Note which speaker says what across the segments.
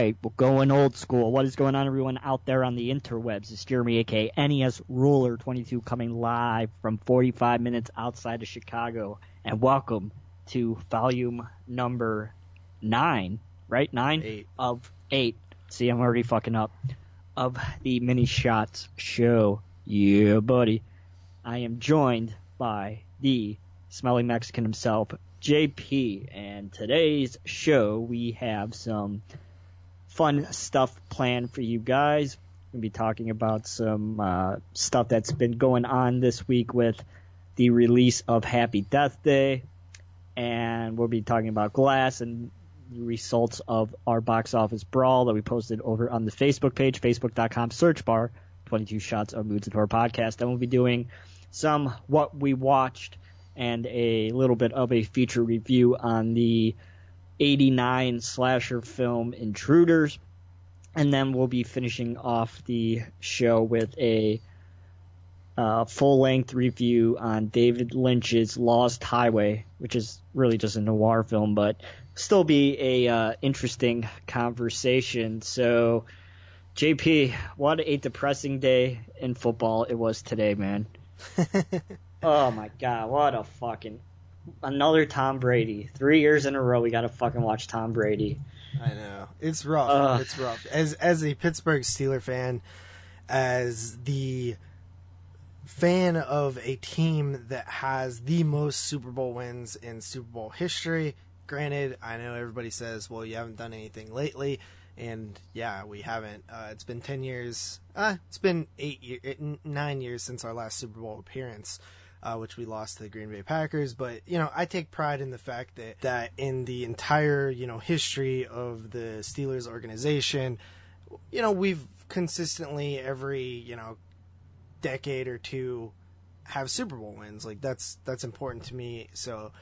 Speaker 1: right, we're going old school. What is going on, everyone out there on the interwebs? It's Jeremy, aka NES Ruler 22, coming live from 45 minutes outside of Chicago. And welcome to volume number nine, right? Nine
Speaker 2: Eight.
Speaker 1: of eight. See, I'm already fucking up. Of the Mini Shots show. Yeah, buddy. I am joined by the smelly Mexican himself, JP. And today's show, we have some fun stuff planned for you guys. We'll be talking about some uh, stuff that's been going on this week with the release of Happy Death Day, and we'll be talking about Glass and the results of our box office brawl that we posted over on the Facebook page, facebook.com search bar, 22 shots of Moods of Horror podcast. And we'll be doing some what we watched and a little bit of a feature review on the 89 slasher film Intruders. And then we'll be finishing off the show with a uh, full length review on David Lynch's Lost Highway, which is really just a noir film, but still be a uh, interesting conversation. So, JP, what a depressing day in football it was today, man. oh my god, what a fucking another Tom Brady. Three years in a row, we got to fucking watch Tom Brady.
Speaker 2: I know it's rough.
Speaker 1: Ugh.
Speaker 2: It's rough. As as a Pittsburgh Steeler fan, as the fan of a team that has the most Super Bowl wins in Super Bowl history. Granted, I know everybody says, "Well, you haven't done anything lately," and yeah, we haven't. Uh, it's been ten years. Uh, it's been eight, year, nine years since our last Super Bowl appearance. Uh, which we lost to the Green Bay Packers. But you know, I take pride in the fact that that in the entire you know history of the Steelers organization, you know, we've consistently every you know decade or two have Super Bowl wins. Like that's that's important to me. So.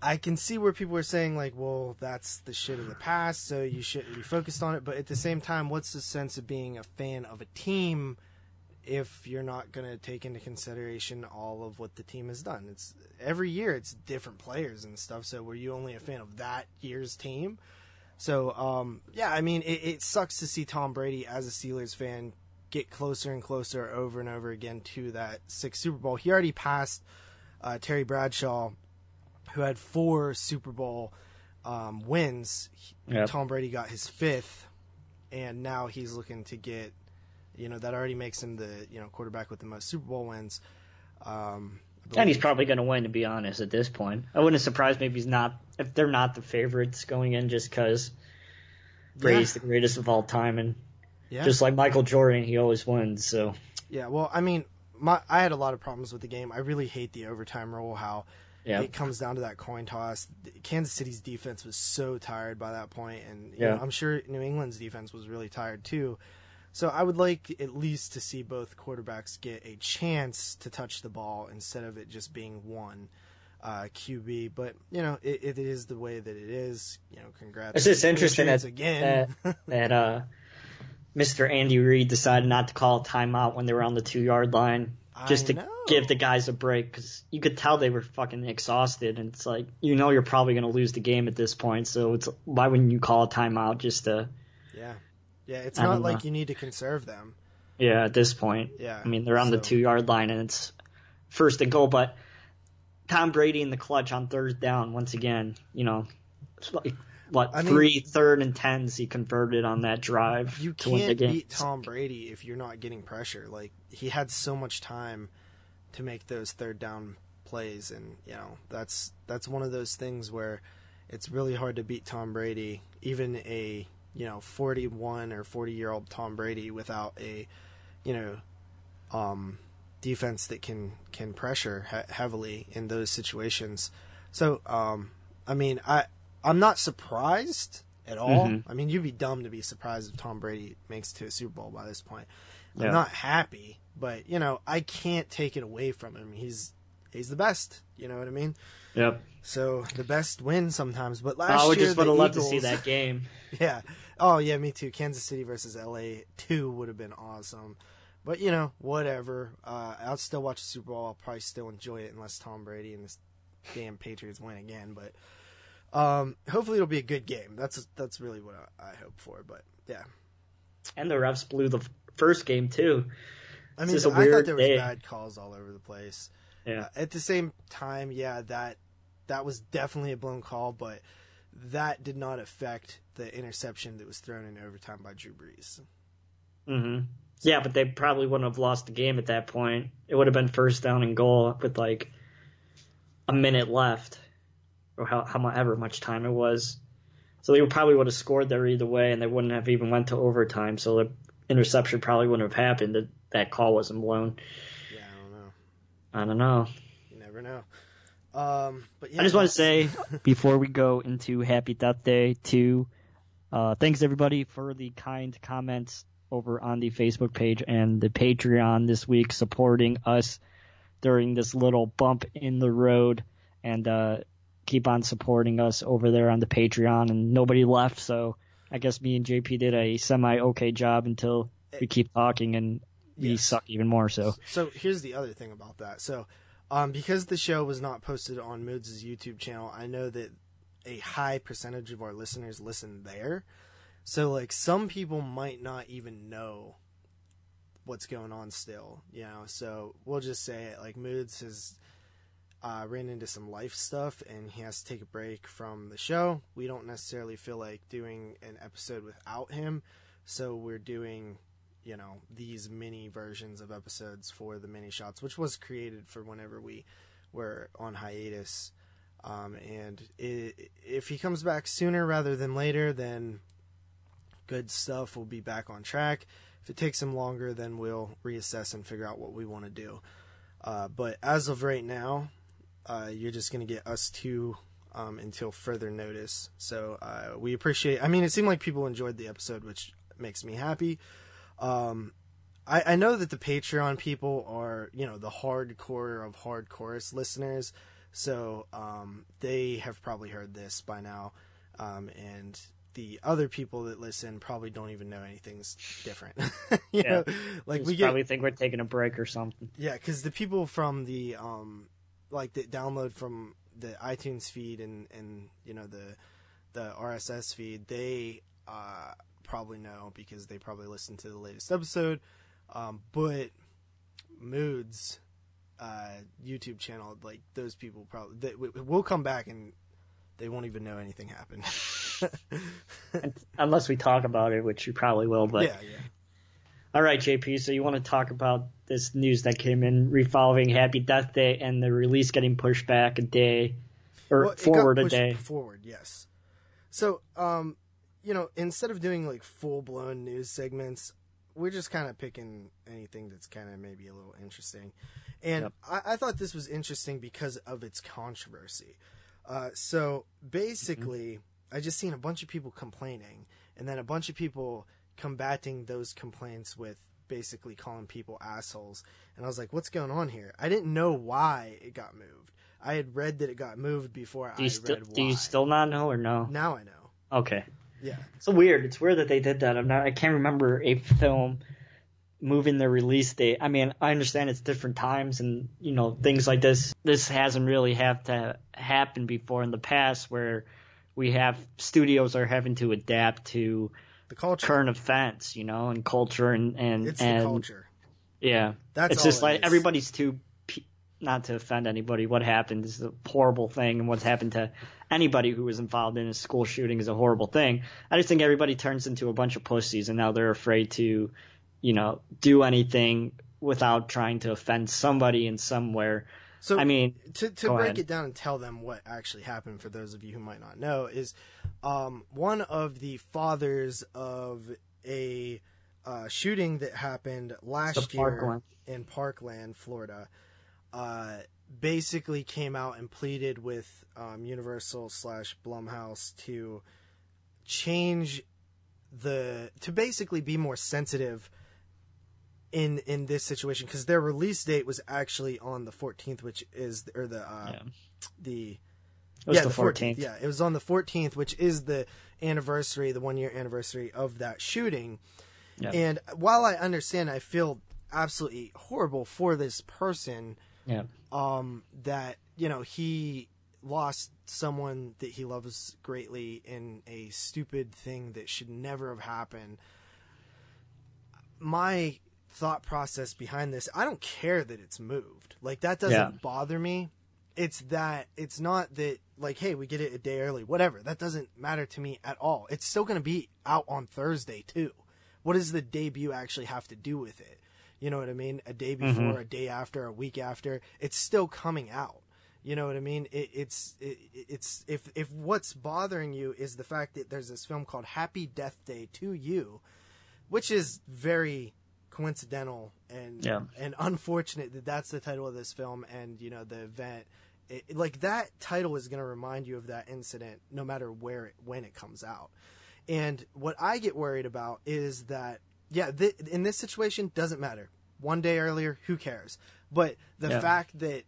Speaker 2: I can see where people are saying like, well, that's the shit of the past, so you shouldn't be focused on it. But at the same time, what's the sense of being a fan of a team if you're not going to take into consideration all of what the team has done. It's every year it's different players and stuff. So were you only a fan of that year's team? So um, yeah, I mean it, it sucks to see Tom Brady as a Steelers fan get closer and closer over and over again to that sixth Super Bowl. He already passed uh, Terry Bradshaw, who had four Super Bowl um, wins.
Speaker 1: Yep.
Speaker 2: Tom Brady got his fifth, and now he's looking to get you know that already makes him the you know quarterback with the most Super Bowl wins. Um,
Speaker 1: And he's probably going to win, to be honest, at this point. I wouldn't surprise me if he's not, if they're not the favorites going in just because Brady's the greatest of all time. And
Speaker 2: yeah,
Speaker 1: just like Michael Jordan, he always wins. So,
Speaker 2: yeah. Well, I mean, my I had a lot of problems with the game. I really hate the overtime rule. How
Speaker 1: yeah.
Speaker 2: it comes down to that coin toss. Kansas City's defense was so tired by that point, and you
Speaker 1: Yeah.
Speaker 2: know, I'm sure New England's defense was really tired too. So I would like at least to see both quarterbacks get a chance to touch the ball instead of it just being one uh, QB. But you know, it, it is the way that it is. You know, congrats.
Speaker 1: It's just interesting that,
Speaker 2: again.
Speaker 1: that, that uh, Mr. Andy Reid decided not to call a timeout when they were on the two yard line just
Speaker 2: I
Speaker 1: to
Speaker 2: know.
Speaker 1: give the guys a break because you could tell they were fucking exhausted. And it's like, you know, you're probably going to lose the game at this point. So it's why wouldn't you call a timeout just to,
Speaker 2: yeah, yeah. It's
Speaker 1: I
Speaker 2: not like
Speaker 1: know.
Speaker 2: you need to conserve them.
Speaker 1: yeah, at this point.
Speaker 2: Yeah,
Speaker 1: I mean, they're on the two yard line and it's first and goal, but Tom Brady in the clutch on third down once again, you know, like, what,
Speaker 2: I mean-
Speaker 1: three third and tens he converted on that drive
Speaker 2: You
Speaker 1: to win the
Speaker 2: can't beat Tom Brady if you're not getting pressure. Like he had so much time to make those third down plays, and you know that's that's one of those things where it's really hard to beat Tom Brady, even a you know 41 or 40 year old Tom Brady without a you know um, defense that can can pressure he- heavily in those situations. So um, I mean I I'm not surprised at all.
Speaker 1: Mhm.
Speaker 2: I mean, you'd be dumb to be surprised if Tom Brady makes it to a Super Bowl by this point. I'm not happy, but you know, I can't take it away from him. He's he's the best. You know what I mean?
Speaker 1: Yep.
Speaker 2: So the best win sometimes. But last
Speaker 1: I would
Speaker 2: year,
Speaker 1: just would have loved to see that game.
Speaker 2: Yeah. Oh yeah, me too. Kansas City versus LA two would have been awesome. But you know, whatever. Uh, I'll still watch the Super Bowl. I'll probably still enjoy it unless Tom Brady and this damn Patriots win again. But Um, hopefully it'll be a good game. That's that's really what I, I hope for. But yeah,
Speaker 1: And the refs blew the first game too.
Speaker 2: I mean, I thought there was
Speaker 1: day.
Speaker 2: bad calls all over the place.
Speaker 1: Yeah.
Speaker 2: Uh, at the same time, yeah, that that was definitely a blown call, but that did not affect the interception that was thrown in overtime by Drew Brees.
Speaker 1: hmm Yeah, but they probably wouldn't have lost the game at that point. It would have been first down and goal with like a minute left, or how, however much time it was. So they probably would have scored there either way, and they wouldn't have even went to overtime. So the interception probably wouldn't have happened. That that call wasn't blown.
Speaker 2: Yeah, I don't know.
Speaker 1: I don't know.
Speaker 2: You never know. Um, but yeah,
Speaker 1: I just want to say before we go into Happy Death Day to uh, thanks everybody for the kind comments over on the Facebook page and the Patreon this week supporting us during this little bump in the road and uh, keep on supporting us over there on the Patreon and nobody left so I guess me and JP did a semi okay job until we keep talking and we
Speaker 2: Yes.
Speaker 1: suck even more so
Speaker 2: So here's the other thing about that. So, um, because the show was not posted on Moods' YouTube channel, I know that a high percentage of our listeners listen there. So, like, some people might not even know what's going on still, you know. So we'll just say it. Like, Moods has uh, ran into some life stuff, and he has to take a break from the show. We don't necessarily feel like doing an episode without him, so we're doing you know these mini versions of episodes for the mini shots which was created for whenever we were on hiatus. Um, and i if he comes back sooner rather than later then good stuff. Will be back on track. If it takes him longer then we'll reassess and figure out what we want to do. Uh, but as of right now uh, you're just going to get us two um, until further notice. So uh, we appreciate i mean it seemed like people enjoyed the episode which makes me happy um, I, I know that the Patreon people are, you know, the hardcore of hardcore listeners, so um, they have probably heard this by now, um, and the other people that listen probably don't even know anything's different. you
Speaker 1: Yeah.
Speaker 2: know, like
Speaker 1: Just
Speaker 2: we get,
Speaker 1: probably think we're taking a break or something.
Speaker 2: yeah, because the people from the um, like that download from the iTunes feed and and you know the the RSS feed, they uh, probably know because they probably listened to the latest episode. Um, but moods uh, YouTube channel, like those people probably they, we- we'll come back and they won't even know anything happened.
Speaker 1: Unless we talk about it, which you probably will, but
Speaker 2: yeah, yeah.
Speaker 1: All right, JP. So you want to talk about this news that came in revolving Happy Death Day and the release getting pushed back a day or
Speaker 2: Well,
Speaker 1: forward a day?
Speaker 2: Forward, yes. So, um, you know, instead of doing like full blown news segments, we're just kind of picking anything that's kind of maybe a little interesting. And
Speaker 1: Yep.
Speaker 2: I, I thought this was interesting because of its controversy. Uh, so basically, I just seen a bunch of people complaining, and then a bunch of people combating those complaints with basically calling people assholes. And I was like, what's going on here? I didn't know why it got moved. I had read that it got moved before
Speaker 1: Do
Speaker 2: I read
Speaker 1: do you still not know or no?
Speaker 2: Now I know.
Speaker 1: Okay.
Speaker 2: Yeah.
Speaker 1: It's weird. It's weird that they did that. I'm not. I can't remember a film moving their release date. I mean, I understand it's different times and you know things like this. This hasn't really have to happen before in the past, where we have studios are having to adapt to
Speaker 2: The culture.
Speaker 1: current events, you know, and culture and and
Speaker 2: it's
Speaker 1: and
Speaker 2: the culture.
Speaker 1: yeah.
Speaker 2: That's
Speaker 1: it's just
Speaker 2: it
Speaker 1: like
Speaker 2: is.
Speaker 1: everybody's too not to offend anybody. What happened is a horrible thing, and what's happened to anybody who was involved in a school shooting is a horrible thing. I just think everybody turns into a bunch of pussies, and now they're afraid to, you know, do anything without trying to offend somebody in somewhere.
Speaker 2: So
Speaker 1: I mean,
Speaker 2: to to break
Speaker 1: ahead.
Speaker 2: it down and tell them what actually happened for those of you who might not know is um, one of the fathers of a uh, shooting that happened last year in Parkland, Florida, uh, basically came out and pleaded with um, Universal slash Blumhouse to change the to basically be more sensitive in in this situation because their release date was actually on the 14th which is or the uh
Speaker 1: Yeah.
Speaker 2: the
Speaker 1: it was
Speaker 2: yeah
Speaker 1: the 14th.
Speaker 2: yeah it was on the 14th which is the anniversary the one year anniversary of that shooting
Speaker 1: Yeah.
Speaker 2: and while i understand i feel absolutely horrible for this person
Speaker 1: Yeah.
Speaker 2: Um that you know he lost someone that he loves greatly in a stupid thing that should never have happened. My thought process behind this, I don't care that it's moved. Like that doesn't
Speaker 1: Yeah.
Speaker 2: bother me. It's that it's not that like hey, we get it a day early, whatever. That doesn't matter to me at all. It's still going to be out on Thursday too. What does the debut actually have to do with it? You know what I mean? A day mm-hmm. before, a day after, a week after, it's still coming out. You know what I mean? It, it's it, it's if if what's bothering you is the fact that there's this film called Happy Death Day to You, which is very coincidental and
Speaker 1: Yeah.
Speaker 2: and unfortunate that that's the title of this film and you know the event it, like that title is going to remind you of that incident no matter where it, when it comes out and what i get worried about is that yeah th- in this situation doesn't matter. One day earlier who cares? But the
Speaker 1: Yeah.
Speaker 2: fact that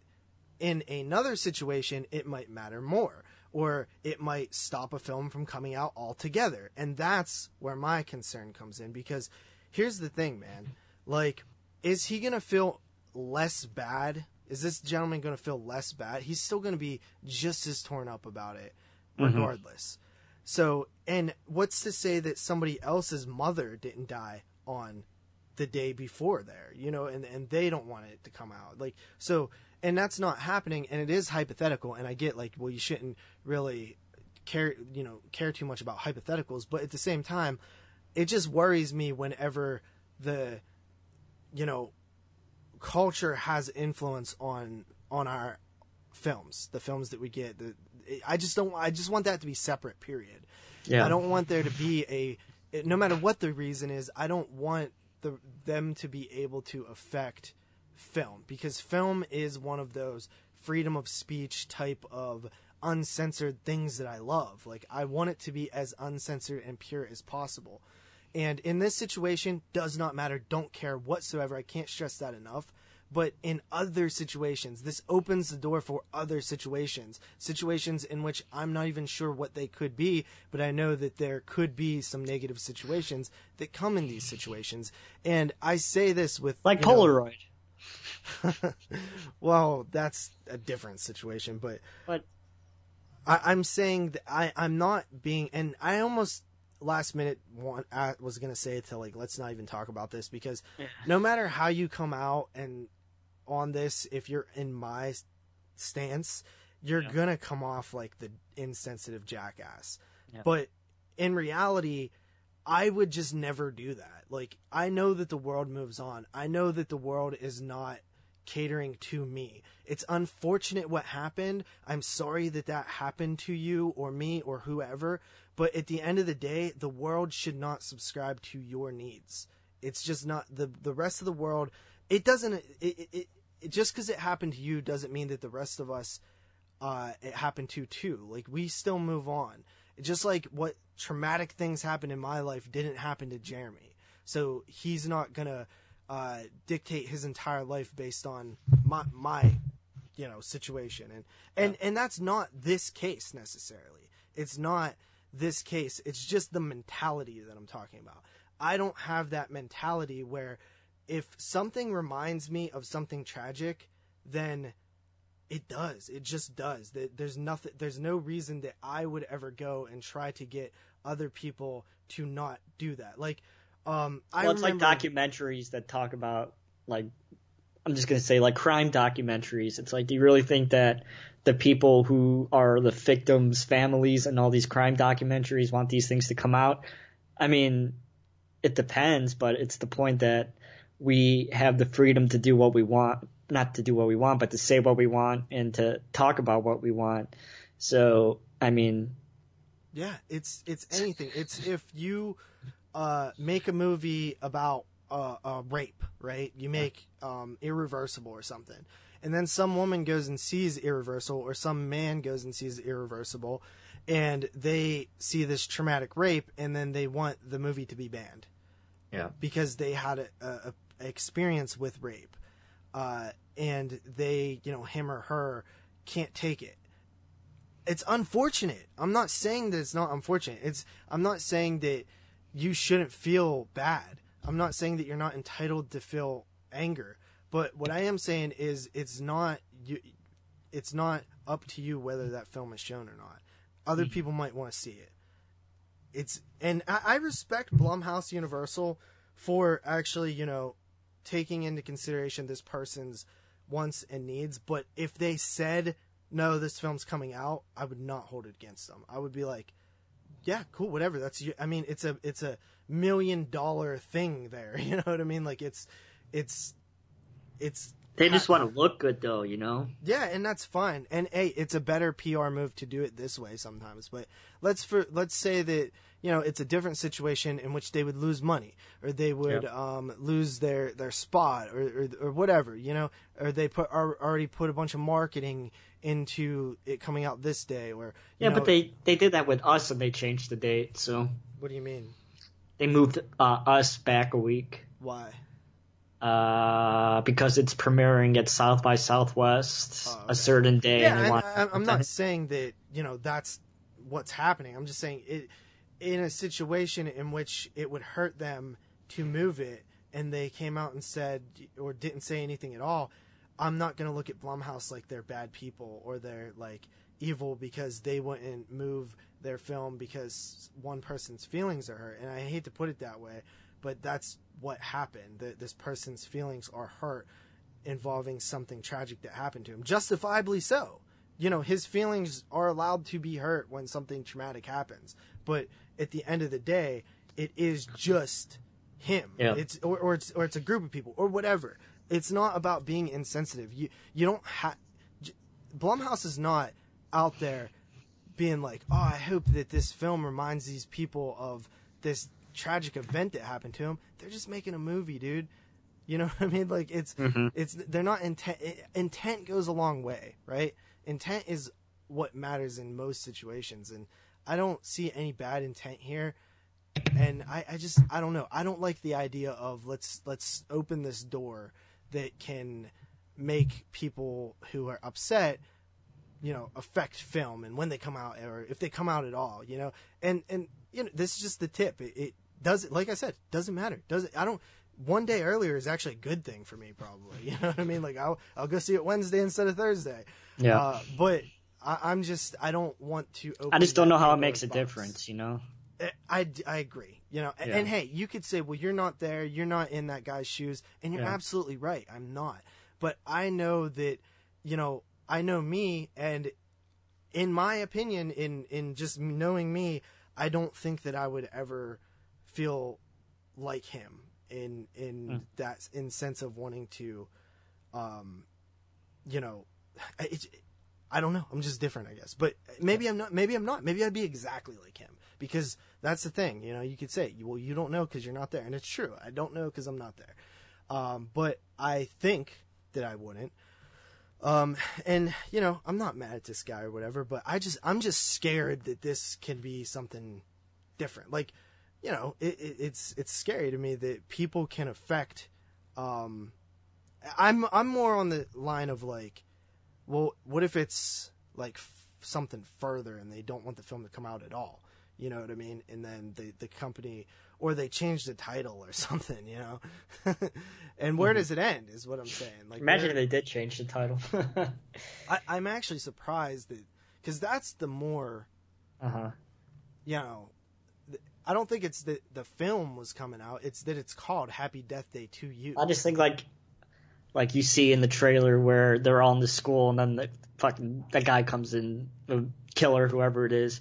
Speaker 2: in another situation it might matter more or it might stop a film from coming out altogether. And that's where my concern comes in because here's the thing man. Like is he gonna feel less bad? Is this gentleman gonna feel less bad? He's still gonna be just as torn up about it mm-hmm. regardless. So and what's to say that somebody else's mother didn't die on the day before there you know and and they don't want it to come out like so and that's not happening and it is hypothetical and i get like well you shouldn't really care you know care too much about hypotheticals but at the same time it just worries me whenever the you know culture has influence on on our films the films that we get the i just don't i just want that to be separate period
Speaker 1: Yeah.
Speaker 2: I don't want there to be a no matter what the reason is, I don't want the them to be able to affect film because film is one of those freedom of speech type of uncensored things that I love. Like I want it to be as uncensored and pure as possible. And in this situation does not matter, don't care whatsoever. I can't stress that enough. But in other situations, this opens the door for other situations. Situations in which I'm not even sure what they could be, but I know that there could be some negative situations that come in these situations. And I say this with
Speaker 1: like
Speaker 2: you know-
Speaker 1: Polaroid.
Speaker 2: well, that's a different situation, but
Speaker 1: But
Speaker 2: I, I'm saying that I, I'm not being, and I almost last minute want, I was gonna say to like let's not even talk about this because no matter how you come out and on this, if you're in my stance, you're
Speaker 1: Yeah.
Speaker 2: gonna come off like the insensitive jackass.
Speaker 1: Yeah.
Speaker 2: But in reality, I would just never do that. Like I know that the world moves on. I know that the world is not catering to me. It's unfortunate what happened. I'm sorry that that happened to you or me or whoever, but at the end of the day, the world should not subscribe to your needs. It's just not the the rest of the world. It doesn't it it, it, it just cuz it happened to you doesn't mean that the rest of us uh, it happened to too. Like we still move on. Just like what traumatic things happened in my life didn't happen to Jeremy. So he's not gonna uh, dictate his entire life based on my my you know situation and and and that's not this case necessarily. It's not this case. It's just the mentality that I'm talking about. I don't have that mentality where if something reminds me of something tragic, then it does. It just does. There's nothing. There's no reason that I would ever go and try to get other people to not do that. Like, um, I
Speaker 1: well, it's
Speaker 2: remember.
Speaker 1: like documentaries that talk about like I'm just gonna say like crime documentaries. It's like, do you really think that the people who are the victims' families and all these crime documentaries want these things to come out? I mean, it depends, but it's the point that we have the freedom to do what we want, not to do what we want, but to say what we want and to talk about what we want. So, I mean,
Speaker 2: Yeah, it's it's anything. It's if you uh, make a movie about uh, a rape, right? You make um, Irreversible or something, and then some woman goes and sees Irreversible, or some man goes and sees Irreversible, and they see this traumatic rape, and then they want the movie to be banned.
Speaker 1: Yeah.
Speaker 2: because they had a, a, a experience with rape, uh, and they, you know, him or her can't take it it's unfortunate. I'm not saying that it's not unfortunate. It's I'm not saying that you shouldn't feel bad. I'm not saying that you're not entitled to feel anger. But what I am saying is it's not you it's not up to you whether that film is shown or not. Other
Speaker 1: Mm-hmm.
Speaker 2: people might want to see it. It's and I, I respect Blumhouse Universal for actually, you know, taking into consideration this person's wants and needs. But if they said no, this film's coming out, I would not hold it against them. I would be like, yeah, cool, whatever. That's you. I mean, it's a it's a million dollar thing there. You know what I mean? Like it's it's it's
Speaker 1: They just want to look good, though, you know.
Speaker 2: yeah, and that's fine. And hey, it's a better PR move to do it this way sometimes. But let's for let's say that you know it's a different situation in which they would lose money or they would
Speaker 1: Yep.
Speaker 2: um, lose their their spot or, or or whatever you know or they put are, already put a bunch of marketing into it coming out this day or you
Speaker 1: Yeah,
Speaker 2: know,
Speaker 1: but they they did that with us, and they changed the date. So
Speaker 2: what do you mean
Speaker 1: they moved uh, us back a week
Speaker 2: why
Speaker 1: uh, because it's premiering at South by Southwest
Speaker 2: Oh, okay.
Speaker 1: a certain day.
Speaker 2: yeah
Speaker 1: and they
Speaker 2: I, I'm not saying that you know that's what's happening i'm just saying it in a situation in which it would hurt them to move it and they came out and said or didn't say anything at all i'm not going to look at blumhouse like they're bad people or they're like evil because they wouldn't move their film because one person's feelings are hurt. And i hate to put it that way but that's what happened. That this person's feelings are hurt involving something tragic that happened to him. Justifiably so. You know his feelings are allowed to be hurt when something traumatic happens but at the end of the day it is just him
Speaker 1: Yeah.
Speaker 2: it's or, or it's or it's a group of people or whatever it's not about being insensitive you you don't have blumhouse is not out there being like oh i hope that this film reminds these people of this tragic event that happened to him they're just making a movie dude you know what I mean? Like it's mm-hmm. it's they're not intent. Intent goes a long way, right? Intent is what matters in most situations, and I don't see any bad intent here. And I, I just I don't know. I don't like the idea of let's let's open this door that can make people who are upset you know affect film and when they come out or if they come out at all you know and and you know this is just the tip it, it does like i said doesn't matter does it i don't one day earlier is actually a good thing for me probably you know what i mean like i'll, I'll go see it wednesday instead of thursday
Speaker 1: Yeah.
Speaker 2: uh, but I, i'm just i don't want to open
Speaker 1: I just don't know how it makes a
Speaker 2: box.
Speaker 1: difference, you know.
Speaker 2: I, I, I agree. You know, and,
Speaker 1: Yeah.
Speaker 2: and hey, you could say, well, you're not there, you're not in that guy's shoes, and you're
Speaker 1: Yeah.
Speaker 2: absolutely right. I'm not. But I know that, you know, I know me, and in my opinion, in in just knowing me, I don't think that I would ever feel like him in in that in sense of wanting to, um, you know, it's. I don't know. I'm just different, I guess. But maybe I'm not. Maybe I'm not. Maybe I'd be exactly like him because that's the thing. You know, you could say, "Well, you don't know because you're not there," and it's true. I don't know because I'm not there. Um, but I think that I wouldn't. Um, and you know, I'm not mad at this guy or whatever, but I just I'm just scared that this can be something different. Like, you know, it, it, it's it's scary to me that people can affect. Um, I'm I'm more on the line of like, well, what if it's like f- something further and they don't want the film to come out at all? You know what I mean? And then the the company or they change the title or something, you know. and where does it end? Is what I'm saying. Like,
Speaker 1: Imagine
Speaker 2: where-
Speaker 1: if they did change the title.
Speaker 2: I, I'm actually surprised that because that's the more
Speaker 1: uh huh.
Speaker 2: you know. th- I don't think it's that the film was coming out. It's that it's called Happy Death Day to You.
Speaker 1: I just think like, like you see in the trailer where they're all in the school and then the fucking the guy comes in, the killer, whoever it is,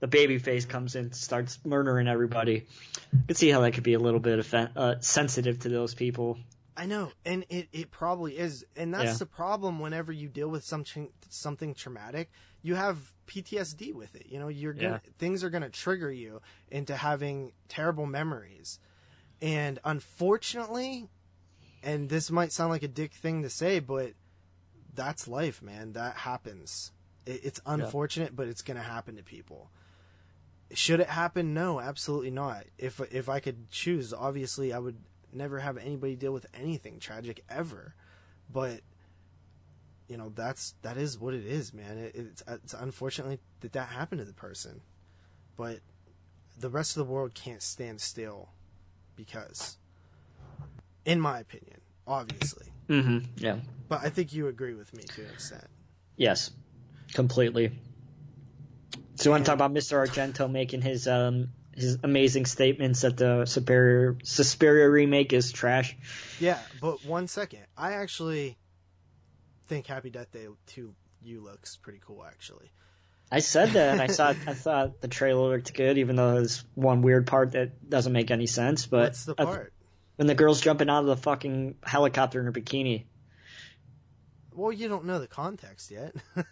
Speaker 1: the baby face comes in, starts murdering everybody. You can see how that could be a little bit offen- uh, sensitive to those people.
Speaker 2: I know, and it, it probably is, and that's
Speaker 1: Yeah.
Speaker 2: the problem. Whenever you deal with something something traumatic, you have PTSD with it. You know, you're gonna things are gonna trigger you into having terrible memories, and unfortunately, and this might sound like a dick thing to say, but that's life, man. That happens. It, it's unfortunate, but it's gonna happen to people. Should it happen? No, absolutely not. If if I could choose, obviously I would never have anybody deal with anything tragic ever. But you know, that's that is what it is, man. It, it's it's unfortunately that that happened to the person. But the rest of the world can't stand still because in my opinion, obviously.
Speaker 1: Mm-hmm. Yeah.
Speaker 2: But I think you agree with me to an extent.
Speaker 1: Yes, completely. So you want to talk about Mr. Argento making his um his amazing statements that the Superior Suspiria remake is trash?
Speaker 2: Yeah, but one second. I actually think Happy Death Day to you looks pretty cool. Actually,
Speaker 1: I said that, I thought I thought the trailer looked good, even though there's one weird part that doesn't make any sense. But
Speaker 2: what's the part?
Speaker 1: When the girl's jumping out of the fucking helicopter in her bikini.
Speaker 2: Well, you don't know the context yet.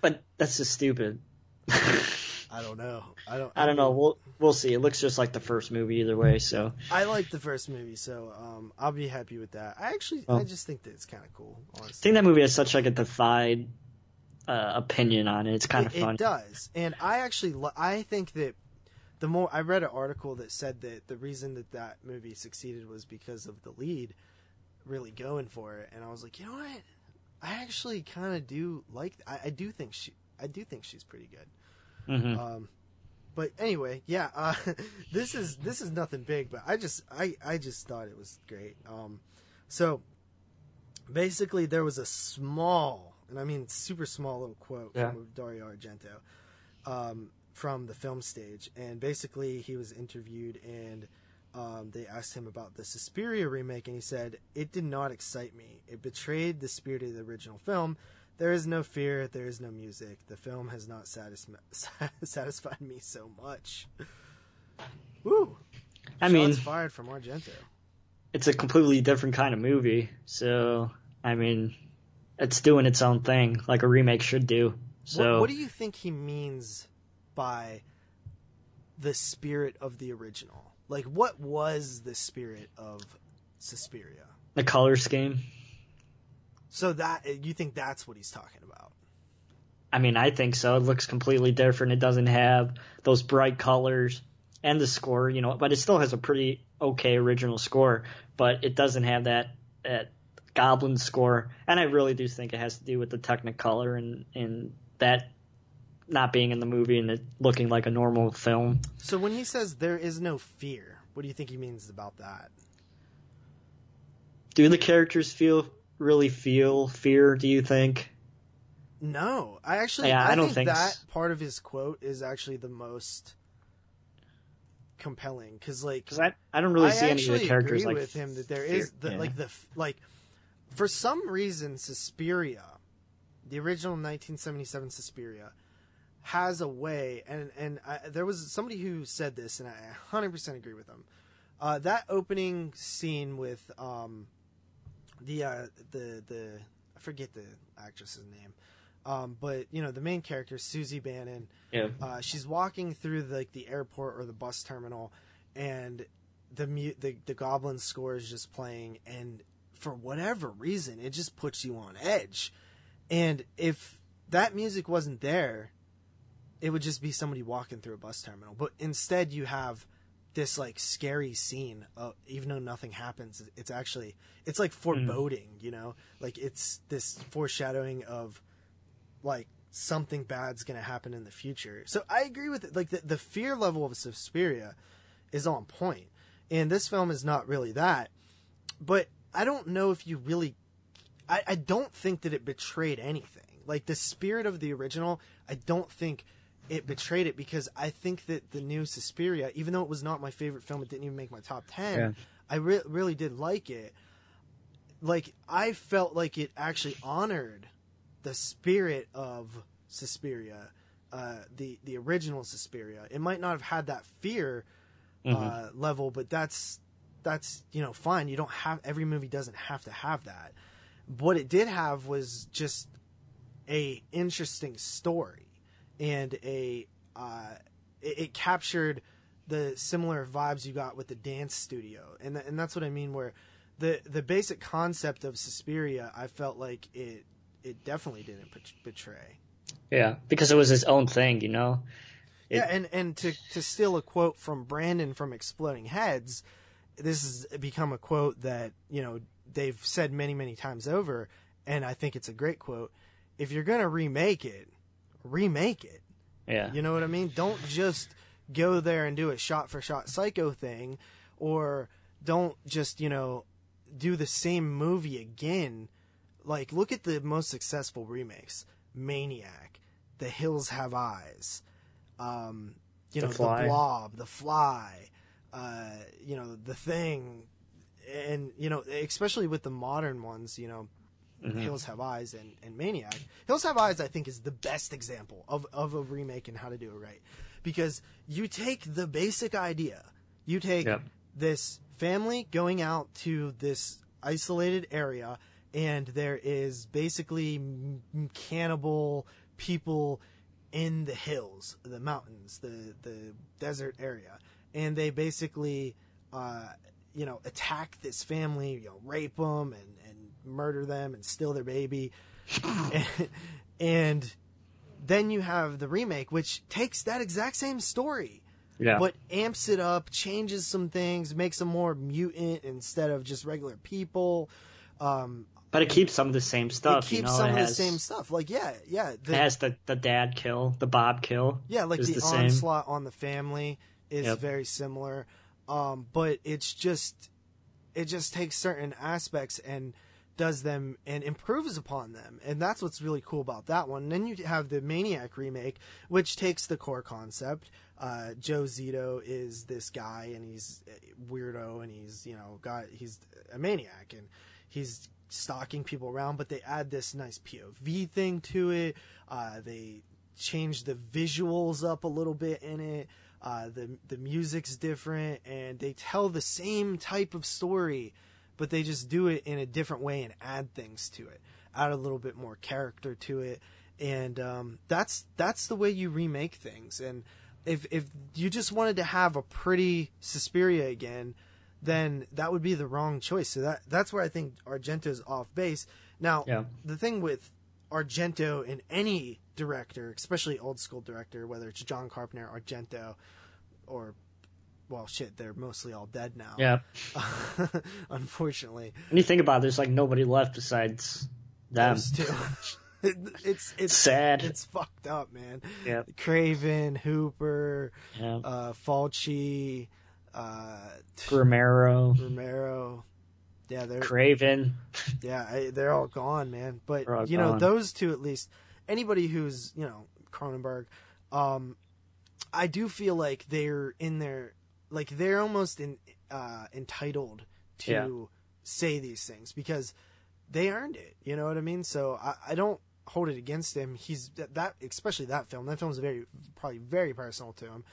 Speaker 1: But that's just stupid.
Speaker 2: I don't know. I don't.
Speaker 1: I don't know. We'll we'll see. It looks just like the first movie either way. So
Speaker 2: I like the first movie, so um, I'll be happy with that. I actually,
Speaker 1: Oh.
Speaker 2: I just think that it's kind of cool. Honestly.
Speaker 1: I think that movie has such like a divided uh, opinion on it. It's kind of fun.
Speaker 2: It does, and I actually, li- I think that the more I read an article that said that the reason that that movie succeeded was because of the lead really going for it, and I was like, you know what? I actually kind of do like. I, I do think she. I do think she's pretty good.
Speaker 1: hmm
Speaker 2: Um, but anyway, yeah, uh, this is this is nothing big, but I just I I just thought it was great. Um, so basically, there was a small, and I mean super small little quote
Speaker 1: Yeah.
Speaker 2: from Dario Argento um, from the film stage, and basically he was interviewed and. Um, they asked him about the Suspiria remake, and he said, It did not excite me. It betrayed the spirit of the original film. There is no fear, there is no music. The film has not satis- satisfied me so much. Woo!
Speaker 1: I mean,
Speaker 2: Shots fired from Argento.
Speaker 1: it's a completely different kind of movie. So I mean, it's doing its own thing, like a remake should do. So
Speaker 2: what, what do you think he means by the spirit of the original? Like, what was the spirit of Suspiria?
Speaker 1: the color scheme.
Speaker 2: So that you think that's what he's talking about?
Speaker 1: I mean, I think so. It looks completely different. It doesn't have those bright colors and the score, you know, but it still has a pretty okay original score, but it doesn't have that that goblin score. And I really do think it has to do with the Technicolor and and that not being in the movie and it looking like a normal film.
Speaker 2: So when he says there is no fear, what do you think he means about that?
Speaker 1: Do the characters feel really feel fear, do you think?
Speaker 2: No, I actually
Speaker 1: Yeah,
Speaker 2: I,
Speaker 1: I don't
Speaker 2: think,
Speaker 1: think
Speaker 2: that
Speaker 1: s-
Speaker 2: part of his quote is actually the most compelling because like
Speaker 1: Cuz I I don't really
Speaker 2: I
Speaker 1: see any of the characters
Speaker 2: agree
Speaker 1: like
Speaker 2: with him that there is the,
Speaker 1: yeah.
Speaker 2: like the like for some reason Suspiria, the original 1977 Suspiria, has a way and and I, there was somebody who said this and I 100% agree with them. Uh, that opening scene with um, the uh, the the I forget the actress's name, um, but you know the main character Suzy Bannion
Speaker 1: yeah.
Speaker 2: uh, she's walking through the, like the airport or the bus terminal, and the mu- the the goblin score is just playing, and for whatever reason, it just puts you on edge. And if that music wasn't there, it would just be somebody walking through a bus terminal. But instead, you have this like scary scene. Uh, even though nothing happens, it's actually it's like foreboding. You know, like it's this foreshadowing of like something bad's going to happen in the future. So I agree with it. Like the, the fear level of Suspiria is on. And this film is not really that. But I don't know if you really. I, I don't think that it betrayed anything. Like the spirit of the original, I don't think it betrayed it because I think that the new Suspiria, even though it was not my favorite film, it didn't even make my top 10.
Speaker 1: Yeah.
Speaker 2: I re- really did like it. Like, I felt like it actually honored the spirit of Suspiria, uh, the the original Suspiria. It might not have had that fear uh, level, but that's that's you know fine. You don't have every movie doesn't have to have that. What it did have was just a interesting story and a uh, it, it captured the similar vibes you got with the dance studio, and th- and that's what I mean. Where the the basic concept of Suspiria, I felt like it it definitely didn't bet- betray.
Speaker 1: Yeah, because it was his own thing, you know. It-
Speaker 2: yeah, and and to to steal a quote from Brandon from Exploding Heads, this has become a quote that you know they've said many many times over, and I think it's a great quote. If you're gonna remake it, remake it.
Speaker 1: Yeah.
Speaker 2: You know what I mean? Don't just go there and do a shot for shot psycho thing or don't just, you know, do the same movie again. Like look at the most successful remakes. Maniac, The Hills Have Eyes, um, you know,
Speaker 1: Fly.
Speaker 2: The Blob, The Fly, uh, you know, The Thing, and you know, especially with the modern ones, you know,
Speaker 1: Mhm.
Speaker 2: Hills Have Eyes and, and Maniac. Hills Have Eyes, I think, is the best example of, of a remake and how to do it right. Because you take the basic idea, you take
Speaker 1: Yep.
Speaker 2: this family going out to this isolated area, and there is basically m- cannibal people in the hills, the mountains, the, the desert area. And they basically, uh, you know, attack this family, you know, rape them and, and murder them and steal their baby. and, and then you have the remake, which takes that exact same story,
Speaker 1: Yeah.
Speaker 2: but amps it up, changes some things, makes them more mutant instead of just regular people. Um,
Speaker 1: But it keeps some of the same stuff.
Speaker 2: it keeps
Speaker 1: you know?
Speaker 2: some
Speaker 1: it
Speaker 2: of
Speaker 1: has,
Speaker 2: the same stuff. Like, yeah, yeah.
Speaker 1: It
Speaker 2: The,
Speaker 1: has the, the dad kill, the Bob kill.
Speaker 2: Yeah, like the,
Speaker 1: the same.
Speaker 2: onslaught on the family is
Speaker 1: Yep.
Speaker 2: very similar, um, but it's just it just takes certain aspects and does them and improves upon them, and that's what's really cool about that one. And then you have the Maniac remake, which takes the core concept. Uh, Joe Zito is this guy, and he's weirdo, and he's you know got he's a maniac, and he's stalking people around. But they add this nice POV thing to it. Uh, they change the visuals up a little bit in it. Uh, the the music's different, and they tell the same type of story, but they just do it in a different way and add things to it, add a little bit more character to it, and um, that's that's the way you remake things. And if if you just wanted to have a pretty Suspiria again, then that would be the wrong choice. So that that's where I think Argento's off base. Now,
Speaker 1: Yeah.
Speaker 2: the thing with Argento in any director, especially old school director, whether it's John Carpenter, Argento, or well, shit, they're mostly all dead now.
Speaker 1: Yeah.
Speaker 2: unfortunately,
Speaker 1: When you think about it, there's like nobody left besides them.
Speaker 2: those two. It- it's it's
Speaker 1: Sad.
Speaker 2: It's fucked up, man.
Speaker 1: Yeah.
Speaker 2: Craven, Hooper,
Speaker 1: Yeah.
Speaker 2: uh, Fulci, uh,
Speaker 1: Romero,
Speaker 2: Romero. Yeah, they're
Speaker 1: Craven.
Speaker 2: Yeah, they're all gone, man. But you know,
Speaker 1: gone.
Speaker 2: those two at least. Anybody who's you know Cronenberg, um, I do feel like they're in their like they're almost in uh, entitled to
Speaker 1: Yeah.
Speaker 2: say these things because they earned it. You know what I mean? So I, I don't hold it against him. He's that, that especially that film. That film's very probably very personal to him.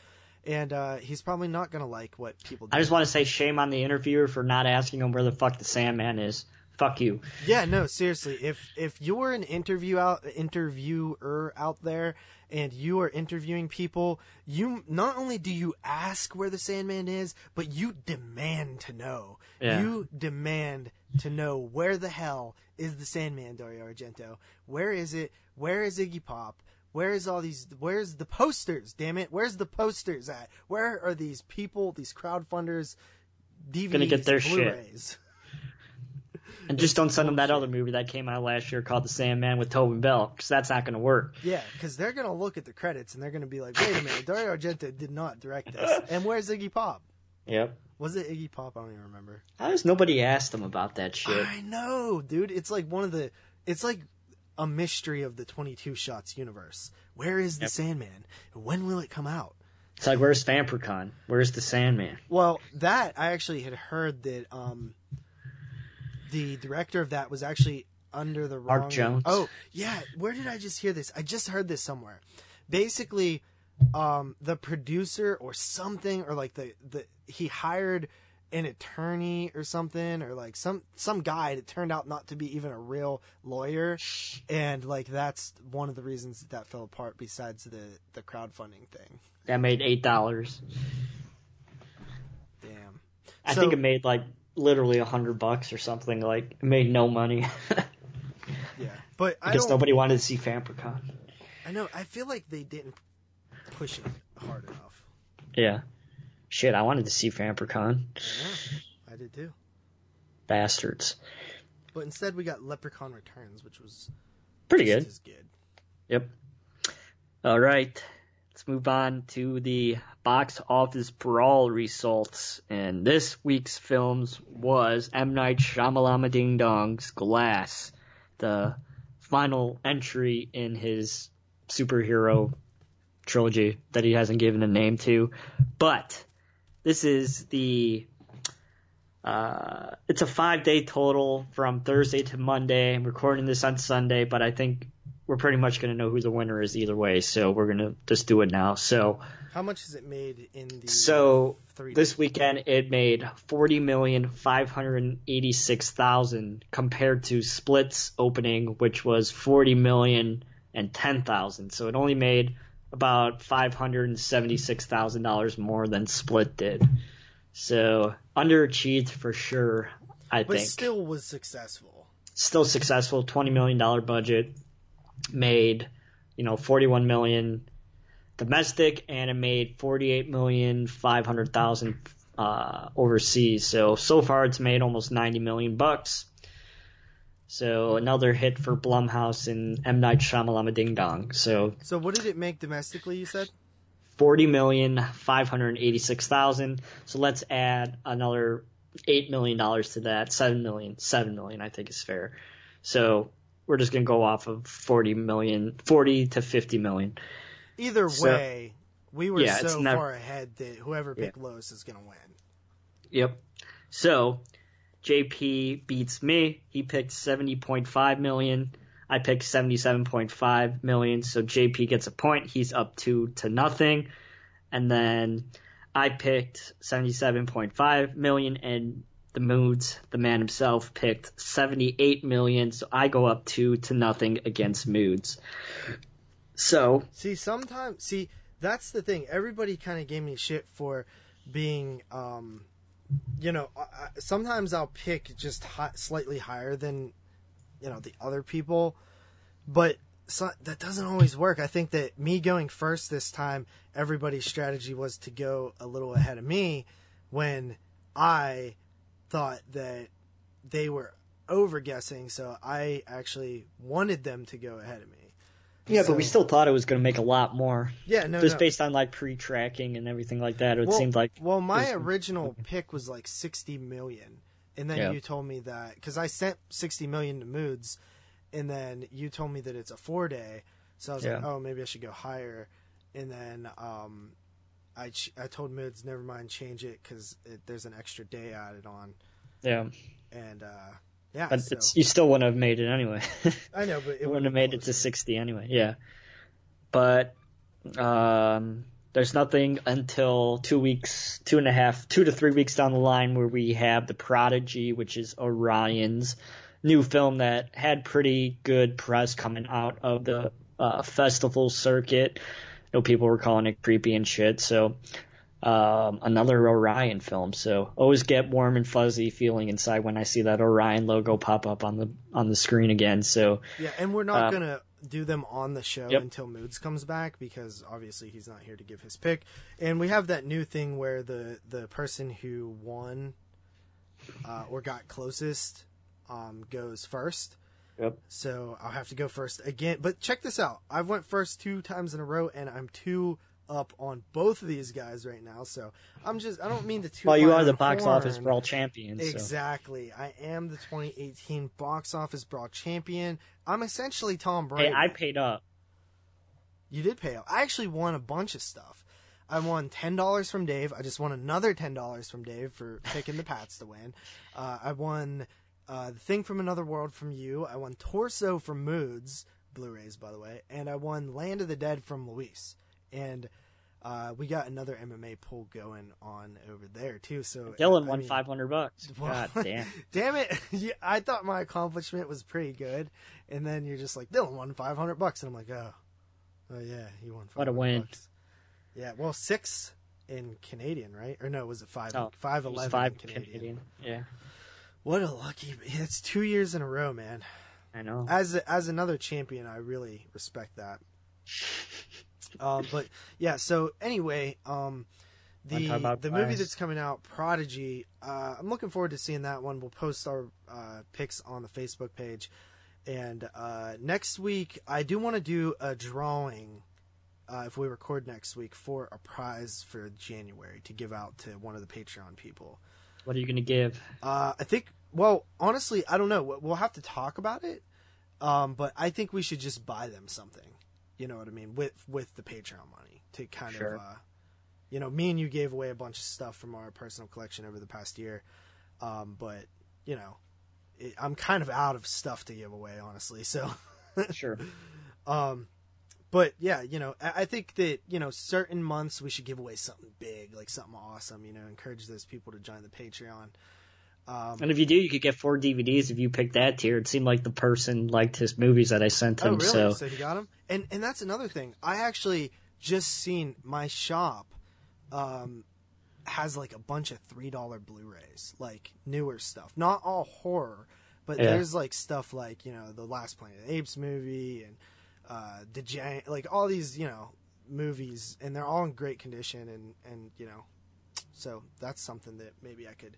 Speaker 2: And uh, he's probably not gonna like what people. do.
Speaker 1: I just want to say shame on the interviewer for not asking him where the fuck the Sandman is. Fuck you.
Speaker 2: Yeah, no, seriously. If if you're an interview out interviewer out there and you are interviewing people, you not only do you ask where the Sandman is, but you demand to know.
Speaker 1: Yeah.
Speaker 2: You demand to know where the hell is the Sandman, Dario Argento? Where is it? Where is Iggy Pop? Where is all these? Where's the posters? Damn it! Where's the posters at? Where are these people? These crowdfunders? DVDs,
Speaker 1: Gonna get their shit. And just don't send him that other movie that came out last year called The Sandman with Tobin Bell, because that's not going to work.
Speaker 2: Yeah, because they're gonna look at the credits and they're gonna be like, "Wait a minute, Dario Argento did not direct this." And where's Iggy Pop?
Speaker 1: Yep.
Speaker 2: Was it Iggy Pop? I don't even remember.
Speaker 1: How does nobody asked them about that shit?
Speaker 2: I know, dude. It's like one of the. It's like a mystery of the Twenty Two Shots universe. Where is the
Speaker 1: Yep.
Speaker 2: Sandman? When will it come out?
Speaker 1: It's like, where's Vampircon? Where's the Sandman?
Speaker 2: Well, that I actually had heard that um, the director of that was actually under the wrong. Mark.
Speaker 1: Jones?
Speaker 2: Oh, yeah. Where did I just hear this? I just heard this somewhere. Basically, um, the producer or something, or like the the he hired an attorney or something, or like some some guy that turned out not to be even a real lawyer, and like that's one of the reasons that, that fell apart. Besides the the crowdfunding thing.
Speaker 1: That made eight dollars.
Speaker 2: Damn.
Speaker 1: I
Speaker 2: So-
Speaker 1: think it made like literally a hundred bucks or something. Like made no money
Speaker 2: Yeah, but I
Speaker 1: because
Speaker 2: don't.
Speaker 1: nobody wanted to see Vampircon.
Speaker 2: I know. I feel like they didn't push it hard enough.
Speaker 1: Yeah. Shit, I wanted to see Vampircon.
Speaker 2: I did too.
Speaker 1: Bastards.
Speaker 2: But instead, we got Leprechaun Returns, which was
Speaker 1: Pretty good.
Speaker 2: good.
Speaker 1: Yep. All right. Let's move on to the box office brawl results. And this week's films was M. Night Shyamalama Ding Dong's Glass, the final entry in his superhero trilogy that he hasn't given a name to. But this is the uh, it's a five day total from Thursday to Monday. I'm recording this on Sunday, but I think we're pretty much going to know who the winner is either way. So we're going to just do it now. So
Speaker 2: How much is it made in the
Speaker 1: so
Speaker 2: three
Speaker 1: this weekend it made forty million five hundred eighty six thousand compared to Split's opening, which was forty million and ten thousand. So it only made about five hundred and seventy six thousand dollars more than Split did. So underachieved for sure. I
Speaker 2: but
Speaker 1: think
Speaker 2: still was successful.
Speaker 1: still successful. Twenty million dollar budget, made you know forty one million domestic, and it made forty eight million five hundred thousand uh, overseas. So so far it's made almost ninety million bucks. So another hit for Blumhouse and M Night Shyamalan Ding Dong. So
Speaker 2: So what did it make domestically? You said
Speaker 1: forty million five hundred eighty six thousand. So let's add another eight million dollars to that. Seven million. Seven million I think is fair. So we're just gonna go off of forty million, forty to fifty million.
Speaker 2: either
Speaker 1: So-
Speaker 2: way, we were
Speaker 1: Yeah,
Speaker 2: so
Speaker 1: never-
Speaker 2: far ahead that whoever picked lowest is going to win.
Speaker 1: Yep. So JP beats me. He picked seventy point five million. I picked seventy seven point five million. So JP gets a point. He's up two to nothing. And then I picked seventy seven point five million and the Moods, the man himself, picked seventy eight million. So I go up two to nothing against Moods. So
Speaker 2: See, sometimes, see, that's the thing. Everybody kind of gave me shit for being, um, you know, I, sometimes I'll pick just hi- slightly higher than, you know, the other people, but so, that doesn't always work. I think that me going first this time, everybody's strategy was to go a little ahead of me when I thought that they were over guessing, so I actually wanted them to go ahead of me.
Speaker 1: yeah, but we still thought it was going to make a lot more.
Speaker 2: Yeah, no,
Speaker 1: just
Speaker 2: no.
Speaker 1: based on like pre-tracking and everything like that. It
Speaker 2: well,
Speaker 1: seemed like
Speaker 2: well, my
Speaker 1: was-
Speaker 2: original pick was like sixty million, and then
Speaker 1: Yeah.
Speaker 2: you told me that because I sent sixty million to Moods, and then you told me that it's a four day, so I was like, oh, maybe I should go higher, and then um, I ch- I told Mids never mind, change it because there's an extra day added on,
Speaker 1: yeah,
Speaker 2: and uh, yeah,
Speaker 1: but
Speaker 2: so,
Speaker 1: it's you still wouldn't have made it anyway.
Speaker 2: I know, but it
Speaker 1: wouldn't have made it to sixty anyway. Yeah, but um, there's nothing until two weeks, two and a half, two to three weeks down the line where we have the Prodigy, which is Orion's new film that had pretty good press coming out of the uh, festival circuit. Know people were calling it creepy and shit. So um, another Orion film. So always get warm and fuzzy feeling inside when I see that Orion logo pop up on the on the screen again. So
Speaker 2: Yeah, and we're not
Speaker 1: Um,
Speaker 2: gonna do them on the show
Speaker 1: Yep.
Speaker 2: until Moods comes back because obviously he's not here to give his pick. And we have that new thing where the the person who won uh, or got closest um, goes first.
Speaker 1: Yep.
Speaker 2: So I'll have to go first again. But check this out: I've went first two times in a row, and I'm two up on both of these guys right now. So I'm just I don't mean the two.
Speaker 1: well, you are the
Speaker 2: own
Speaker 1: box office brawl champion. So.
Speaker 2: Exactly. I am the 2018 box office brawl champion. I'm essentially Tom Brady.
Speaker 1: Hey, I paid up.
Speaker 2: you did pay up. I actually won a bunch of stuff. I won ten dollars from Dave. I just won another ten dollars from Dave for picking the Pats to win. Uh, I won uh, the thing from Another World from you. I won Torso from Moods Blu-rays, by the way, and I won Land of the Dead from Luis. And uh, we got another MMA pool going on over there too. So
Speaker 1: Dylan
Speaker 2: I
Speaker 1: won five hundred bucks. God damn.
Speaker 2: damn it! Yeah, I thought my accomplishment was pretty good, and then you're just like Dylan won 500 bucks, and I'm like, oh, oh yeah, he won. 500
Speaker 1: What a win.
Speaker 2: Bucks. Yeah, well, six in Canadian, right? Or no, was it five?
Speaker 1: Oh,
Speaker 2: five in Canadian.
Speaker 1: Canadian. Yeah,
Speaker 2: What a lucky! It's two years in a row, man.
Speaker 1: I know.
Speaker 2: As a, as another champion, I really respect that. Um, but yeah, so anyway, um, the the movie that's coming out, Prodigy. Uh, I'm looking forward to seeing that one. We'll post our uh, picks on the Facebook page, and uh, next week I do want to do a drawing. Uh, if we record next week for a prize for January to give out to one of the Patreon people.
Speaker 1: What are you gonna give?
Speaker 2: Uh, I think. Well, honestly, I don't know. We- We'll have to talk about it. Um, but I think we should just buy them something. You know what I mean? With with the Patreon money to kind
Speaker 1: Sure.
Speaker 2: of, uh, you know, me and you gave away a bunch of stuff from our personal collection over the past year. Um, but you know, it, I'm kind of out of stuff to give away, honestly. So.
Speaker 1: Sure.
Speaker 2: Um, but yeah, you know, I, think that you know certain months we should give away something big, like something awesome. You know, encourage those people to join the Patreon. Um,
Speaker 1: And if you do, you could get four DVDs if you pick that tier. It seemed like the person liked his movies that I sent him.
Speaker 2: oh,
Speaker 1: him.
Speaker 2: really?
Speaker 1: So
Speaker 2: So he got them, and and that's another thing. I actually just seen my shop um, has like a bunch of three dollar Blu-rays, like newer stuff, not all horror, but
Speaker 1: Yeah.
Speaker 2: there's like stuff like you know the Last Planet of the Apes movie and uh, the Giant, like all these you know movies, and they're all in great condition, and and you know, so that's something that maybe I could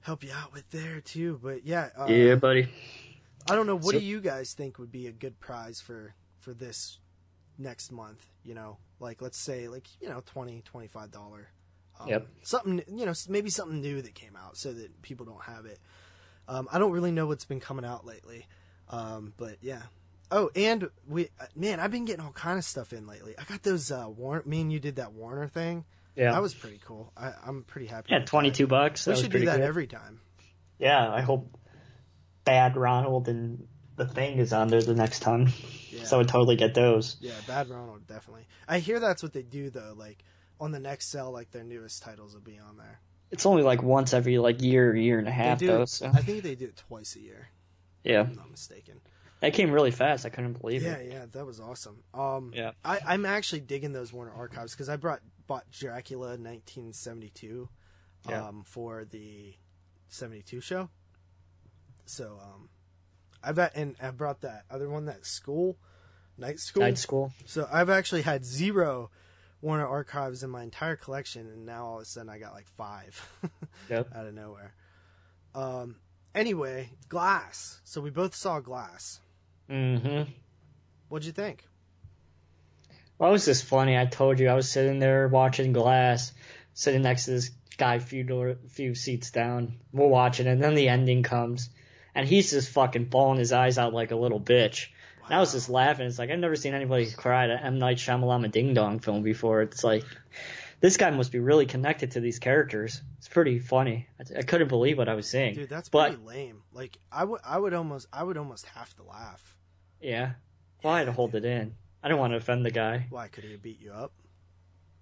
Speaker 2: help you out with there too. But yeah, uh,
Speaker 1: yeah, buddy.
Speaker 2: I don't know. What
Speaker 1: So-
Speaker 2: do you guys think would be a good prize for for this next month? You know, like let's say like you know twenty twenty five dollar. Um,
Speaker 1: Yep.
Speaker 2: Something you know maybe something new that came out so that people don't have it. Um, I don't really know what's been coming out lately, um, but yeah. Oh, and we uh, man, I've been getting all kind of stuff in lately. I got those uh, Warner. Me and you did that Warner thing.
Speaker 1: Yeah.
Speaker 2: That was pretty cool. I, I'm pretty happy.
Speaker 1: yeah, twenty two bucks. That
Speaker 2: We should do that
Speaker 1: good.
Speaker 2: every time.
Speaker 1: Yeah, I hope Bad Ronald and the Thing is on there the next time.
Speaker 2: Yeah.
Speaker 1: So I would totally get those.
Speaker 2: Yeah, Bad Ronald definitely. I hear that's what they do though. Like on the next sell, like their newest titles will be on there.
Speaker 1: It's only like once every like year, or year and a half
Speaker 2: they do.
Speaker 1: though. So
Speaker 2: I think they do it twice a year.
Speaker 1: yeah,
Speaker 2: If I'm not mistaken.
Speaker 1: That came really fast. I couldn't believe
Speaker 2: Yeah,
Speaker 1: it.
Speaker 2: yeah, yeah, that was awesome. Um,
Speaker 1: Yeah.
Speaker 2: I, I'm actually digging those Warner archives because I brought bought Dracula 1972,
Speaker 1: Yeah.
Speaker 2: um, for the 72 show. So um, I've had, and I brought that other one that school, night school.
Speaker 1: Night school.
Speaker 2: So I've actually had zero Warner archives in my entire collection, and now all of a sudden I got like five
Speaker 1: Yep.
Speaker 2: out of nowhere. Um. Anyway, Glass. So we both saw Glass.
Speaker 1: Mm-hmm.
Speaker 2: What'd you think?
Speaker 1: Well, it was just funny. I told you I was sitting there watching Glass, sitting next to this guy a few door, few seats down. We're watching, and then the ending comes, and he's just fucking bawling his eyes out like a little bitch. And I was just laughing. It's like I've never seen anybody cry at an M Night Shyamalan Ding Dong film before. It's like this guy must be really connected to these characters. It's pretty funny. I, I couldn't believe what I was seeing.
Speaker 2: Dude, that's
Speaker 1: but
Speaker 2: pretty lame. Like I would, I would almost, I would almost have to laugh.
Speaker 1: Yeah, well, I had to hold it in. I didn't want to offend the guy.
Speaker 2: Why could he beat you up?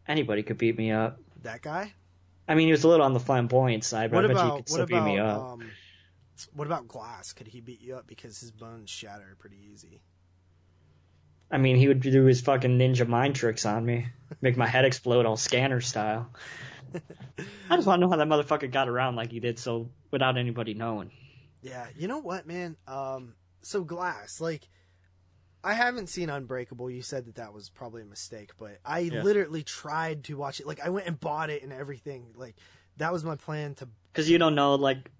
Speaker 1: Anybody could beat me up.
Speaker 2: That guy?
Speaker 1: I mean, he was a little on the flamboyant side, but
Speaker 2: What
Speaker 1: I bet he could still beat me up.
Speaker 2: um? What about Glass? Could he beat you up because his bones shatter pretty easy?
Speaker 1: I mean, he would do his fucking ninja mind tricks on me, make my head explode all scanner style. I just want to know how that motherfucker got around like he did, so without anybody knowing.
Speaker 2: Yeah, you know what, man? Um, so Glass, like, I haven't seen Unbreakable. You said that that was probably a mistake, but I
Speaker 1: Yeah.
Speaker 2: literally tried to watch it. Like, I went and bought it and everything. Like, that was my plan to.
Speaker 1: Because you don't know, like,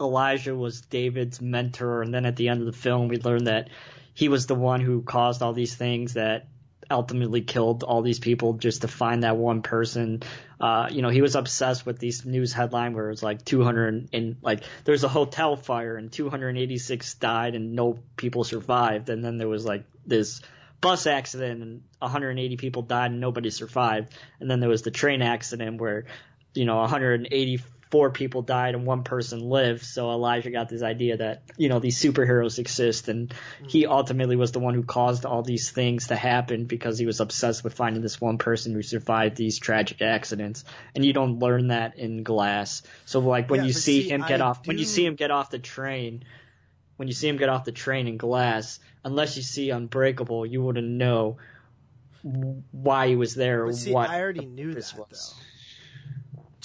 Speaker 1: Elijah was David's mentor, and then at the end of the film, we learned that he was the one who caused all these things that ultimately killed all these people just to find that one person. Uh, you know, he was obsessed with these news headline where it was like 200 and like there's a hotel fire and 286 died and no people survived, and then there was like this bus accident and 180 people died and nobody survived, and then there was the train accident where you know 184 people died and one person lived. So Elijah got this idea that you know these superheroes exist, and he mm-hmm. ultimately was the one who caused all these things to happen because he was obsessed with finding this one person who survived these tragic accidents. And you don't learn that in Glass. So like when
Speaker 2: Yeah,
Speaker 1: you see
Speaker 2: see,
Speaker 1: him get
Speaker 2: I
Speaker 1: off, when you see him get off the train. When you see him get off the train in Glass, unless you see Unbreakable, you wouldn't know why he was there or
Speaker 2: see,
Speaker 1: what
Speaker 2: I already knew that
Speaker 1: was.
Speaker 2: though.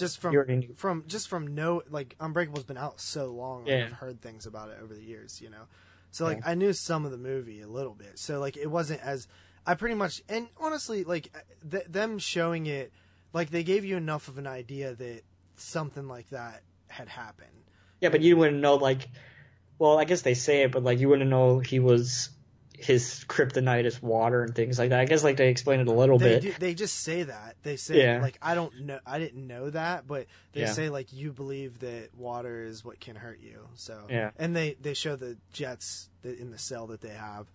Speaker 2: Just from
Speaker 1: You already
Speaker 2: from just from no like Unbreakable's been out so long.
Speaker 1: Yeah.
Speaker 2: I've heard things about it over the years, you know. So like I knew some of the movie a little bit. So like it wasn't as I pretty much and honestly like uh, th- them showing it like they gave you enough of an idea that something like that had happened.
Speaker 1: Yeah, but you wouldn't know like well, I guess they say it, but like you wouldn't know he was his kryptonite is water and things like that. I guess like they explain it a little
Speaker 2: they
Speaker 1: bit.
Speaker 2: do, they just say that they say
Speaker 1: Yeah.
Speaker 2: like I don't know I didn't know that but they
Speaker 1: Yeah.
Speaker 2: say like you believe that water is what can hurt you so
Speaker 1: Yeah.
Speaker 2: and they they show the jets that in the cell that they have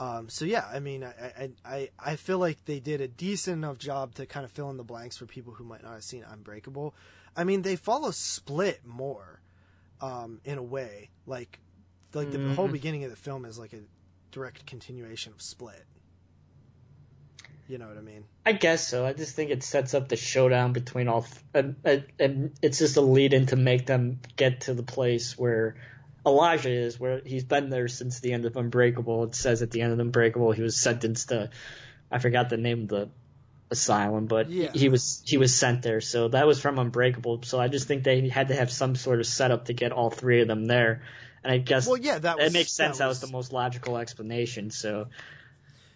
Speaker 2: um, so yeah I mean I, I I I feel like they did a decent enough job to kind of fill in the blanks for people who might not have seen Unbreakable I mean they follow Split more um, in a way like like the whole
Speaker 1: Mhm.
Speaker 2: beginning of the film is like a direct continuation of Split you know what I mean
Speaker 1: I guess so. I just think it sets up the showdown between all, and, and, and it's just a lead in to make them get to the place where Elijah is, where he's been there since the end of Unbreakable. It says at the end of Unbreakable he was sentenced to, I forgot the name of the asylum, but
Speaker 2: Yeah.
Speaker 1: he, he was he was sent there. So that was from Unbreakable. So I just think they had to have some sort of setup to get all three of them there. And I guess
Speaker 2: Well, yeah, that was
Speaker 1: it makes sense. That was,
Speaker 2: was
Speaker 1: the most logical explanation. So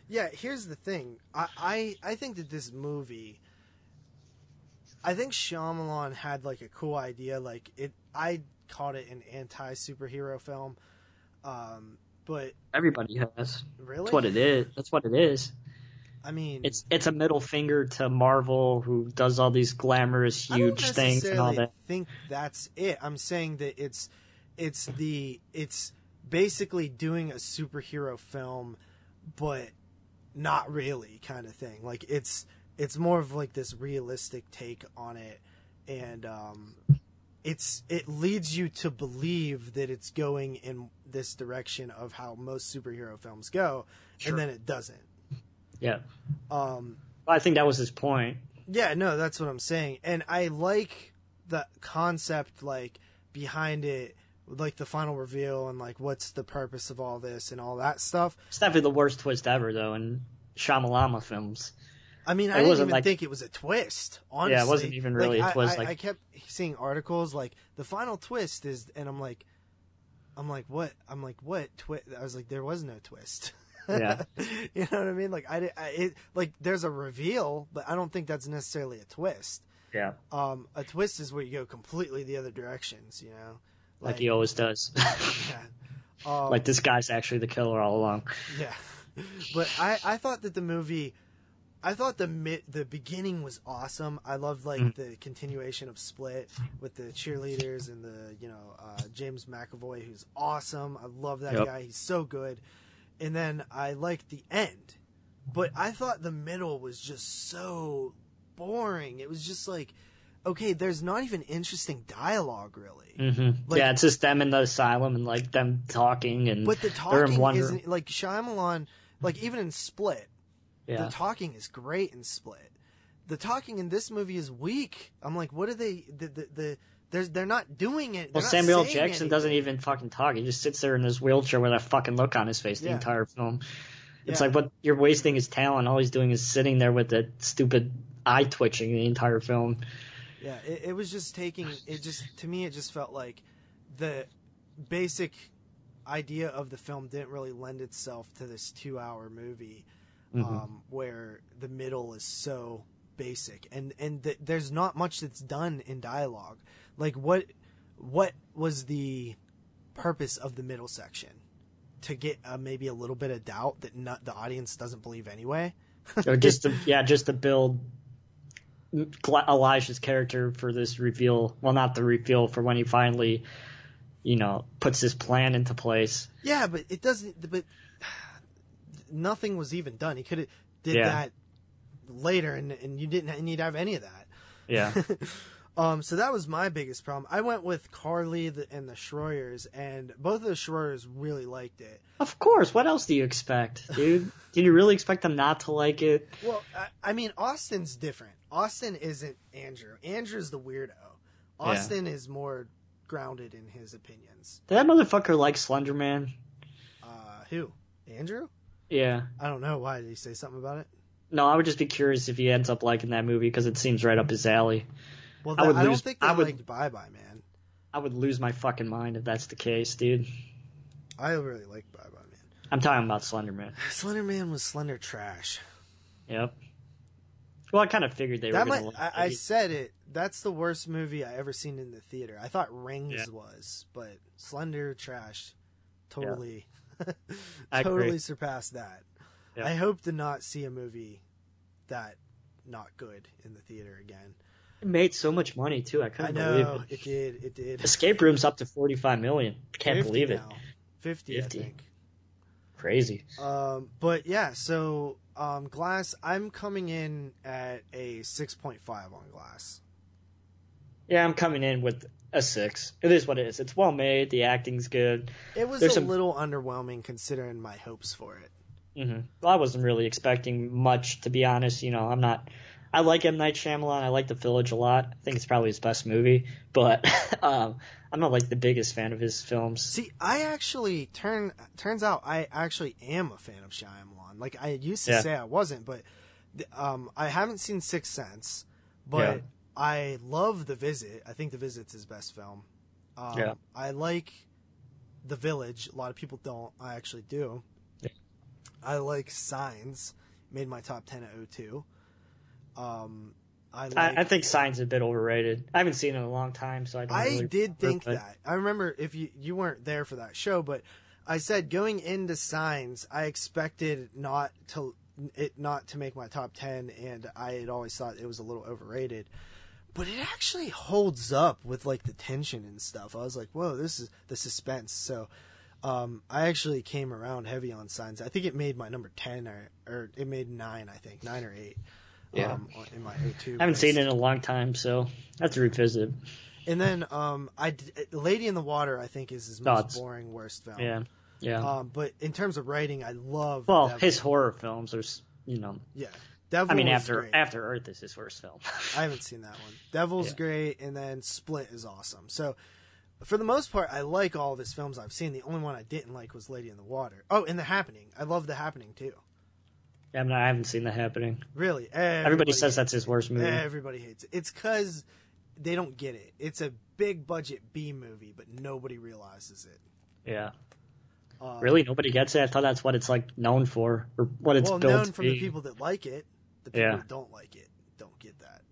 Speaker 2: Yeah, here's the thing. I, I I think that this movie. I think Shyamalan had like a cool idea. Like it, I called it an anti superhero film. Um, but
Speaker 1: everybody has.
Speaker 2: really,
Speaker 1: That's what it is. That's what it is.
Speaker 2: I mean,
Speaker 1: It's it's a middle finger to Marvel, who does all these glamorous, huge things and all
Speaker 2: necessarily
Speaker 1: that.
Speaker 2: think that's it. I'm saying that it's it's the it's basically doing a superhero film, but not really kind of thing. Like it's it's more of like this realistic take on it, and um, it's it leads you to believe that it's going in this direction of how most superhero films go,
Speaker 1: Sure.
Speaker 2: and then it doesn't.
Speaker 1: Yeah,
Speaker 2: Um,
Speaker 1: I think that was his point.
Speaker 2: yeah, no, that's what I'm saying. And I like the concept like behind it, like the final reveal and like what's the purpose of all this and all that stuff.
Speaker 1: It's definitely the worst twist ever, though, in Shyamalama films.
Speaker 2: I mean,
Speaker 1: It
Speaker 2: I didn't even
Speaker 1: like-
Speaker 2: think it was a twist. Honestly,
Speaker 1: Yeah, it wasn't even really
Speaker 2: Like,
Speaker 1: a twist,
Speaker 2: I,
Speaker 1: like-
Speaker 2: I kept seeing articles like the final twist is, and I'm like, I'm like, what? I'm like, what twist? I was like, there was no twist.
Speaker 1: Yeah.
Speaker 2: you know what I mean? Like I, I it, like there's a reveal, but I don't think that's necessarily a twist.
Speaker 1: Yeah,
Speaker 2: Um, a twist is where you go completely the other directions, you know?
Speaker 1: Like, he always does.
Speaker 2: yeah. Um,
Speaker 1: like this guy's actually the killer all along.
Speaker 2: yeah. But I, I thought that the movie, I thought the mid, the beginning was awesome. I loved like
Speaker 1: Mm.
Speaker 2: the continuation of Split with the cheerleaders and the, you know, uh, James McAvoy, who's awesome. I love that
Speaker 1: Yep.
Speaker 2: guy. He's so good. And then I liked the end. But I thought the middle was just so boring. It was just like, okay, there's not even interesting dialogue really.
Speaker 1: hmm
Speaker 2: Like-
Speaker 1: yeah, it's just them in the asylum and like them talking and
Speaker 2: But the talking isn't like Shyamalan. Like even in Split,
Speaker 1: Yeah,
Speaker 2: the talking is great in Split. The talking in this movie is weak. I'm like, what are they? The the, the they're they're not doing it.
Speaker 1: well,
Speaker 2: They're not
Speaker 1: Samuel Jackson doesn't even fucking talk. He just sits there in his wheelchair with a fucking look on his face the
Speaker 2: Yeah.
Speaker 1: entire film. It's
Speaker 2: Yeah.
Speaker 1: like what you're wasting his talent. All he's doing is sitting there with that stupid eye twitching the entire film.
Speaker 2: Yeah, it, it was just taking. It just to me, it just felt like the basic idea of the film didn't really lend itself to this two-hour movie,
Speaker 1: Mhm.
Speaker 2: um, where the middle is so basic and and th- there's not much that's done in dialogue. Like what what was the purpose of the middle section? To get uh, maybe a little bit of doubt that not, the audience doesn't believe anyway.
Speaker 1: just to yeah, just to build Gl- Elijah's character for this reveal. Well, not the reveal for when he finally, you know, puts his plan into place.
Speaker 2: Yeah, but it doesn't. But nothing was even done. He could have did
Speaker 1: Yeah.
Speaker 2: that later, and and you didn't need to have any of that.
Speaker 1: Yeah,
Speaker 2: Um, so that was my biggest problem. I went with Carly and the Schroyers, and both of the Schroyers really liked it.
Speaker 1: of course. What else do you expect, dude? Did you really expect them not to like it?
Speaker 2: Well, I, I mean, Austin's different. Austin isn't Andrew. Andrew's the weirdo. Austin is more grounded in his opinions.
Speaker 1: Did that motherfucker like Slender Man?
Speaker 2: Uh, who? Andrew?
Speaker 1: Yeah.
Speaker 2: I don't know. Why did he say something about it?
Speaker 1: No, I would just be curious if he ends up liking that movie because it seems right up his alley.
Speaker 2: Well,
Speaker 1: I
Speaker 2: that-
Speaker 1: would
Speaker 2: I, don't
Speaker 1: lose-
Speaker 2: think they
Speaker 1: I would-
Speaker 2: liked Bye Bye Man.
Speaker 1: I would lose my fucking mind if that's the case, dude.
Speaker 2: I really like Bye Bye Man.
Speaker 1: I'm talking about Slender Man.
Speaker 2: Slender Man was slender trash.
Speaker 1: Yep. Well, I kind of figured they
Speaker 2: that
Speaker 1: were
Speaker 2: might,
Speaker 1: gonna.
Speaker 2: I, I said it. That's the worst movie I ever seen in the theater. I thought Rings
Speaker 1: Yeah.
Speaker 2: was, but Slender trash. Totally.
Speaker 1: I
Speaker 2: totally
Speaker 1: agree.
Speaker 2: surpassed that.
Speaker 1: Yeah.
Speaker 2: I hope to not see a movie that not good in the theater again.
Speaker 1: It made so much money too. I
Speaker 2: I
Speaker 1: couldn't believe
Speaker 2: know
Speaker 1: it.
Speaker 2: it did. It did.
Speaker 1: Escape Room's up to 45 million. Can't believe it.
Speaker 2: now. 50,
Speaker 1: 50.
Speaker 2: I think.
Speaker 1: Crazy.
Speaker 2: Um, but yeah, so um, Glass, I'm coming in at a 6.5 on Glass.
Speaker 1: Yeah, I'm coming in with a six. It is what it is. It's well made. The acting's good.
Speaker 2: It was
Speaker 1: There's
Speaker 2: a
Speaker 1: some-
Speaker 2: little underwhelming considering my hopes for it.
Speaker 1: Mm-hmm. Well, I wasn't really expecting much, to be honest. You know, I'm not. I like M Night Shyamalan. I like The Village a lot. I think it's probably his best movie, but um, I'm not like the biggest fan of his films.
Speaker 2: See, I actually turn turns out I actually am a fan of Shyamalan. Like I used to
Speaker 1: Yeah.
Speaker 2: say I wasn't, but um, I haven't seen Sixth Sense, but
Speaker 1: Yeah.
Speaker 2: I love The Visit. I think The Visit's his best film. Um,
Speaker 1: Yeah.
Speaker 2: I like The Village. A lot of people don't. I actually do.
Speaker 1: Yeah.
Speaker 2: I like Signs. Made my top ten at 02. Um, I like.
Speaker 1: I, I think Sign's is a bit overrated. I haven't seen it in a long time, so I don't.
Speaker 2: I
Speaker 1: really
Speaker 2: did think that. I remember if you you weren't there for that show, but I said going into Signs, I expected not to it not to make my top ten, and I had always thought it was a little overrated. But it actually holds up with like the tension and stuff. I was like, whoa, this is the suspense. So. Um, I actually came around heavy on signs. I think it made my number ten or, or it made nine. I think nine or eight.
Speaker 1: Yeah.
Speaker 2: Um, in my O2.
Speaker 1: I haven't seen it in a long time, so I have to revisit.
Speaker 2: And then um, I Lady in the Water I think is his most boring worst film.
Speaker 1: Yeah, yeah.
Speaker 2: Um, but in terms of writing, I love.
Speaker 1: well,
Speaker 2: Devil.
Speaker 1: his horror films are, you know.
Speaker 2: yeah, Devil.
Speaker 1: I mean, after
Speaker 2: great.
Speaker 1: After Earth is his worst film.
Speaker 2: I haven't seen that one. Devil's
Speaker 1: Yeah.
Speaker 2: great, and then Split is awesome. So. For the most part, I like all of his films I've seen. The only one I didn't like was Lady in the Water. Oh, and The Happening. I love The Happening too.
Speaker 1: Yeah, I, mean, I haven't seen The Happening.
Speaker 2: Really,
Speaker 1: Everybody,
Speaker 2: everybody
Speaker 1: says that's his worst movie.
Speaker 2: Everybody hates it. It's because they don't get it. It's a big budget B movie, but nobody realizes it.
Speaker 1: yeah.
Speaker 2: Um,
Speaker 1: Really, nobody gets it. I thought that's what it's like known for, or what it's
Speaker 2: well known from the people that like it. The people
Speaker 1: Yeah.
Speaker 2: that don't like it don't get that.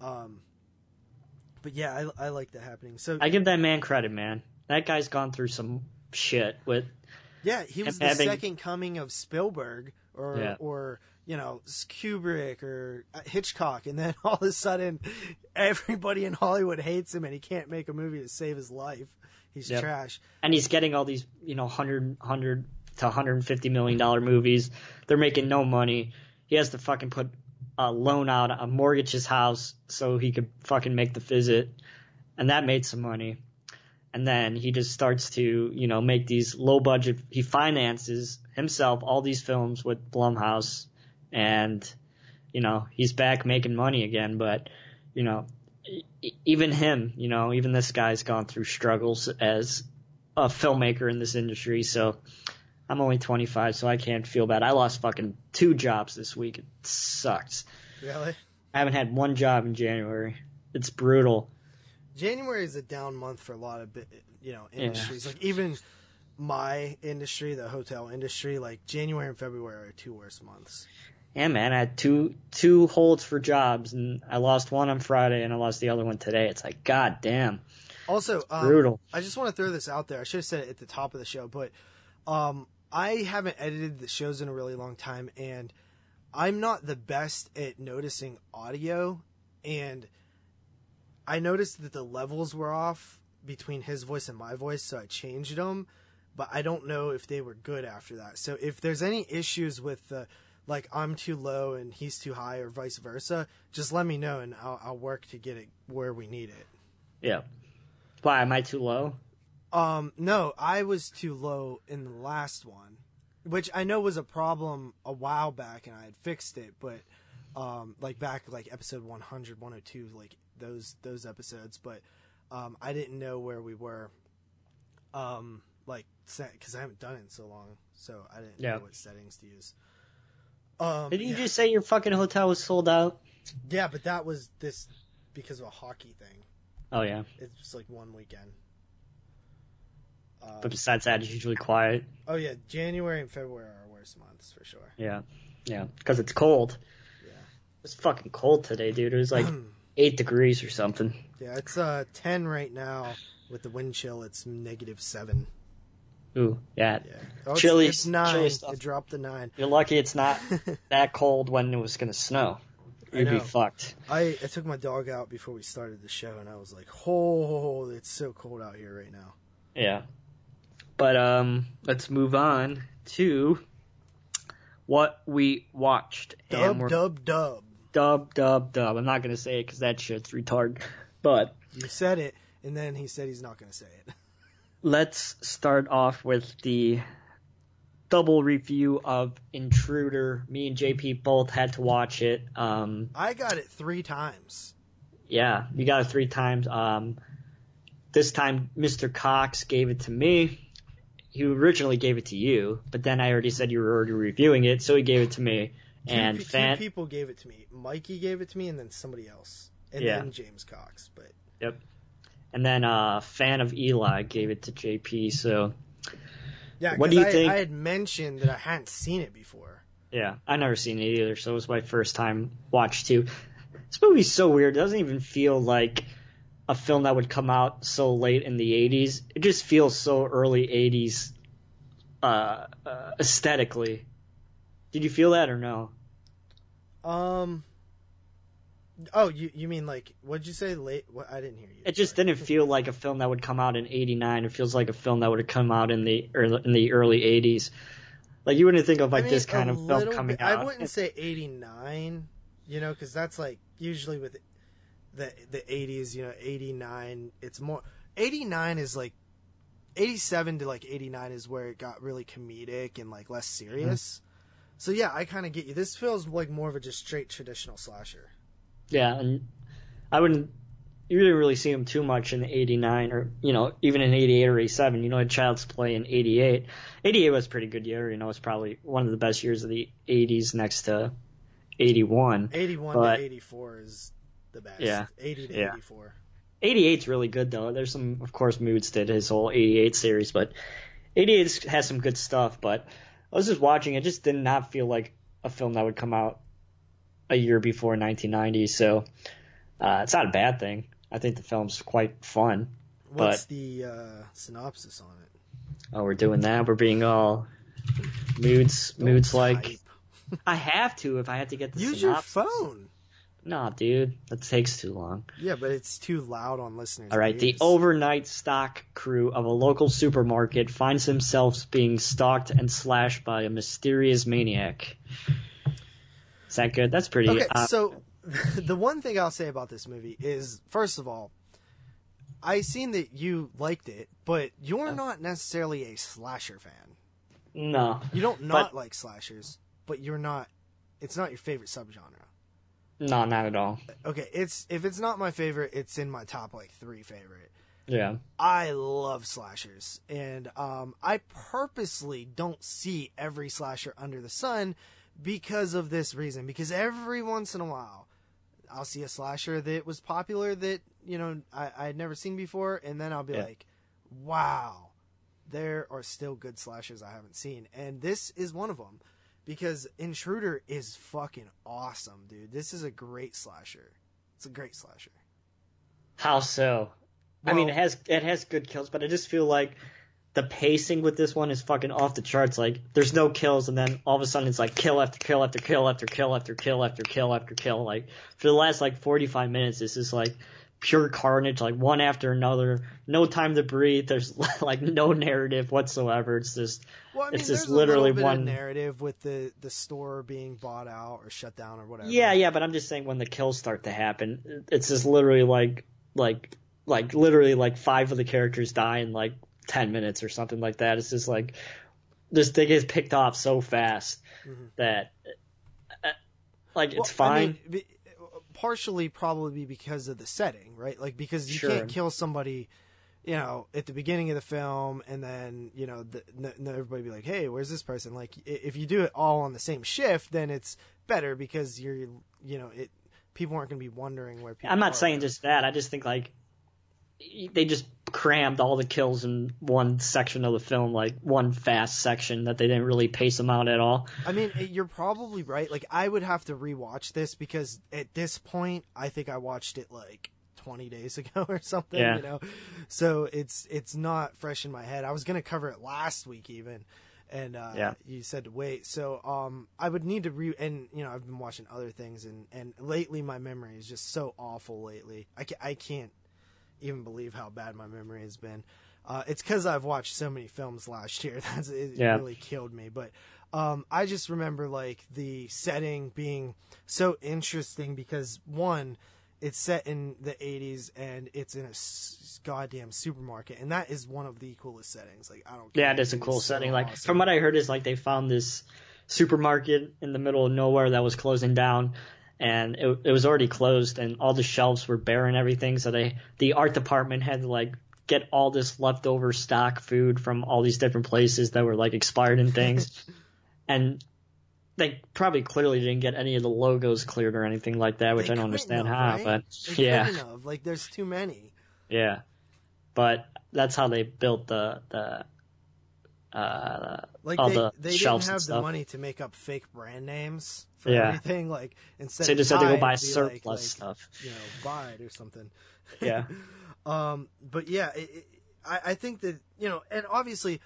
Speaker 2: Um, but yeah, I, I like that happening. So
Speaker 1: I give that man credit, man. That guy's gone through some shit with.
Speaker 2: yeah, he was the
Speaker 1: having-
Speaker 2: second coming of Spielberg or
Speaker 1: Yeah.
Speaker 2: or you know Kubrick or uh, Hitchcock, and then all of a sudden everybody in Hollywood hates him, and he can't make a movie to save his life. He's
Speaker 1: Yep.
Speaker 2: trash.
Speaker 1: and he's getting all these, you know, 100, 100 to 150 million dollar movies. They're making no money. He has to fucking put a loan out, a mortgage his house so he could fucking make the visit, and that made some money. And then he just starts to, you know, make these low budget. He finances himself all these films with Blumhouse, and you know he's back making money again. But you know, even him, you know, even this guy's gone through struggles as a filmmaker in this industry. So I'm only 25, so I can't feel bad. I lost fucking two jobs this week. It sucks.
Speaker 2: Really,
Speaker 1: I haven't had one job in January. It's brutal.
Speaker 2: January is a down month for a lot of you know
Speaker 1: Yeah.
Speaker 2: industries. Like even my industry, the hotel industry, like January and February are two worst months.
Speaker 1: Yeah, man, I had two two holds for jobs, and I lost one on Friday, and I lost the other one today. It's like, god damn,
Speaker 2: Also, um,
Speaker 1: brutal.
Speaker 2: I just want to throw this out there. I should have said it at the top of the show, but um, I haven't edited the shows in a really long time, and I'm not the best at noticing audio. And I noticed that the levels were off between his voice and my voice, so I changed them. But I don't know if they were good after that. So if there's any issues with the like I'm too low and he's too high, or vice versa, just let me know and I'll, I'll work to get it where we need it.
Speaker 1: Yeah. Why am I too low?
Speaker 2: Um, no, I was too low in the last one, which I know was a problem a while back, and I had fixed it. But um, like back like episode 100, 102, like those those episodes. But um, I didn't know where we were. Um, like because I haven't done it in so long, so I didn't
Speaker 1: Yeah.
Speaker 2: know what settings to use. Um,
Speaker 1: Didn't you
Speaker 2: yeah.
Speaker 1: just say your fucking hotel was sold out?
Speaker 2: yeah, but that was this because of a hockey thing.
Speaker 1: Oh yeah.
Speaker 2: It's just like one weekend. Um,
Speaker 1: But besides that, it's usually quiet.
Speaker 2: Oh yeah, January and February are our worst months for sure.
Speaker 1: Yeah. Yeah. Because it's cold.
Speaker 2: Yeah.
Speaker 1: It's fucking cold today, dude. It was like eight degrees or something.
Speaker 2: Yeah, it's uh ten right now with the wind chill. It's negative seven.
Speaker 1: Ooh, yeah.
Speaker 2: Yeah. Oh, it's, it's nine.
Speaker 1: chili stuff.
Speaker 2: It dropped the nine.
Speaker 1: You're lucky it's not that cold when it was gonna snow. You'd be fucked.
Speaker 2: I, I took my dog out before we started the show, and I was like, "Oh, it's so cold out here right now."
Speaker 1: Yeah. But um, let's move on to what we watched.
Speaker 2: Dub, dub, dub.
Speaker 1: dub, dub, dub. I'm not gonna say it because that shit's retarded. But
Speaker 2: You said it, and then he said he's not going to say it.
Speaker 1: Let's start off with the double review of Intruder. Me and JP both had to watch it. Um,
Speaker 2: I got it three times.
Speaker 1: yeah, you got it three times. Um, this time, Mr. Cox gave it to me. He originally gave it to you, but then I already said you were already reviewing it, so he gave it to me.
Speaker 2: Two,
Speaker 1: And
Speaker 2: two
Speaker 1: fan,
Speaker 2: people gave it to me. Mikey gave it to me, and then somebody else, and
Speaker 1: Yeah.
Speaker 2: then James Cox. But
Speaker 1: and then a fan of Eli gave it to JP. So
Speaker 2: yeah,
Speaker 1: What do you
Speaker 2: I,
Speaker 1: think-
Speaker 2: I had mentioned that I hadn't seen it before.
Speaker 1: Yeah, I never seen it either, so it was my first time watch too. This movie's so weird. It doesn't even feel like a film that would come out so late in the '80s. It just feels so early '80s uh, uh, aesthetically. Did you feel that or no?
Speaker 2: Um. Oh, you you mean like what'd you say? Late? What I didn't hear you.
Speaker 1: It just
Speaker 2: Sorry.
Speaker 1: didn't feel like a film that would come out in '89. It feels like a film that would have come out in the early, in the early '80s. Like you wouldn't think of like
Speaker 2: I mean,
Speaker 1: this kind of film coming
Speaker 2: bit-
Speaker 1: out.
Speaker 2: I wouldn't say '89, you know, because that's like usually with the the '80s, you know, '89. It's more '89 is like '87 to like '89 is where it got really comedic and like less mm-hmm. serious. So yeah, I kind of get you. This feels like more of a just straight traditional slasher.
Speaker 1: Yeah, and I wouldn't. You didn't really see him too much in '89, or you know, even in '88 or '87. You know, had Child's Play in '88. '88 was a pretty good year. You know, it's probably one of the best years of the '80s, next to '81.
Speaker 2: 81 to 84 is the best.
Speaker 1: Yeah.
Speaker 2: 80 to
Speaker 1: Yeah. 88's really good though. There's some, of course, Moods did his whole '88 series, but '88 has some good stuff. But I was just watching; it just did not feel like a film that would come out a year before 1990. So uh, it's not a bad thing. I think the film's quite fun.
Speaker 2: What's the uh, synopsis on it?
Speaker 1: Oh, we're doing that. We're being all moods,
Speaker 2: Don't
Speaker 1: moods like. I have to if I have to get the
Speaker 2: Use your phone.
Speaker 1: Nah, dude, that takes too long.
Speaker 2: Yeah, but it's too loud on listeners.
Speaker 1: All right, the overnight stock crew of a local supermarket finds themselves being stalked and slashed by a mysterious maniac. Is that good? That's pretty.
Speaker 2: Okay,
Speaker 1: uh,
Speaker 2: so the one thing I'll say about this movie is, first of all, I seen that you liked it, but you're not necessarily a slasher fan.
Speaker 1: no,
Speaker 2: You don't not like slashers, but you're not. It's not your favorite subgenre.
Speaker 1: no, not at all.
Speaker 2: Okay, it's if it's not my favorite, it's in my top like three favorite.
Speaker 1: Yeah,
Speaker 2: I love slashers, and um, I purposely don't see every slasher under the sun because of this reason. Because every once in a while, I'll see a slasher that was popular that you know I, I had never seen before, and then I'll be
Speaker 1: Yeah.
Speaker 2: like, "Wow, there are still good slashers I haven't seen," and this is one of them. Because Intruder is fucking awesome, dude. This is a great slasher. It's a great slasher.
Speaker 1: how so? I mean, it has it has good kills, but I just feel like the pacing with this one is fucking off the charts. Like, there's no kills, and then all of a sudden it's like kill after kill after kill after kill after kill after kill after kill. Like for the last like 45 minutes, this is like pure carnage, like one after another. No time to breathe. There's like no narrative whatsoever. It's just
Speaker 2: Well, I mean,
Speaker 1: It's just
Speaker 2: a
Speaker 1: literally one-
Speaker 2: narrative with the the store being bought out or shut down or whatever.
Speaker 1: yeah, yeah. But I'm just saying when the kills start to happen, it's just literally like like like literally like five of the characters die in like 10 minutes or something like that. It's just like this thing gets picked off so fast
Speaker 2: Mhm.
Speaker 1: that uh, like
Speaker 2: Well,
Speaker 1: it's fine.
Speaker 2: I mean, partially probably because of the setting, right? Like because you
Speaker 1: Sure.
Speaker 2: can't kill somebody, you know, at the beginning of the film, and then you know, the, n- everybody be like, "Hey, where's this person?" Like if you do it all on the same shift, then it's better because you're, you know, it people aren't going to be wondering where people.
Speaker 1: I'm
Speaker 2: are.
Speaker 1: not saying just that. I just think like they just crammed all the kills in one section of the film, like one fast section that they didn't really pace them out at all.
Speaker 2: I mean, you're probably right. Like, I would have to rewatch this because at this point, I think I watched it like 20 days ago or something.
Speaker 1: Yeah.
Speaker 2: You know, so it's it's not fresh in my head. I was gonna cover it last week even, and uh,
Speaker 1: Yeah.
Speaker 2: you said to wait. So um, I would need to re and you know I've been watching other things and and lately my memory is just so awful lately. I ca I can't even believe how bad my memory has been. Uh, it's because I've watched so many films last year. That's it
Speaker 1: Yeah.
Speaker 2: really killed me. But um, I just remember like the setting being so interesting because one, it's set in the 80s and it's in a s- goddamn supermarket, and that is one of the coolest settings. Like I don't.
Speaker 1: Yeah, it is a cool
Speaker 2: so
Speaker 1: setting. Like
Speaker 2: awesome.
Speaker 1: from what I heard is like they found this supermarket in the middle of nowhere that was closing down and it, it was already closed and all the shelves were bare and everything so they the art department had to like get all this leftover stock food from all these different places that were like expired and things and they probably clearly didn't get any of the logos cleared or anything like that which
Speaker 2: They
Speaker 1: i don't understand
Speaker 2: have,
Speaker 1: how
Speaker 2: right?
Speaker 1: but
Speaker 2: They
Speaker 1: yeah
Speaker 2: have. Like there's too many.
Speaker 1: yeah but that's how they built the the uh
Speaker 2: Like
Speaker 1: all
Speaker 2: they,
Speaker 1: the
Speaker 2: they didn't have the money to make up fake brand names for
Speaker 1: Yeah.
Speaker 2: everything. Like instead,
Speaker 1: so they
Speaker 2: of
Speaker 1: just had to go buy surplus
Speaker 2: like, like,
Speaker 1: stuff
Speaker 2: you know, Bide or something.
Speaker 1: yeah
Speaker 2: Um, but yeah, it, it, I, I think that you know, and obviously,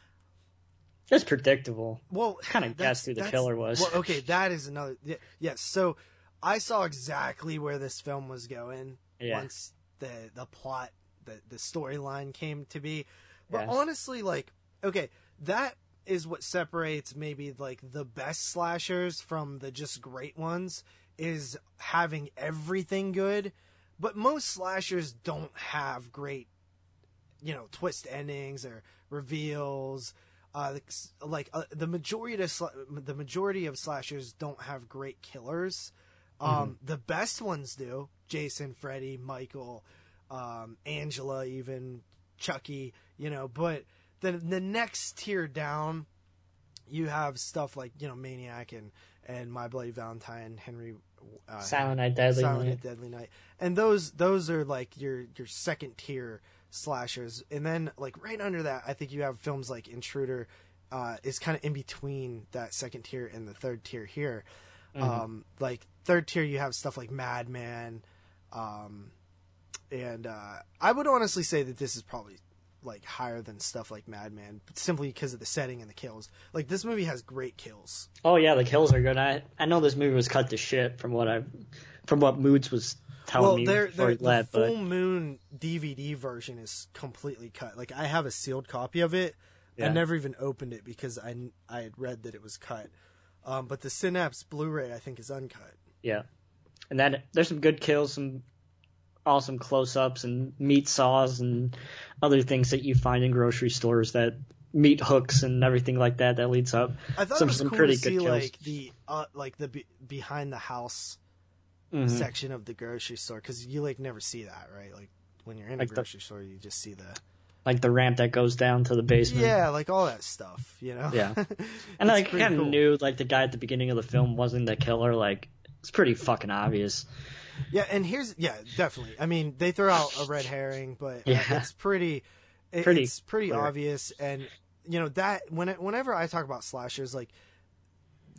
Speaker 1: It's predictable.
Speaker 2: well,
Speaker 1: Kinda
Speaker 2: that's-
Speaker 1: guessed who the killer was.
Speaker 2: Well, okay, that is another. Yes, so I saw exactly where this film was going
Speaker 1: Yeah.
Speaker 2: once the the plot, the the storyline came to be. But
Speaker 1: Yeah.
Speaker 2: honestly, like, okay, that is what separates maybe like the best slashers from the just great ones is having everything good. But most slashers don't have great you know twist endings or reveals. Uh like uh, the majority of sla- the majority of slashers don't have great killers. Um the best ones do. Jason freddy michael um angela even chucky you know but the the next tier down you have stuff like you know maniac and and my bloody valentine henry uh,
Speaker 1: Silent Night, Deadly
Speaker 2: Silent
Speaker 1: Night.
Speaker 2: Night, Deadly Night, and those those are like your your second tier slashers, and then like right under that, I think you have films like Intruder, uh, is kind of in between that second tier and the third tier here.
Speaker 1: Mm-hmm.
Speaker 2: Um, like third tier, you have stuff like Madman, um, and uh, I would honestly say that this is probably like higher than stuff like Madman, simply because of the setting and the kills. Like this movie has great kills.
Speaker 1: Oh yeah, the kills are good. I I know this movie was cut to shit from what I from what Moods was telling
Speaker 2: well,
Speaker 1: me
Speaker 2: they're,
Speaker 1: before
Speaker 2: they're,
Speaker 1: he
Speaker 2: the full
Speaker 1: but
Speaker 2: moon DVD version is completely cut. Like I have a sealed copy of it. I never even opened it because I I had read that it was cut. Um, but the Synapse Blu-ray I think is uncut.
Speaker 1: yeah, and that there's some good kills, some awesome close-ups and meat saws and other things that you find in grocery stores that meat hooks and everything like that that leads up.
Speaker 2: I thought
Speaker 1: Some-
Speaker 2: it was cool
Speaker 1: pretty
Speaker 2: to
Speaker 1: good
Speaker 2: see
Speaker 1: kills.
Speaker 2: like the uh, like the be- behind the house
Speaker 1: Mhm.
Speaker 2: section of the grocery store because you like never see that right. Like when you're in a
Speaker 1: Like the-
Speaker 2: grocery store, you just see the
Speaker 1: Like the ramp that goes down to the basement.
Speaker 2: yeah, like all that stuff. You know.
Speaker 1: Yeah. And like kind of
Speaker 2: cool.
Speaker 1: knew like the guy at the beginning of the film wasn't the killer. Like it's pretty fucking obvious.
Speaker 2: Yeah, and here's yeah, definitely. I mean, they throw out a red herring, but uh,
Speaker 1: Yeah.
Speaker 2: it's pretty, it-
Speaker 1: Pretty
Speaker 2: it's pretty
Speaker 1: clear.
Speaker 2: obvious. And you know that when it, whenever I talk about slashers, like,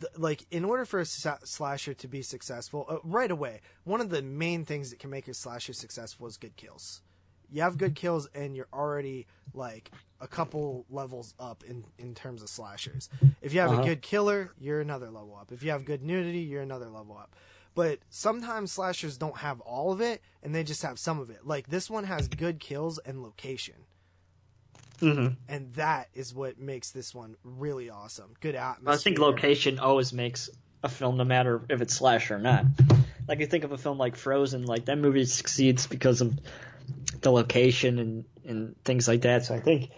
Speaker 2: th- like in order for a sa- slasher to be successful, uh, right away, one of the main things that can make a slasher successful is good kills. You have good kills, and you're already like a couple levels up in in terms of slashers. If you have
Speaker 1: Uh-huh.
Speaker 2: a good killer, you're another level up. If you have good nudity, you're another level up. But sometimes slashers don't have all of it, and they just have some of it. Like this one has good kills and location,
Speaker 1: hmm
Speaker 2: and that is what makes this one really awesome. Good atmosphere.
Speaker 1: I think location always makes a film, no matter if it's slasher or not. Like you think of a film like Frozen, like that movie succeeds because of the location and and things like that. So I think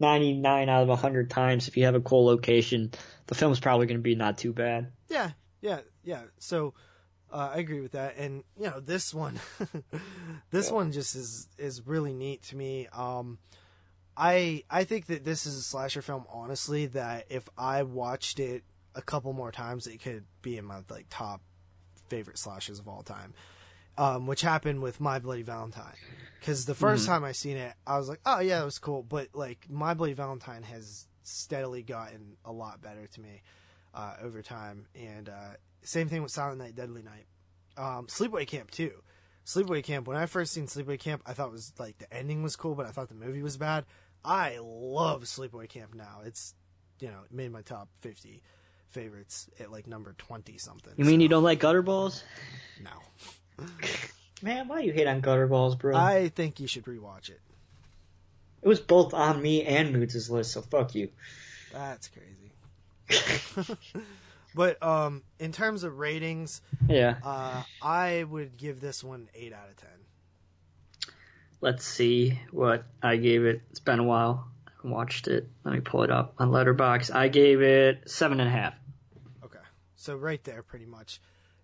Speaker 1: 99 out of 100 times, if you have a cool location, the film's probably going to be not too bad.
Speaker 2: Yeah, yeah, yeah. So uh, I agree with that, and you know this one, this one just is is really neat to me. Um, I I think that this is a slasher film, honestly. That if I watched it a couple more times, it could be in my like top favorite slashers of all time. Um, which happened with My Bloody Valentine, because the 1st time I seen it, I was like, oh yeah, that was cool. But like My Bloody Valentine has steadily gotten a lot better to me uh, over time. And uh, same thing with Silent Night, Deadly Night, um, Sleepaway Camp too. Sleepaway Camp. When I first seen Sleepaway Camp, I thought it was like the ending was cool, but I thought the movie was bad. I love Sleepaway Camp now. It's you know it made my top fifty favorites at like number twenty something.
Speaker 1: You mean
Speaker 2: so,
Speaker 1: you don't like Gutterballs?
Speaker 2: No,
Speaker 1: Man, why you hate on Gutterballs, bro?
Speaker 2: I think you should rewatch it.
Speaker 1: It was both on me and Moods' list, so fuck you.
Speaker 2: That's crazy. but um, in terms of ratings,
Speaker 1: Yeah.
Speaker 2: uh, I would give this one eight out of ten.
Speaker 1: Let's see what I gave it. It's been a while. I haven't watched it. Let me pull it up on Letterboxd. I gave it seven and a half.
Speaker 2: Okay, so right there, pretty much.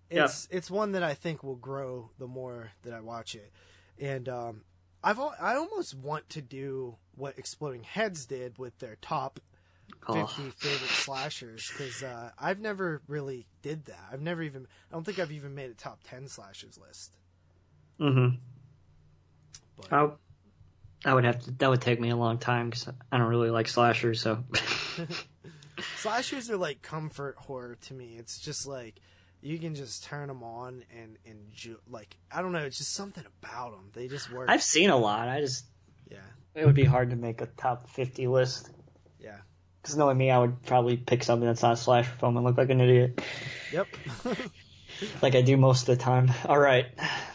Speaker 1: Yeah.
Speaker 2: It's it's one that I think will grow the more that I watch it, and um, I've I almost want to do what Exploding Heads did with their top
Speaker 1: Oh,
Speaker 2: fifty favorite slashers because uh, I've never really did that. I've never even I don't think I've even made a top ten slashers list.
Speaker 1: mm-hmm.
Speaker 2: But
Speaker 1: I, I would have to. That would take me a long time because I don't really like slashers. So
Speaker 2: slashers are like comfort horror to me. It's just like you can just turn them on and enjoy. Like I don't know, it's just something about them. They just work.
Speaker 1: I've seen a lot. I just
Speaker 2: Yeah,
Speaker 1: it would be hard to make a top fifty list.
Speaker 2: yeah.
Speaker 1: Because knowing me, I would probably pick something that's not a slasher film and look like an idiot,
Speaker 2: Yep.
Speaker 1: like I do most of the time. All right,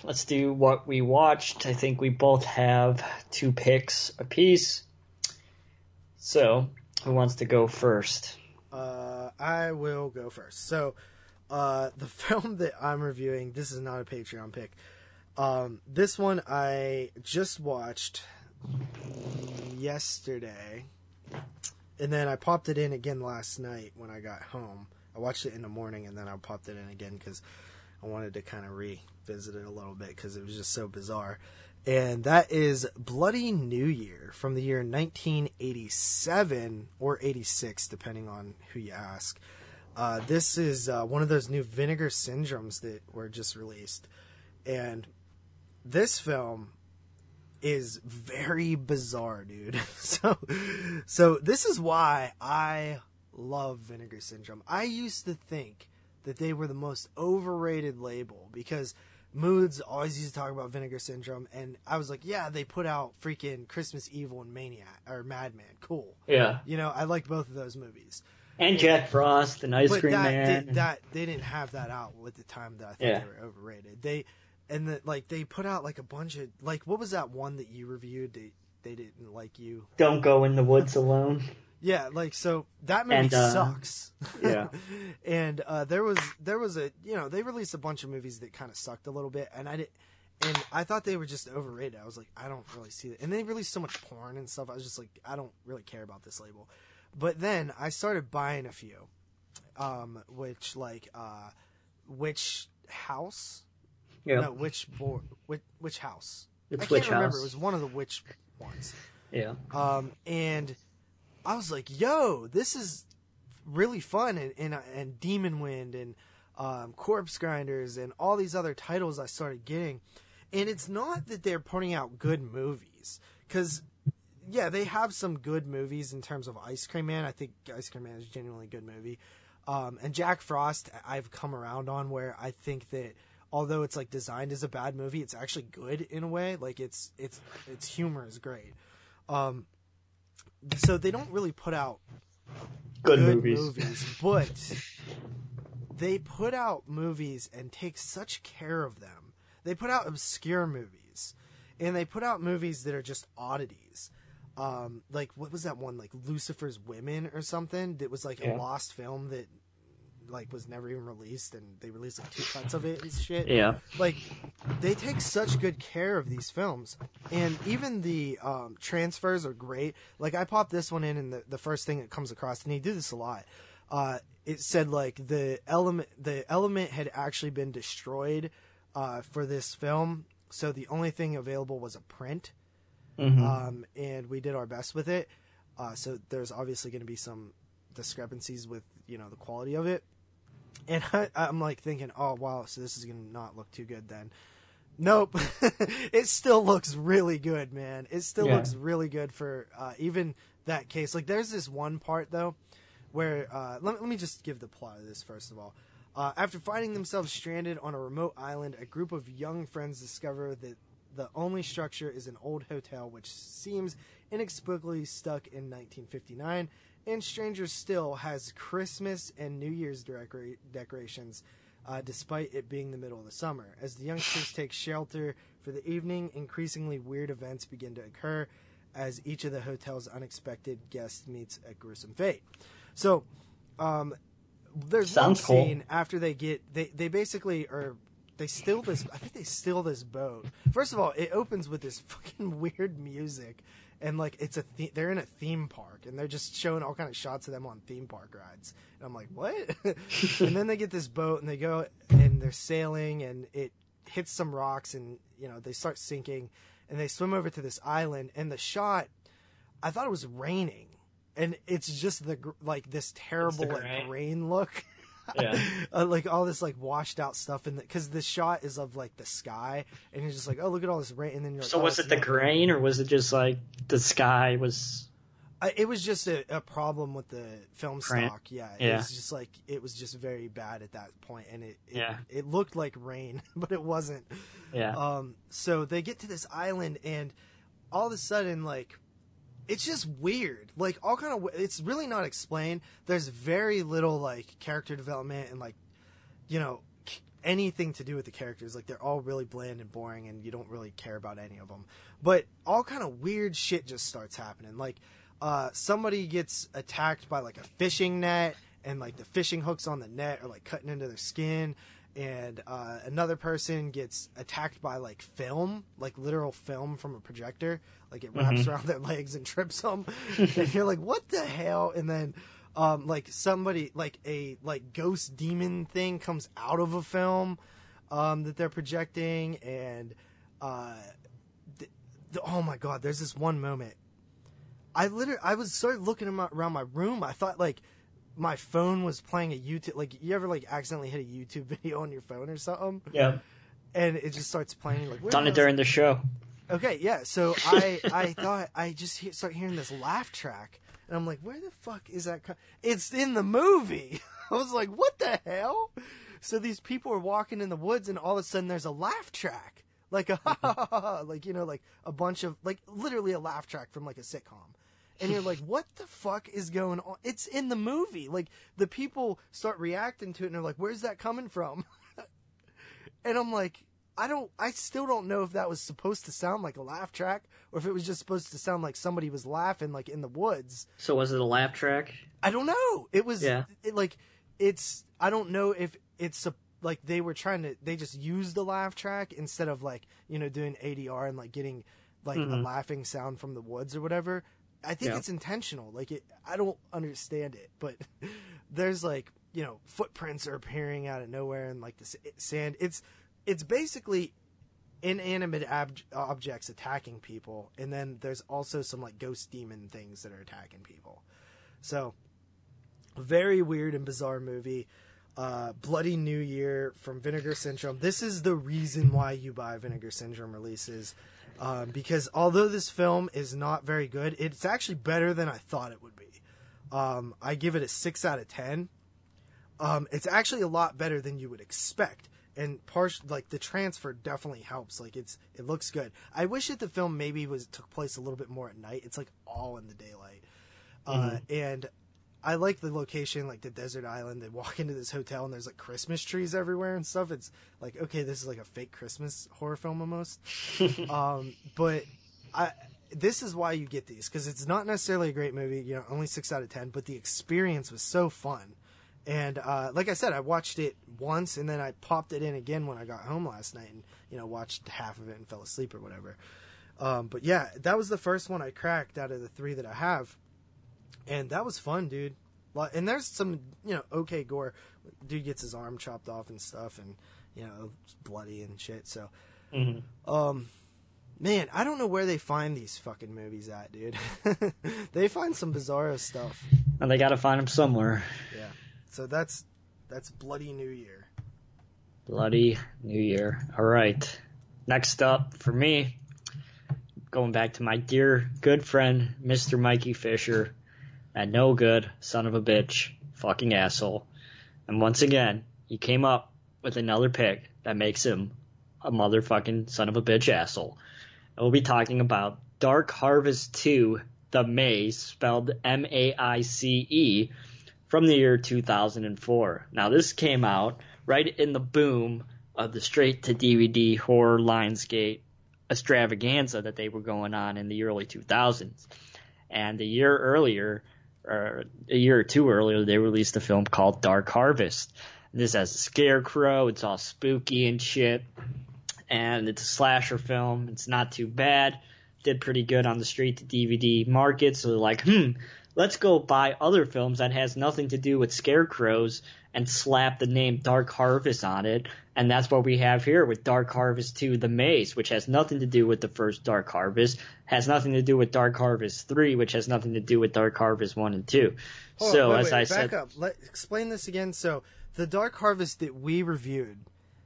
Speaker 1: let's do what we watched. I think we both have two picks apiece. So, who wants to go first?
Speaker 2: uh, I will go first. So, uh, the film that I'm reviewing, this is not a Patreon pick. Um, this one I just watched yesterday, and then I popped it in again last night when I got home. I watched it in the morning, and then I popped it in again because I wanted to kind of revisit it a little bit because it was just so bizarre. And that is Bloody New Year from the year 1987 or 86, depending on who you ask. Uh, this is uh, one of those new Vinegar Syndromes that were just released. And this film is very bizarre, dude. so, so this is why I love Vinegar Syndrome. I used to think that they were the most overrated label because Moods always used to talk about Vinegar Syndrome, and I was like, yeah, they put out freaking Christmas Evil and Maniac or Madman, cool.
Speaker 1: Yeah,
Speaker 2: You know, I liked both of those movies.
Speaker 1: and Jack Frost and Ice
Speaker 2: But
Speaker 1: Cream
Speaker 2: that,
Speaker 1: Man.
Speaker 2: They, that they didn't have that out at the time that I thought
Speaker 1: Yeah.
Speaker 2: they were overrated. They and that like they put out like a bunch of like what was that one that you reviewed? They they didn't like you.
Speaker 1: Don't go in the woods alone.
Speaker 2: Yeah, like so that movie
Speaker 1: And, uh,
Speaker 2: sucks.
Speaker 1: yeah.
Speaker 2: and uh, there was there was a you know they released a bunch of movies that kind of sucked a little bit, and I did. And I thought they were just overrated. I was like, I don't really see it. And they released so much porn and stuff. I was just like, I don't really care about this label. But then I started buying a few, um, which like uh, which house?
Speaker 1: Yeah,
Speaker 2: No, which board? Which, which house? I can't
Speaker 1: Witch
Speaker 2: remember.
Speaker 1: House.
Speaker 2: It was one of the which ones.
Speaker 1: Yeah,
Speaker 2: Um, and I was like, "Yo, this is really fun!" And and, and Demon Wind and um, Corpse Grinders and all these other titles I started getting. And it's not that they're putting out good movies, because yeah, they have some good movies in terms of Ice Cream Man. I think Ice Cream Man is a genuinely good movie. Um, and Jack Frost, I've come around on where I think that although it's like designed as a bad movie, it's actually good in a way. Like it's it's its humor is great. Um, so they don't really put out
Speaker 1: good,
Speaker 2: good
Speaker 1: movies.
Speaker 2: movies, but they put out movies and take such care of them. They put out obscure movies, and they put out movies that are just oddities. Um, like what was that one like Lucifer's Women or something that was like
Speaker 1: Yeah.
Speaker 2: a lost film that like was never even released and they released like two cuts of it and shit.
Speaker 1: Yeah,
Speaker 2: like they take such good care of these films and even the um, transfers are great. Like i popped this one in and the, the first thing that comes across and they do this a lot uh, it said like the element the element had actually been destroyed uh, for this film so the only thing available was a print
Speaker 1: Mhm.
Speaker 2: um, and we did our best with it. Uh, so there's obviously going to be some discrepancies with you know the quality of it and I, I'm like thinking, oh wow, so this is gonna not look too good then. Nope, it still looks really good, man. It still
Speaker 1: Yeah.
Speaker 2: looks really good for uh, even that case. Like, there's this one part though, where uh, let, let me just give the plot of this first of all. Uh, after finding themselves stranded on a remote island, a group of young friends discover that the only structure is an old hotel which seems inexplicably stuck in 1959, and stranger still has Christmas and New Year's decora- decorations, uh, despite it being the middle of the summer. As the youngsters take shelter for the evening, increasingly weird events begin to occur as each of the hotel's unexpected guests meets a gruesome fate. So, um, there's
Speaker 1: Sounds
Speaker 2: one
Speaker 1: cool.
Speaker 2: scene after they get they they basically are they steal this I think they steal this boat. First of all, it opens with this fucking weird music and like it's a the- they're in a theme park and they're just showing all kind of shots of them on theme park rides. And I'm like, "What?" and then they get this boat and they go and they're sailing and it hits some rocks and you know, they start sinking and they swim over to this island and the shot I thought it was raining and it's just the like this terrible like rain look.
Speaker 1: Yeah.
Speaker 2: uh, like all this like washed out stuff in the because the shot is of like the sky and you're just like oh look at all this rain and then you're like,
Speaker 1: So
Speaker 2: oh,
Speaker 1: was it the grain, or was it just like the sky was?
Speaker 2: Uh, it was just a, a problem with the film
Speaker 1: Print.
Speaker 2: stock. Yeah, it
Speaker 1: Yeah.
Speaker 2: was just like it was just very bad at that point, and it it,
Speaker 1: Yeah.
Speaker 2: it looked like rain, but it wasn't.
Speaker 1: Yeah.
Speaker 2: Um, so they get to this island, and all of a sudden, like, it's just weird. Like all kind of, it's really not explained. There's very little like character development and like, you know, anything to do with the characters. Like they're all really bland and boring, and you don't really care about any of them. But all kind of weird shit just starts happening. Like, uh, somebody gets attacked by like a fishing net, and like the fishing hooks on the net are like cutting into their skin and uh, another person gets attacked by like film, like literal film from a projector, like it wraps around their legs and trips them, and you're like, what the hell? And then, um, like somebody, like a like ghost demon thing comes out of a film, um, that they're projecting, and uh, th- th- oh my god, there's this one moment. I literally, I was sort of looking around my room. I thought like my phone was playing a YouTube. Like you ever like accidentally hit a YouTube video on your phone or something,
Speaker 1: yeah.
Speaker 2: and it just starts playing. Like where
Speaker 1: Done it
Speaker 2: hell's-
Speaker 1: during the show.
Speaker 2: Okay, yeah. So I I thought I just he- start hearing this laugh track, and I'm like, where the fuck is that? Co-? It's in the movie. I was like, what the hell? So these people are walking in the woods, and all of a sudden there's a laugh track, like a ha ha ha, ha like you know, like a bunch of like literally a laugh track from like a sitcom. And you're like, what the fuck is going on? It's in the movie. Like the people start reacting to it, and they're like, where's that coming from? and I'm like, I don't, I still don't know if that was supposed to sound like a laugh track or if it was just supposed to sound like somebody was laughing like in the woods.
Speaker 1: So was it a laugh track?
Speaker 2: I don't know. It was
Speaker 1: Yeah.
Speaker 2: it, like, it's, I don't know if it's a, like they were trying to, they just used the laugh track instead of like, you know, doing ADR and like getting like a
Speaker 1: Mhm.
Speaker 2: laughing sound from the woods or whatever. I think
Speaker 1: Yeah.
Speaker 2: it's intentional. Like it, I don't understand it, but there's like, you know, footprints are appearing out of nowhere and like the sand. It's, it's basically inanimate ab- objects attacking people, and then there's also some like ghost demon things that are attacking people. So, very weird and bizarre movie. Uh, Bloody New Year from Vinegar Syndrome. This is the reason why you buy Vinegar Syndrome releases. Um, because although this film is not very good, it's actually better than I thought it would be. Um, I give it a 6 out of 10. Um, it's actually a lot better than you would expect. And part like the transfer definitely helps. Like it's it looks good. I wish that the film maybe was took place a little bit more at night. It's like all in the daylight. Uh, and I like the location, like the desert island. They walk into this hotel and there's like Christmas trees everywhere and stuff. It's like okay, this is like a fake Christmas horror film almost. um, but I this is why you get these because it's not necessarily a great movie. You know, only six out of ten, but the experience was so fun. And uh, like I said, I watched it once and then I popped it in again when I got home last night and you know watched half of it and fell asleep or whatever. Um, but yeah, that was the first one I cracked out of the three that I have, and that was fun, dude. And there's some you know okay gore. Dude gets his arm chopped off and stuff, and you know bloody and shit. So,
Speaker 1: Mhm.
Speaker 2: um, man, I don't know where they find these fucking movies at, dude. they find some bizarro stuff.
Speaker 1: And they got to find them somewhere.
Speaker 2: Yeah. So that's that's Bloody New Year.
Speaker 1: Bloody New Year. All right. Next up for me, going back to my dear good friend, Mr. Mikey Fisher, that no good son of a bitch, fucking asshole. And once again, he came up with another pick that makes him a motherfucking son of a bitch asshole. And we'll be talking about Dark Harvest 2, The Maize, spelled M-A-I-C-E, from the year 2004. Now this came out right in the boom of the straight to DVD horror Lionsgate extravaganza that they were going on in the early 2000s. And a year earlier, or a year or two earlier, they released a film called Dark Harvest. This has a scarecrow. It's all spooky and shit. And it's a slasher film. It's not too bad. Did pretty good on the street to DVD market. So they're like, hmm, let's go buy other films that has nothing to do with scarecrows and slap the name Dark Harvest on it. And that's what we have here with Dark Harvest 2 The Maize, which has nothing to do with the first Dark Harvest, has nothing to do with Dark Harvest 3, which has nothing to do with Dark Harvest 1 and 2.
Speaker 2: Hold
Speaker 1: so,
Speaker 2: on, wait,
Speaker 1: as
Speaker 2: wait,
Speaker 1: I
Speaker 2: back
Speaker 1: said,
Speaker 2: up. Let, explain this again. So, the Dark Harvest that we reviewed,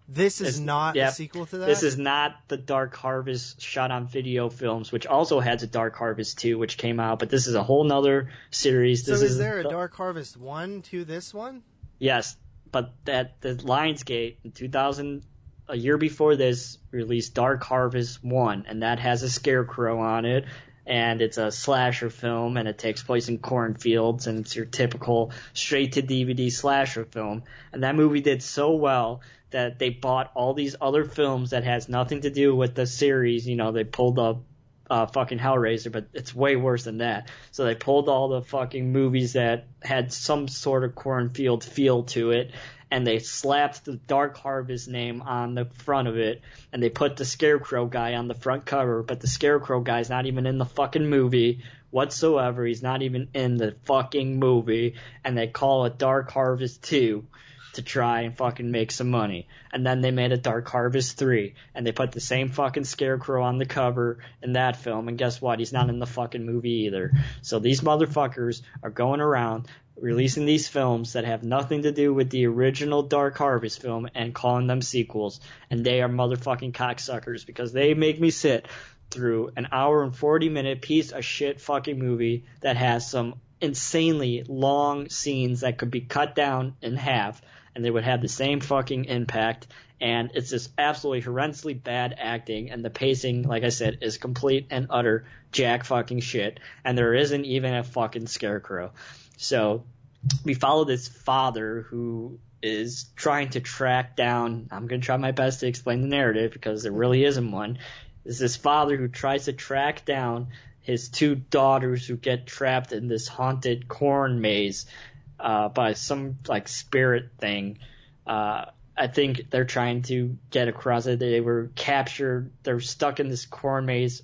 Speaker 2: this is not
Speaker 1: yeah,
Speaker 2: a sequel to that.
Speaker 1: This is not the Dark Harvest shot on video films, which also has a Dark Harvest 2, which came out, but this is a whole nother series.
Speaker 2: so.
Speaker 1: This
Speaker 2: Is there a Dark Harvest one to this one?
Speaker 1: Yes, but that the Lionsgate in 2000, a year before this, released Dark Harvest 1, and that has a scarecrow on it, and it's a slasher film, and it takes place in cornfields, and it's your typical straight to DVD slasher film. And that movie did so well that they bought all these other films that has nothing to do with the series. You know, they pulled up uh, fucking Hellraiser, but it's way worse than that. So they pulled all the fucking movies that had some sort of cornfield feel to it, and they slapped the Dark Harvest name on the front of it, and they put the Scarecrow guy on the front cover, but the Scarecrow guy's not even in the fucking movie whatsoever. He's not even in the fucking movie, and they call it Dark Harvest 2 to try and fucking make some money. And then they made a Dark Harvest 3, and they put the same fucking scarecrow on the cover in that film, and guess what? He's not in the fucking movie either. So these motherfuckers are going around releasing these films that have nothing to do with the original Dark Harvest film and calling them sequels, and they are motherfucking cocksuckers because they make me sit through an hour and 40 minute piece of shit fucking movie that has some insanely long scenes that could be cut down in half and they would have the same fucking impact. And it's just absolutely horrendously bad acting. And the pacing like i said is complete and utter jack fucking shit. And there isn't even a fucking scarecrow. So we follow this father who is trying to track down i'm going to try my best to explain the narrative because there really isn't one. Is this father who tries to track down his two daughters who get trapped in this haunted corn maze uh, by some like spirit thing. Uh, I think they're trying to get across it. They were captured. They're stuck in this corn maze,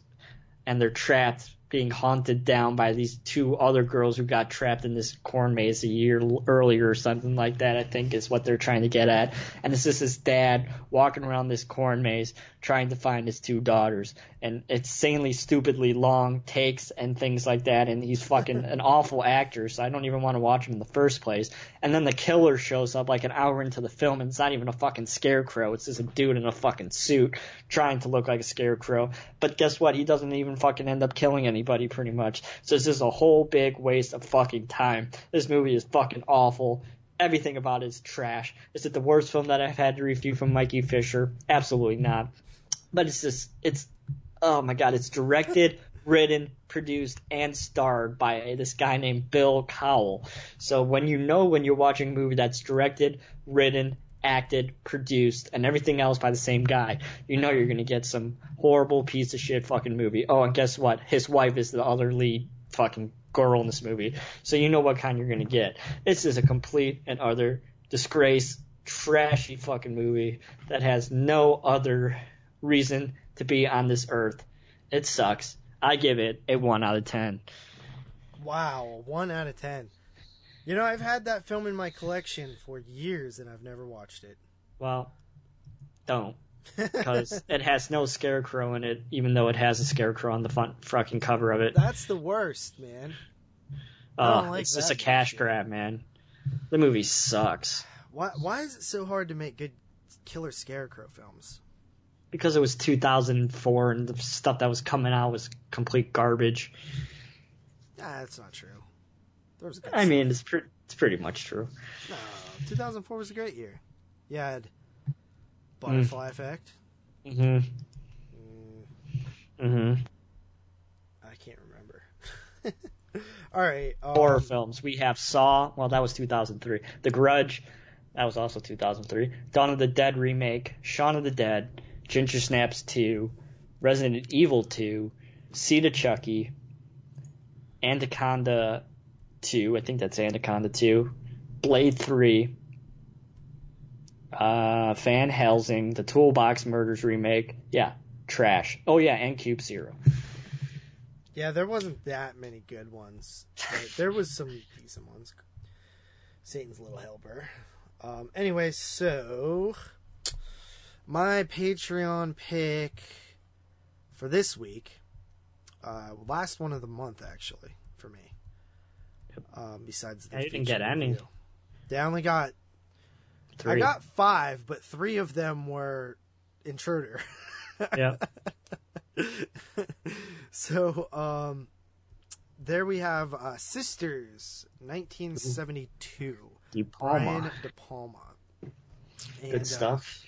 Speaker 1: and they're trapped, being haunted down by these two other girls who got trapped in this corn maze a year earlier or something like that. I think is what they're trying to get at. And it's just his dad walking around this corn maze trying to find his two daughters, and it's insanely, stupidly long takes and things like that. And he's fucking an awful actor, so I don't even want to watch him in the first place. And then the killer shows up like an hour into the film, and it's not even a fucking scarecrow. It's just a dude in a fucking suit trying to look like a scarecrow. But guess what? He doesn't even fucking end up killing anybody, pretty much. So it's just a whole big waste of fucking time. This movie is fucking awful. Everything about it is trash. Is it the worst film that I've had to review from Mikey Fisher? Absolutely not. But it's just, it's, oh my god, it's directed, written, produced, and starred by this guy named Bill Cowell. So when you know when you're watching a movie that's directed, written, acted, produced, and everything else by the same guy, you know you're gonna get some horrible piece of shit fucking movie. Oh, and guess what? His wife is the other lead fucking girl in this movie. So you know what kind you're gonna get. This is a complete and utter disgrace, trashy fucking movie that has no other reason to be on this earth. It sucks. I give it a 1 out of 10.
Speaker 2: Wow, one out of ten. You know, I've had that film in my collection for years and I've never watched it.
Speaker 1: Well, don't. Because it has no scarecrow in it, even though it has a scarecrow on the front fucking cover of it.
Speaker 2: That's the worst, man.
Speaker 1: Oh,
Speaker 2: like
Speaker 1: it's just a cash grab, man. The movie sucks.
Speaker 2: Why why is it so hard to make good killer scarecrow films?
Speaker 1: Because it was 2004 and the stuff that was coming out was complete garbage.
Speaker 2: Nah, that's not true. There was
Speaker 1: I mean, it's, pre- it's pretty much true.
Speaker 2: no, 2004 was a great year. You had Butterfly Effect.
Speaker 1: Mm-hmm.
Speaker 2: Mm,
Speaker 1: Mm-hmm.
Speaker 2: I can't remember. All right. Um,
Speaker 1: Horror films. We have Saw. Well, that was 2003. The Grudge. That was also 2003. Dawn of the Dead remake. Shaun of the Dead. Ginger Snaps 2. Resident Evil 2. Seed of Chucky. Anaconda 2. I think that's Anaconda 2. Blade 3. Uh, Van Helsing. The Toolbox Murders remake. Yeah. Trash. Oh yeah, and Cube Zero.
Speaker 2: Yeah, there wasn't that many good ones, but there was some decent ones. Satan's Little Helper. Um, anyway, so my Patreon pick for this week, uh, last one of the month actually for me. Um, besides the
Speaker 1: I didn't get any.
Speaker 2: review. They only got
Speaker 1: Three.
Speaker 2: I got five, but three of them were Intruder.
Speaker 1: yeah.
Speaker 2: so um there we have uh sisters 1972
Speaker 1: De
Speaker 2: brian
Speaker 1: Palma.
Speaker 2: de palma And,
Speaker 1: Good
Speaker 2: uh,
Speaker 1: stuff.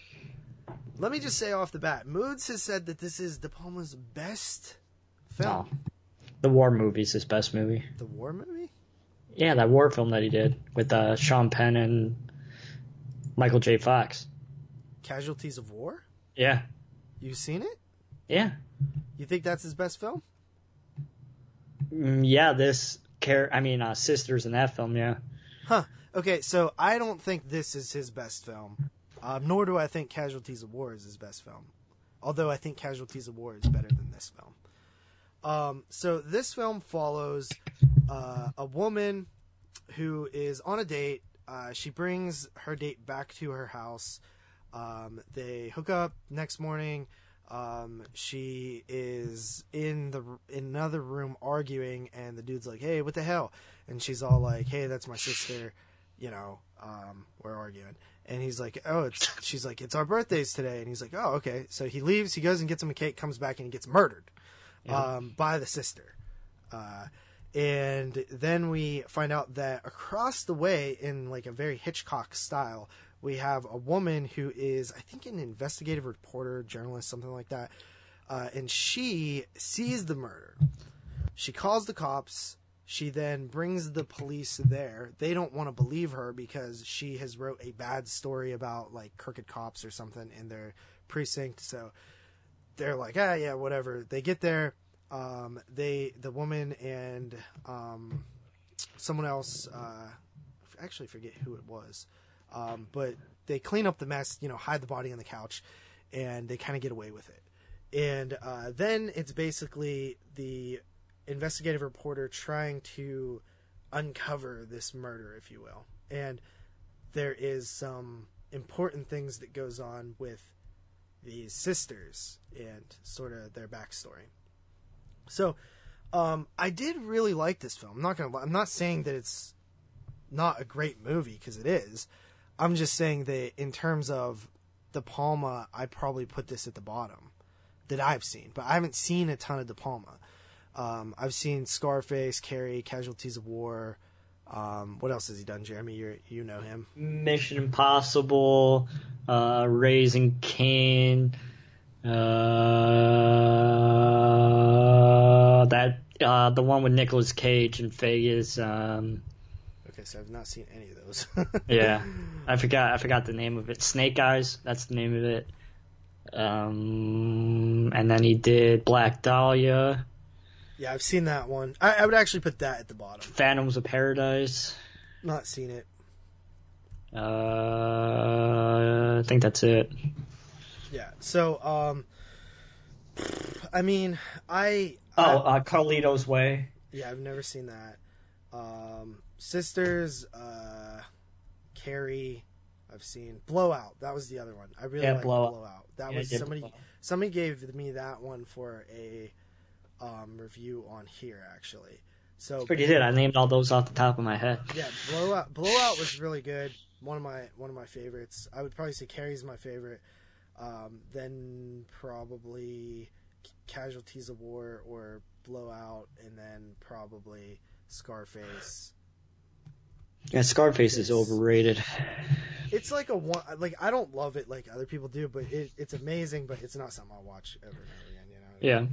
Speaker 2: Let me just say off the bat moods has said that this is de palma's best film
Speaker 1: No. The war movie's his best movie.
Speaker 2: the war movie
Speaker 1: Yeah, that war film that he did with uh, Sean Penn and Michael J. Fox.
Speaker 2: casualties of war
Speaker 1: Yeah.
Speaker 2: you seen it
Speaker 1: Yeah.
Speaker 2: you think that's his best film
Speaker 1: Mm, yeah, this care. I mean, uh, sisters in that film. Yeah.
Speaker 2: huh okay so i don't think this is his best film um, nor do i think casualties of war is his best film. Although i think casualties of war is better than this film. Um, so this film follows uh, a woman who is on a date. Uh, she brings her date back to her house. Um, they hook up next morning. Um, she is in the in another room arguing and the dude's like hey what the hell? And she's all like hey that's my sister. You know um, we're arguing and he's like oh it's she's like it's our birthdays today. And he's like oh okay. So he leaves he goes and gets him a cake comes back and he gets murdered um, by the sister. Uh, and then we find out that across the way in like a very hitchcock style we have a woman who is i think an investigative reporter journalist something like that. Uh, and she sees the murder. She calls the cops she then brings the police there. They don't want to believe her because she has wrote a bad story about like crooked cops or something in their precinct. So they're like ah yeah whatever. They get there. Um, they the woman and um, someone else uh, I actually forget who it was. Um, but they clean up the mess you know hide the body on the couch and they kind of get away with it. And uh, then it's basically the investigative reporter trying to uncover this murder if you will. And there is some important things that goes on with these sisters and sort of their backstory. So um, i did really like this film. I'm not gonna i'm not saying that it's not a great movie because it is. I'm just saying that in terms of de palma i probably put this at the bottom that i've seen but i haven't seen a ton of de palma um, i've seen scarface carrie casualties of war um, what else has he done jeremy you you know him
Speaker 1: Mission Impossible, uh, Raising Cain, uh, that uh, the one with Nicolas Cage in Vegas. Um,
Speaker 2: okay so i've not seen any of those
Speaker 1: yeah, I forgot. I forgot the name of it. Snake Eyes. That's the name of it. Um, and then he did Black Dahlia,
Speaker 2: yeah i've seen that one I, I would actually put that at the bottom
Speaker 1: Phantoms of Paradise.
Speaker 2: not seen it
Speaker 1: Uh, I think that's it.
Speaker 2: Yeah. So, um, I mean, I
Speaker 1: Oh,
Speaker 2: I-
Speaker 1: uh, Carlito's Way.
Speaker 2: yeah, I've never seen that. Um, Sisters, uh, Carrie, I've seen Blowout. That was the other one. I really
Speaker 1: Yeah,
Speaker 2: liked
Speaker 1: Blowout.
Speaker 2: Blowout. That
Speaker 1: Yeah,
Speaker 2: was
Speaker 1: yeah,
Speaker 2: somebody.
Speaker 1: Blowout.
Speaker 2: Somebody gave me that one for a um, review on here actually. So
Speaker 1: Pretty good. I named all those off the top of my head.
Speaker 2: yeah, Blowout. Blowout was really good. One of my one of my favorites. I would probably say Carrie's my favorite. Um, then probably Casualties of War or Blowout, and then probably Scarface.
Speaker 1: Yeah, Scarface is overrated.
Speaker 2: It's like a one. Like I don't love it like other people do, but it, it's amazing. But it's not something I'll watch over and over again. You know.
Speaker 1: Yeah.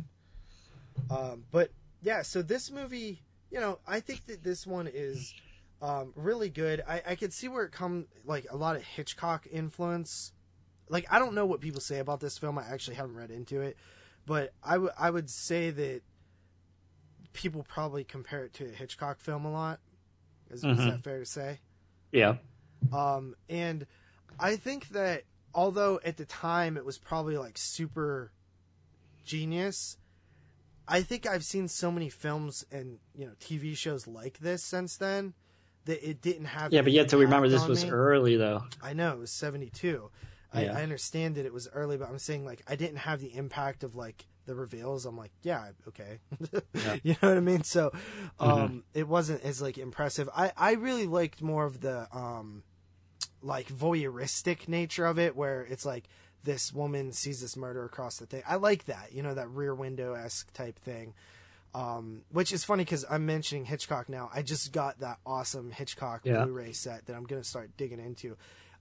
Speaker 2: Um, but yeah, so this movie, you know, I think that this one is um, really good. I, I could see where it come like a lot of Hitchcock influence. Like I don't know what people say about this film. I actually haven't read into it, but I would I would say that people probably compare it to a Hitchcock film a lot. Is, is
Speaker 1: Mhm.
Speaker 2: that fair to say?
Speaker 1: Yeah.
Speaker 2: Um, and I think that although at the time it was probably like super genius, I think I've seen so many films and you know TV shows like this since then that it didn't have.
Speaker 1: Yeah, but you have to remember this was
Speaker 2: me.
Speaker 1: early though.
Speaker 2: I know it was seventy two. I,
Speaker 1: Yeah.
Speaker 2: I understand that it was early, but I'm saying like I didn't have the impact of like the reveals. I'm like, yeah, okay,
Speaker 1: Yeah.
Speaker 2: you know what I mean. So, um, it wasn't as like impressive. I I really liked more of the um, like voyeuristic nature of it, where it's like this woman sees this murder across the thing. I like that, you know, that rear window esque type thing. Um, which is funny because I'm mentioning Hitchcock now. I just got that awesome Hitchcock
Speaker 1: Yeah.
Speaker 2: Blu-ray set that I'm gonna start digging into.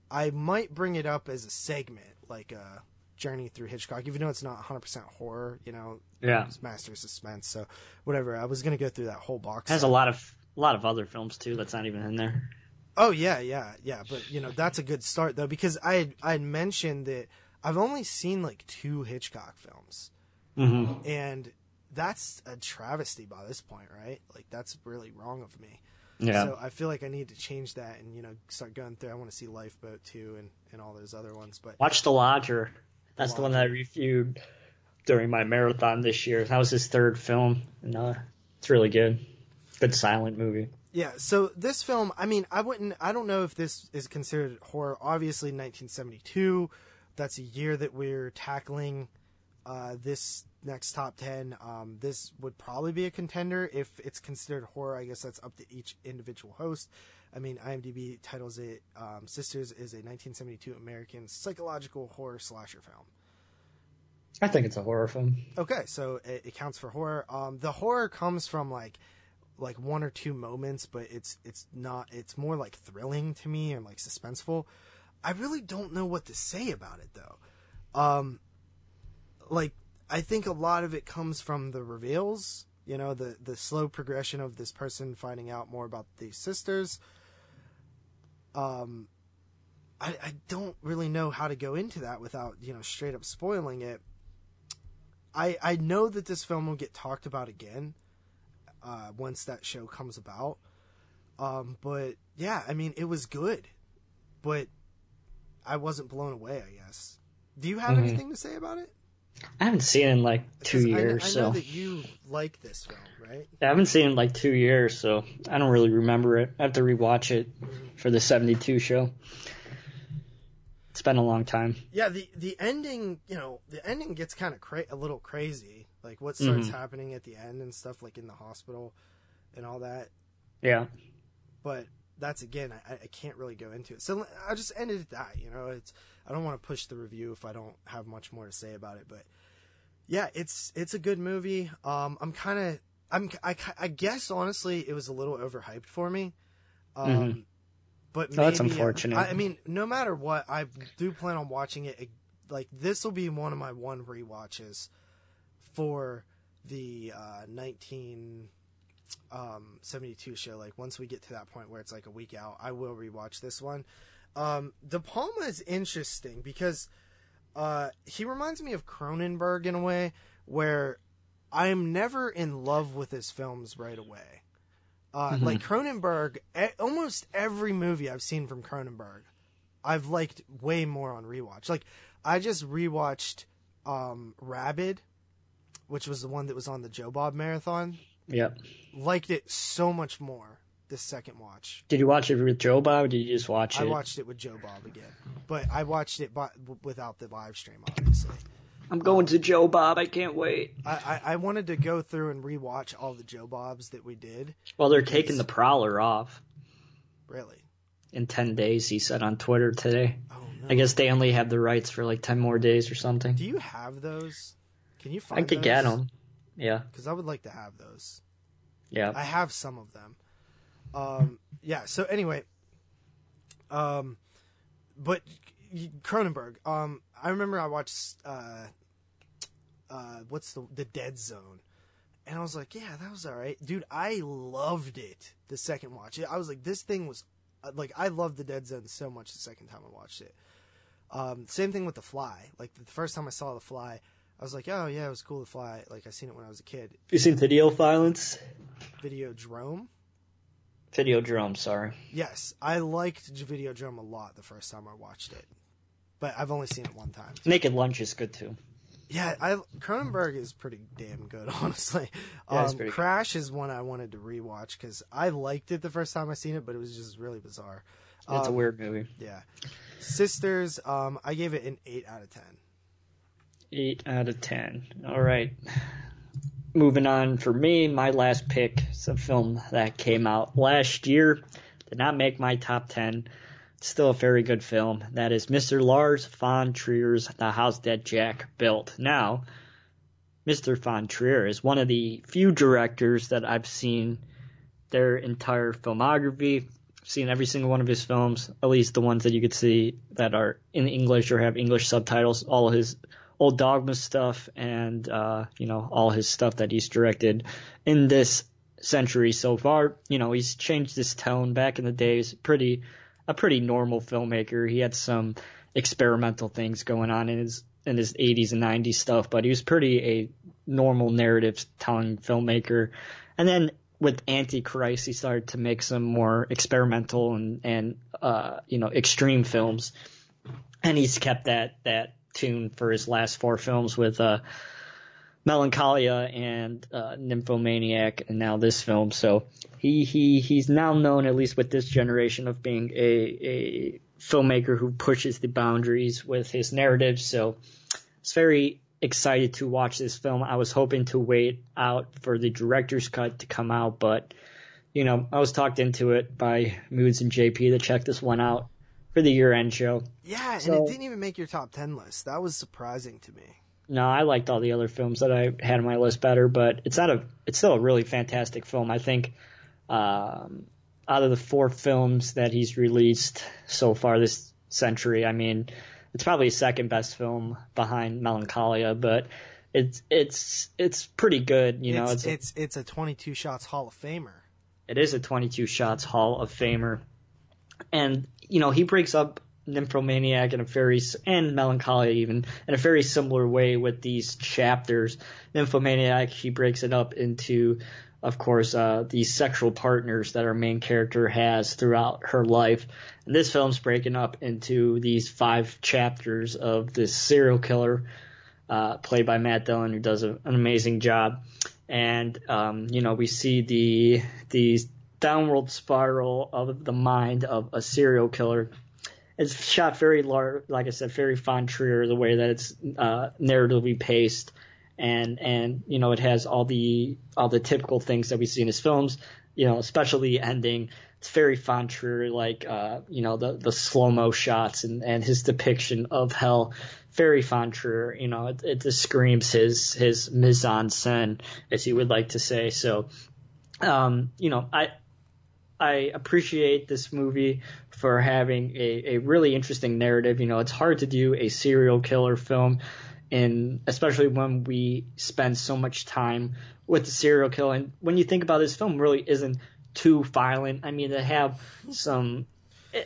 Speaker 2: I might bring it up as a segment, like a journey through Hitchcock, even though it's not 100% horror. You know,
Speaker 1: Yeah.
Speaker 2: it's master of suspense. So whatever. I was gonna go through that whole box.
Speaker 1: Has
Speaker 2: set.
Speaker 1: a lot of a lot of other films too that's not even in there.
Speaker 2: Oh yeah, yeah, yeah. But you know that's a good start though because I had I had mentioned that I've only seen like two Hitchcock films,
Speaker 1: Mm-hmm.
Speaker 2: and that's a travesty by this point, right? Like that's really wrong of me.
Speaker 1: Yeah.
Speaker 2: So I feel like I need to change that and you know start going through. I want to see Lifeboat too and and all those other ones. But
Speaker 1: Watch The Lodger. That's the one that I reviewed during my marathon this year. That was his third film, and uh, it's really good. Good silent movie.
Speaker 2: Yeah, so this film, I mean, I wouldn't, I don't know if this is considered horror. Obviously, 1972, that's a year that we're tackling uh, this next top 10. Um, this would probably be a contender if it's considered horror. I guess that's up to each individual host. I mean, IMDb titles it um, Sisters is a 1972 American psychological horror slasher film.
Speaker 1: I think it's a horror film.
Speaker 2: Okay, so it, it counts for horror. Um, the horror comes from like like one or two moments, but it's it's not. It's more like thrilling to me and like suspenseful. I really don't know what to say about it though. Um, like I think a lot of it comes from the reveals. You know, the the slow progression of this person finding out more about these sisters. Um, I, I don't really know how to go into that without you know straight up spoiling it. I I know that this film will get talked about again uh, once that show comes about. Um, but yeah, I mean, it was good, but I wasn't blown away. I guess. Do you have
Speaker 1: Mhm.
Speaker 2: anything to say about it?
Speaker 1: I haven't seen it in like two
Speaker 2: I
Speaker 1: years,
Speaker 2: I,
Speaker 1: so
Speaker 2: know that you like this film, right?
Speaker 1: I haven't seen it in like two years, so I don't really remember it. I have to rewatch it for the '72 show. It's been a long time.
Speaker 2: Yeah, the the ending, you know, the ending gets kind of cra- a little crazy. Like what starts
Speaker 1: Mhm.
Speaker 2: happening at the end and stuff, like in the hospital and all that.
Speaker 1: Yeah.
Speaker 2: but that's again I, I can't really go into it so i'll just end it at that you know it's i don't want to push the review if i don't have much more to say about it but yeah it's it's a good movie um i'm kind of i'm I, I guess honestly it was a little overhyped for me um
Speaker 1: Mhm.
Speaker 2: but
Speaker 1: Oh, that's unfortunate.
Speaker 2: I, I mean no matter what i do plan on watching it like this will be one of my one rewatches for the uh 19 um 72 show like once we get to that point where it's like a week out i will rewatch this one. Um de palma is interesting because uh he reminds me of cronenberg in a way where i am never in love with his films right away. Uh
Speaker 1: Mhm.
Speaker 2: like cronenberg almost every movie i've seen from cronenberg i've liked way more on rewatch. Like i just rewatched um rabid which was the one that was on the joe bob marathon
Speaker 1: Yep.
Speaker 2: liked it so much more this second watch.
Speaker 1: Did you watch it with Joe Bob? Or did you just watch it?
Speaker 2: I watched it with Joe Bob again, but I watched it by, without the live stream, obviously.
Speaker 1: I'm going to Joe Bob. I can't wait.
Speaker 2: I, I, I wanted to go through and rewatch all the Joe Bobs that we did.
Speaker 1: Well, they're taking the Prowler off
Speaker 2: Really?
Speaker 1: in ten days. He said on Twitter today.
Speaker 2: Oh no!
Speaker 1: I guess they only have the rights for like ten more days or something.
Speaker 2: Do you have those? Can you find? Them?
Speaker 1: I could get them. Yeah.
Speaker 2: because I would like to have those.
Speaker 1: Yeah.
Speaker 2: I have some of them. Um, yeah. So anyway, um, but Cronenberg. Um, I remember I watched uh, uh, what's the the Dead Zone, and I was like, yeah, that was all right, dude. I loved it the second watch. I was like, this thing was uh, like I loved the Dead Zone so much the second time I watched it. Um, same thing with The Fly. Like the first time I saw The Fly, I was like, oh yeah, it was cool to fly. Like I seen it when I was a kid.
Speaker 1: You seen Video Violence?
Speaker 2: Videodrome.
Speaker 1: Videodrome, sorry.
Speaker 2: Yes, I liked Video Videodrome a lot the first time I watched it, but I've only seen it one time.
Speaker 1: Naked Lunch is good too.
Speaker 2: Yeah, I Cronenberg is pretty damn good, honestly.
Speaker 1: Yeah,
Speaker 2: um, Crash good. is one I wanted to rewatch because I liked it the first time I seen it, but it was just really bizarre.
Speaker 1: It's um, a weird movie.
Speaker 2: Yeah, Sisters. Um, I gave it an eight out of ten.
Speaker 1: Eight out of ten. All right. Moving on for me, my last pick is a film that came out last year. Did not make my top ten. Still a very good film. That is Mr. Lars von Trier's The House That Jack Built. Now, Mr. von Trier is one of the few directors that I've seen their entire filmography. Seen every single one of his films, at least the ones that you could see that are in English or have English subtitles. All his old Dogma stuff and uh, you know all his stuff that he's directed in this century so far. You know he's changed his tone. Back in the days, pretty a pretty normal filmmaker. He had some experimental things going on in his in his 80s and 90s stuff, but he was pretty a normal narrative telling filmmaker. And then with Antichrist, he started to make some more experimental and and uh, you know extreme films, and he's kept that that tune for his last four films with uh, Melancholia and uh, Nymphomaniac, and now this film. So he he he's now known at least with this generation of being a a filmmaker who pushes the boundaries with his narrative. So it's very excited to watch this film. I was hoping to wait out for the director's cut to come out, but you know, I was talked into it by Moods and JP to check this one out for the year end show.
Speaker 2: Yeah, so, and it didn't even make your top 10 list. That was surprising to me.
Speaker 1: No, I liked all the other films that I had on my list better, but it's not a it's still a really fantastic film. I think um, out of the four films that he's released so far this century, I mean, it's probably his second best film behind Melancholia, but it's it's it's pretty good, you know.
Speaker 2: It's it's, a, it's a 22 shots Hall of Famer.
Speaker 1: It is a 22 shots Hall of Famer and you know he breaks up Nymphomaniac in a very and melancholy even in a very similar way with these chapters. Nymphomaniac he breaks it up into, of course, uh, these sexual partners that our main character has throughout her life. And this film's breaking up into these five chapters of this serial killer, uh, played by Matt Dillon, who does a, an amazing job. And um, you know we see the these downward spiral of the mind of a serial killer. It's shot very large, like I said, very von Trier, the way that it's uh, narratively paced, and and you know it has all the all the typical things that we see in his films. You know, especially the ending. It's very von Trier, like uh, you know the the slow mo shots and and his depiction of hell. Very von Trier. You know, it, it just screams his his mise en scène, as you would like to say. So, um, you know, I I appreciate this movie for having a, a really interesting narrative. You know, it's hard to do a serial killer film, and especially when we spend so much time with the serial killer. And when you think about this film, really isn't too violent. I mean, they have some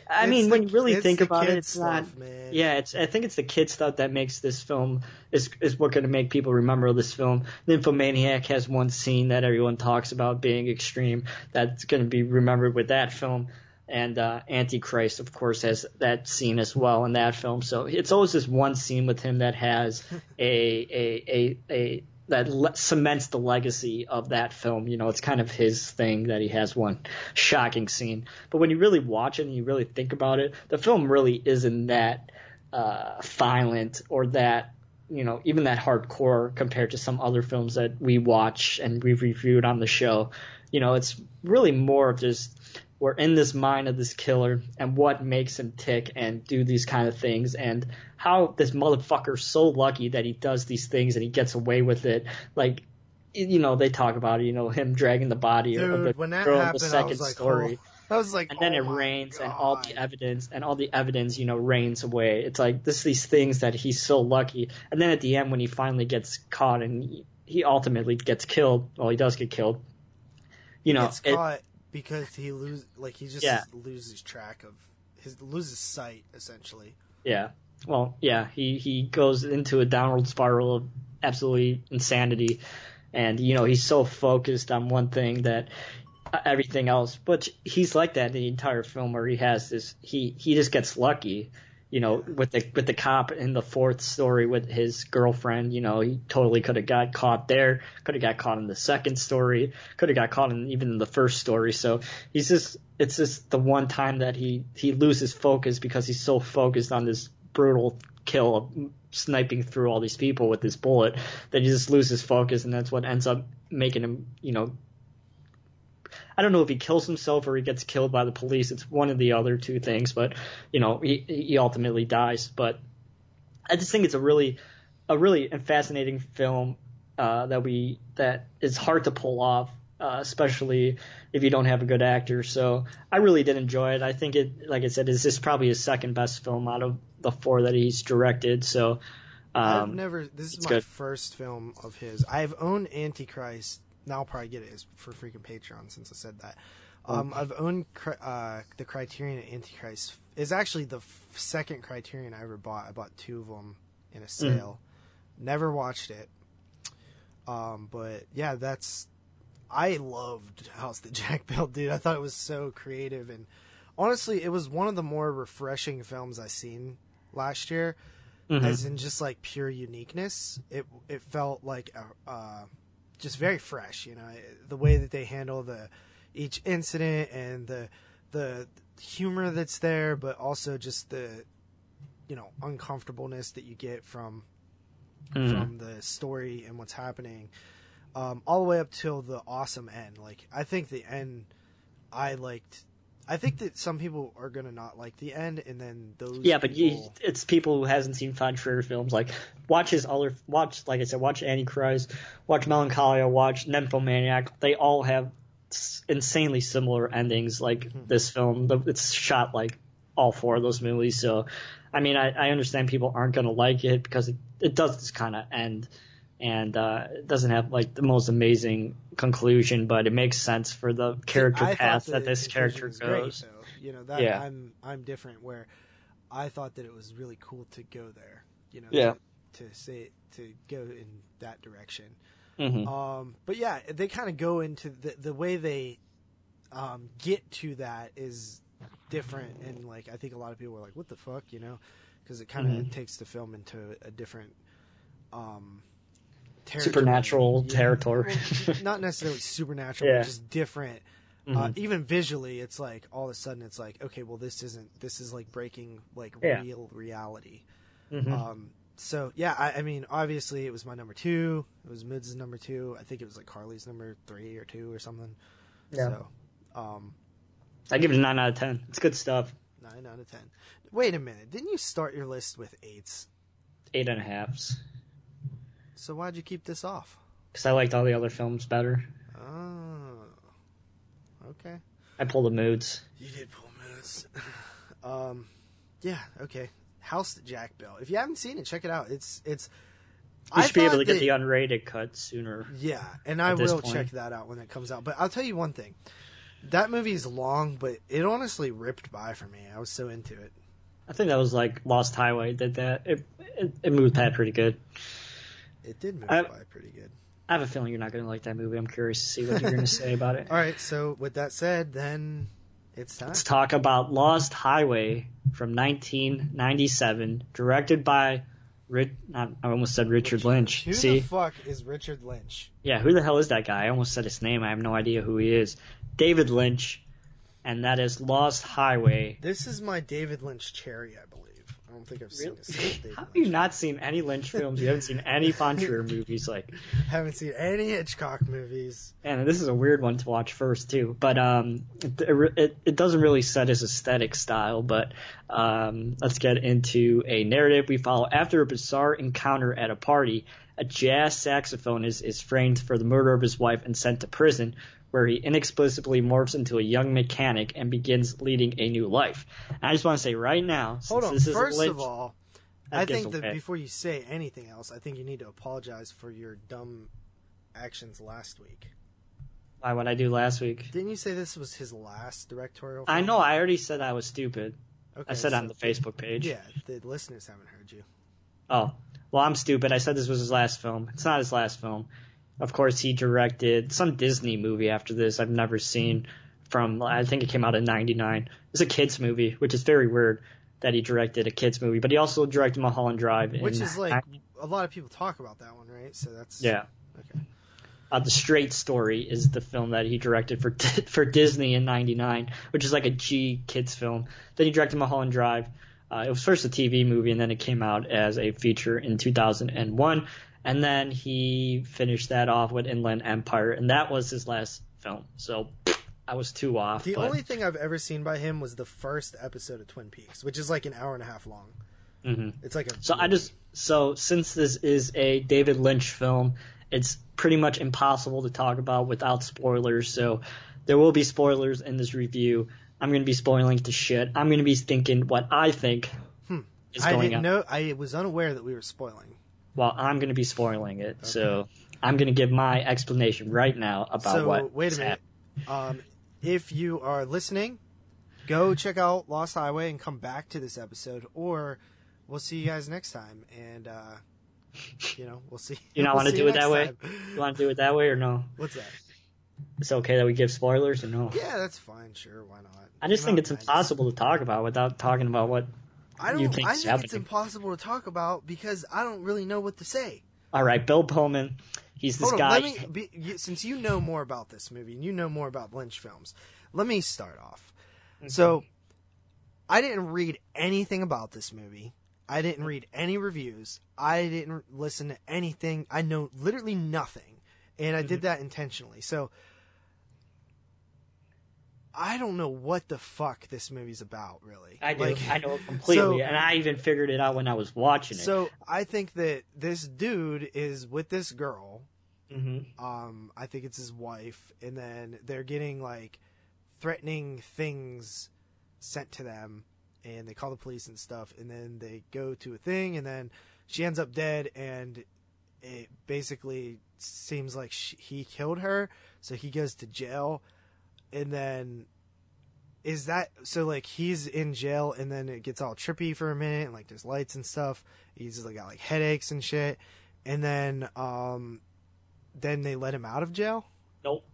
Speaker 1: I it's mean, the, when you really think about it, it's stuff, not. Man. Yeah, it's. I think it's the kid stuff that makes this film is is what going to make people remember this film. Nymphomaniac has one scene that everyone talks about being extreme. That's going to be remembered with that film. And uh, Antichrist, of course, has that scene as well in that film. So it's always this one scene with him that has a a a, a that le- cements the legacy of that film. You know, it's kind of his thing that he has one shocking scene. But when you really watch it and you really think about it, the film really isn't that uh, violent or that you know even that hardcore compared to some other films that we watch and we've reviewed on the show. You know, it's really more of just we're in this mind of this killer and what makes him tick and do these kind of things and how this motherfucker's so lucky that he does these things and he gets away with it. Like you know, they talk about it, you know, him dragging the body
Speaker 2: Dude,
Speaker 1: of the
Speaker 2: when that
Speaker 1: girl
Speaker 2: happened,
Speaker 1: the second
Speaker 2: was like,
Speaker 1: story.
Speaker 2: oh, I was like,
Speaker 1: and then
Speaker 2: oh
Speaker 1: it
Speaker 2: my
Speaker 1: rains and all the evidence and all the evidence you know rains away it's like this these things that he's so lucky and then at the end when he finally gets caught and he, he ultimately gets killed well he does get killed you know
Speaker 2: gets
Speaker 1: it-
Speaker 2: caught because he lose like he just
Speaker 1: Yeah.
Speaker 2: loses track of his loses sight essentially.
Speaker 1: yeah well yeah he he goes into a downward spiral of absolutely insanity and you know he's so focused on one thing that uh, everything else but he's like that in the entire film where he has this he he just gets lucky you know with the with the cop in the fourth story with his girlfriend you know he totally could have got caught there could have got caught in the second story could have got caught in even in the first story. So he's just it's just the one time that he he loses focus because he's so focused on this brutal kill of sniping through all these people with this bullet that he just loses focus and that's what ends up making him you know I don't know if he kills himself or he gets killed by the police. It's one of the other two things, but you know he he ultimately dies. But I just think it's a really a really fascinating film uh, that we that is hard to pull off, uh, especially if you don't have a good actor. So I really did enjoy it. I think it, like I said, is this probably his second best film out of the four that he's directed. So
Speaker 2: I've
Speaker 1: um,
Speaker 2: never. This is my
Speaker 1: good.
Speaker 2: first film of his. I've owned Antichrist. Now I'll probably get it for freaking Patreon since I said that.
Speaker 1: Oh.
Speaker 2: Um, I've owned uh, the Criterion Antichrist. Is actually the f- second Criterion I ever bought. I bought two of them in a
Speaker 1: Mm.
Speaker 2: sale. Never watched it. Um, but yeah, that's. I loved House that Jack built, dude. I thought it was so creative and honestly, it was one of the more refreshing films I seen last year
Speaker 1: mhm.
Speaker 2: as in just like pure uniqueness. It it felt like a, uh, just very fresh. You know, the way that they handle the each incident and the the humor that's there, but also just the you know uncomfortableness that you get from
Speaker 1: Mhm.
Speaker 2: from the story and what's happening, um, all the way up till the awesome end. Like I think the end, I liked. I think that some people are gonna not like the end, and then those
Speaker 1: Yeah, but you, it's people who hasn't seen Todd Schrader films. Like, watch his other, watch, like I said, watch Antichrist, watch Melancholia, watch Nymphomaniac. They all have insanely similar endings. Like
Speaker 2: Mm-hmm.
Speaker 1: this film, it's shot like all four of those movies. So, I mean, I, I understand people aren't gonna like it because it, it does just kind of end, and uh, it doesn't have like the most amazing conclusion, but it makes sense for the character
Speaker 2: thought
Speaker 1: path
Speaker 2: the
Speaker 1: that this character
Speaker 2: was great,
Speaker 1: goes.
Speaker 2: though. You know that
Speaker 1: Yeah.
Speaker 2: I'm I'm different where I thought that it was really cool to go there. You know,
Speaker 1: Yeah.
Speaker 2: to, to say to go in that direction.
Speaker 1: hmm
Speaker 2: Um, but yeah, they kind of go into the the way they um, get to that is different, and like I think a lot of people are like, "What the fuck," you know, because it kind of
Speaker 1: Mhm.
Speaker 2: takes the film into a different um, territory.
Speaker 1: Supernatural
Speaker 2: Yeah.
Speaker 1: territory.
Speaker 2: Well, not necessarily supernatural,
Speaker 1: Yeah.
Speaker 2: but just different. Uh,
Speaker 1: Mhm.
Speaker 2: even visually, it's like all of a sudden it's like, okay, well, this isn't. This is like breaking like
Speaker 1: Yeah.
Speaker 2: real reality.
Speaker 1: Mhm.
Speaker 2: Um, so yeah, I, I mean, obviously it was my number two. It was Mids' number two. I think it was like Carly's number three or two or something.
Speaker 1: Yeah.
Speaker 2: So, um,
Speaker 1: I give it a nine out of ten. It's good stuff.
Speaker 2: nine out of ten. Wait a minute, didn't you start your list with eights?
Speaker 1: Eight and a halves.
Speaker 2: So why'd you keep this off?
Speaker 1: Because I liked all the other films better.
Speaker 2: Oh, okay.
Speaker 1: I pull the moods.
Speaker 2: You did pull moods. um, yeah, okay. House that Jack built. If you haven't seen it, check it out. It's it's.
Speaker 1: We
Speaker 2: I
Speaker 1: should be able to get
Speaker 2: that-
Speaker 1: the unrated cut sooner.
Speaker 2: Yeah, and I will
Speaker 1: point.
Speaker 2: check that out when it comes out. But I'll tell you one thing. That movie is long, but it honestly ripped by for me. I was so into it.
Speaker 1: I think that was like Lost Highway did that. It it, it moved that pretty good.
Speaker 2: It did move
Speaker 1: I-
Speaker 2: by pretty good.
Speaker 1: I have a feeling you're not going to like that movie. I'm curious to see what you're going to say about it.
Speaker 2: All right, so with that said, then it's time.
Speaker 1: Let's talk about Lost Highway from 1997, directed by. Not, I almost said Richard Lynch.
Speaker 2: Who
Speaker 1: See,
Speaker 2: the fuck is Richard Lynch?
Speaker 1: yeah, who the hell is that guy? I almost said his name. I have no idea who he is. David Lynch, and that is Lost Highway.
Speaker 2: This is my David Lynch cherry, I believe. I don't think I've seen a single David
Speaker 1: How have
Speaker 2: Lynch.
Speaker 1: you not seen any Lynch films? You haven't seen any Von Trier movies, like.
Speaker 2: Haven't seen any Hitchcock movies.
Speaker 1: And this is a weird one to watch first too, but um, it, it it doesn't really set his aesthetic style. But um, let's get into a narrative we follow after a bizarre encounter at a party. A jazz saxophone is framed for the murder of his wife and sent to prison, where he inexplicably morphs into a young mechanic and begins leading a new life. I just want to say right now,
Speaker 2: Hold on.
Speaker 1: this is
Speaker 2: First
Speaker 1: Lynch,
Speaker 2: of all, I think that
Speaker 1: away.
Speaker 2: before you say anything else, I think you need to apologize for your dumb actions last week.
Speaker 1: why what I do last week.
Speaker 2: Didn't you say this was his last directorial?
Speaker 1: I know. I already said I was stupid.
Speaker 2: Okay,
Speaker 1: I said
Speaker 2: so-
Speaker 1: on the Facebook page.
Speaker 2: Yeah, the listeners haven't heard you.
Speaker 1: Oh, well, I'm stupid. I said this was his last film. It's not his last film. Of course, he directed some Disney movie after this I've never seen from, I think it came out in 99. It's a kid's movie, which is very weird that he directed a kid's movie. But he also directed Mulholland Drive.
Speaker 2: Which
Speaker 1: in-
Speaker 2: is like a lot of people talk about that one, right? So that's
Speaker 1: Yeah.
Speaker 2: Okay.
Speaker 1: Uh, the Straight Story is the film that he directed for for Disney in '99, which is like a G kids film. Then he directed Mulholland Drive. Uh, it was first a TV movie, and then it came out as a feature in 2001. And then he finished that off with Inland Empire, and that was his last film. So I was two off.
Speaker 2: The
Speaker 1: but,
Speaker 2: only thing I've ever seen by him was the first episode of Twin Peaks, which is like an hour and a half long.
Speaker 1: Mhm.
Speaker 2: It's like a
Speaker 1: So I just so since this is a David Lynch film, it's pretty much impossible to talk about without spoilers. So there will be spoilers in this review. I'm going to be spoiling to shit. I'm going to be thinking what I think
Speaker 2: Hmm.
Speaker 1: is
Speaker 2: I
Speaker 1: going
Speaker 2: didn't
Speaker 1: on.
Speaker 2: know. I was unaware that we were spoiling.
Speaker 1: Well, I'm going to be spoiling it. So I'm going to give my explanation right now about
Speaker 2: so
Speaker 1: what.
Speaker 2: wait a minute. Um, if you are listening, go check out Lost Highway and come back to this episode, or we'll see you guys next time. And uh, you know, we'll see.
Speaker 1: You not
Speaker 2: we'll
Speaker 1: wanna do it that
Speaker 2: next
Speaker 1: way? You want to do it that way or no?
Speaker 2: What's that?
Speaker 1: It's okay that we give spoilers or no?
Speaker 2: Yeah, that's fine. Sure, why not?
Speaker 1: I just think it's impossible to talk about without talking about what.
Speaker 2: I
Speaker 1: you
Speaker 2: don't.
Speaker 1: think
Speaker 2: I think it's impossible to talk about because I don't really know what to say.
Speaker 1: All right, Bill Pullman. He's this
Speaker 2: Hold on,
Speaker 1: guy.
Speaker 2: let me. Be, since you know more about this movie and you know more about Lynch films, let me start off. So, I didn't read anything about this movie. I didn't read any reviews. I didn't listen to anything. I know literally nothing, and I
Speaker 1: Mm-hmm.
Speaker 2: did that intentionally. So, I don't know what the fuck this movie's about, really.
Speaker 1: I do.
Speaker 2: Like-
Speaker 1: I know it completely,
Speaker 2: So-
Speaker 1: and I even figured it out when I was watching it.
Speaker 2: So I think that this dude is with this girl.
Speaker 1: hmm
Speaker 2: Um, I think it's his wife, and then they're getting like threatening things sent to them, and they call the police and stuff, and then they go to a thing, and then she ends up dead, and it basically seems like she, he killed her, so he goes to jail, and then is that so like he's in jail and then it gets all trippy for a minute and like there's lights and stuff he's like got like headaches and shit and then um then they let him out of jail
Speaker 1: Nope.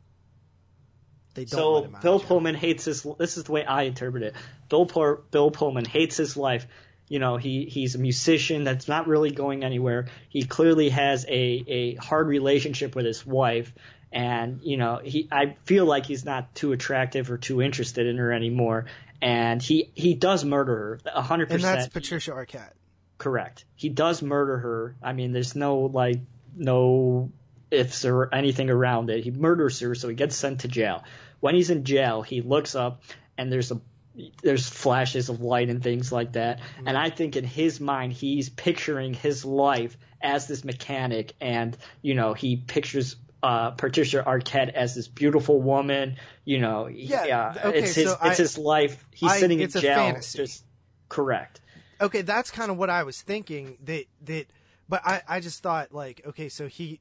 Speaker 2: they don't
Speaker 1: So
Speaker 2: let him out
Speaker 1: Bill
Speaker 2: of jail.
Speaker 1: Pullman hates his. This is the way I interpret it. Bill Por, Bill Pullman hates his life. You know, he he's a musician that's not really going anywhere. He clearly has a a hard relationship with his wife, and you know, he I feel like he's not too attractive or too interested in her anymore. And he he does murder her, a hundred
Speaker 2: and that's. Patricia Arquette
Speaker 1: Correct. He does murder her. I mean, there's no like no ifs or anything around it. He murders her, so he gets sent to jail. When he's in jail, he looks up and there's a there's flashes of light and things like that. Mm-hmm. And I think in his mind, he's picturing his life as this mechanic, and you know, he pictures. Uh, Patricia Arquette as this beautiful woman, you know,
Speaker 2: Yeah,
Speaker 1: uh,
Speaker 2: okay,
Speaker 1: it's his,
Speaker 2: so
Speaker 1: it's
Speaker 2: I-
Speaker 1: his life. He's
Speaker 2: I-
Speaker 1: sitting in jail. Just correct.
Speaker 2: okay that's kind of what i was thinking that that but i i just thought like okay so he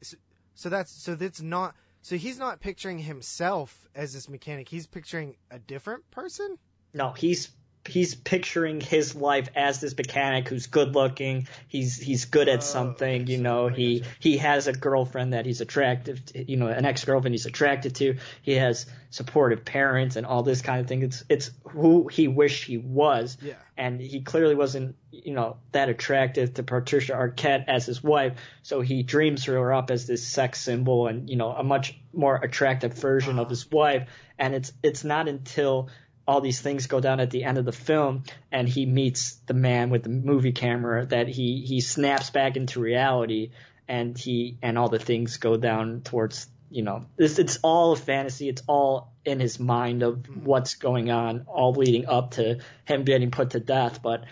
Speaker 2: so that's so that's not so he's not picturing himself as this mechanic he's picturing a different person
Speaker 1: No, he's he's picturing his life as this mechanic who's good looking. He's he's good at
Speaker 2: Oh,
Speaker 1: something.
Speaker 2: okay,
Speaker 1: You know, he he has a girlfriend that he's attractive. To, you know, an ex girlfriend he's attracted to. He has supportive parents and all this kind of thing. It's it's who he wished he was.
Speaker 2: Yeah.
Speaker 1: And he clearly wasn't, you know, that attractive to Patricia Arquette as his wife. So he dreams her up as this sex symbol and you know a much more attractive version of ah. his wife. And it's it's not until all these things go down at the end of the film and he meets the man with the movie camera that he he snaps back into reality and he and all the things go down towards you know it's it's all a fantasy. It's all in his mind of what's going on all leading up to him getting put to death. But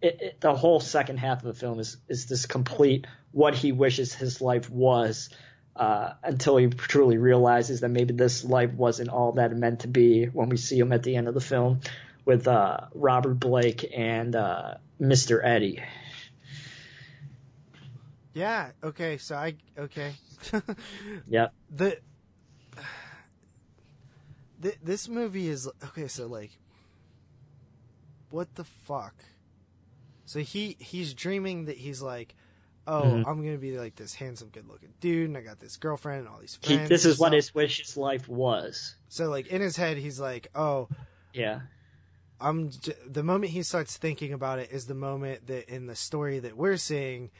Speaker 1: it, it, the whole second half of the film is is this complete what he wishes his life was uh, until he truly realizes that maybe this life wasn't all that it meant to be when we see him at the end of the film with uh, Robert Blake and uh, Mr. Eddy.
Speaker 2: Yeah. Okay. So I okay.
Speaker 1: Yep.
Speaker 2: the, the this movie is okay. So like, what the fuck? So he he's dreaming that he's like, oh,
Speaker 1: Mhm.
Speaker 2: I'm gonna be like this handsome, good looking dude, and I got this girlfriend and all these
Speaker 1: He,
Speaker 2: friends.
Speaker 1: this is what his wish his life was.
Speaker 2: So like in his head, he's like, oh,
Speaker 1: Yeah.
Speaker 2: I'm j- the moment he starts thinking about it is the moment that in the story that we're seeing,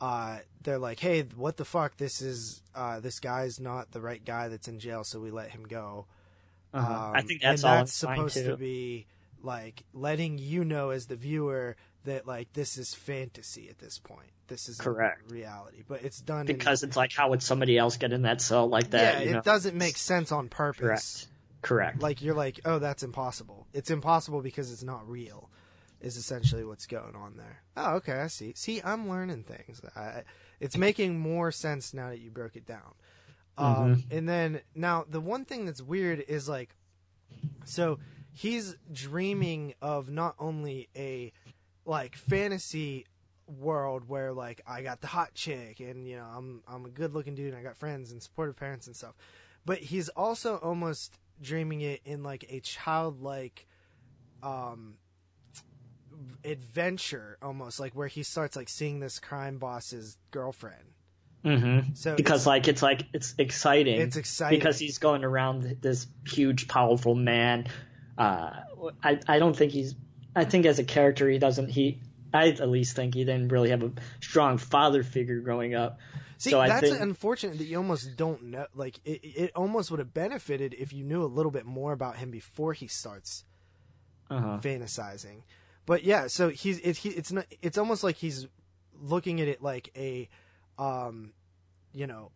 Speaker 2: uh, they're like, hey, what the fuck? This is uh, this guy's not the right guy that's in jail, so we let him go.
Speaker 1: Uh-huh. I
Speaker 2: Um,
Speaker 1: think that's
Speaker 2: and
Speaker 1: all
Speaker 2: that's supposed to be like letting you know as the viewer that like this is fantasy at this point. This is
Speaker 1: Correct.
Speaker 2: reality, but it's done in-
Speaker 1: because it's like how would somebody else get in that cell like that?
Speaker 2: yeah, it
Speaker 1: know?
Speaker 2: doesn't make sense on purpose.
Speaker 1: Correct. Correct.
Speaker 2: Like you're like, oh, that's impossible. It's impossible because it's not real. Is essentially what's going on there. Oh, okay, I see. See, I'm learning things. I, it's making more sense now that you broke it down. Um,
Speaker 1: Mm-hmm.
Speaker 2: and then now the one thing that's weird is like, so he's dreaming of not only a like fantasy world where like I got the hot chick and you know I'm I'm a good looking dude and I got friends and supportive parents and stuff. But he's also almost dreaming it in like a childlike um adventure almost like where he starts like seeing this crime boss's girlfriend.
Speaker 1: Mm-hmm.
Speaker 2: So
Speaker 1: because
Speaker 2: it's,
Speaker 1: like it's like it's exciting.
Speaker 2: it's exciting
Speaker 1: because he's going around this huge, powerful man. Uh, I I don't think he's. I think as a character, he doesn't. He I at least think he didn't really have a strong father figure growing up.
Speaker 2: See,
Speaker 1: so I
Speaker 2: that's
Speaker 1: think-
Speaker 2: unfortunate that you almost don't know. Like, it, it almost would have benefited if you knew a little bit more about him before he starts
Speaker 1: Uh-huh.
Speaker 2: fantasizing. But yeah, so he's it, he, it's not. It's almost like he's looking at it like a, um, you know,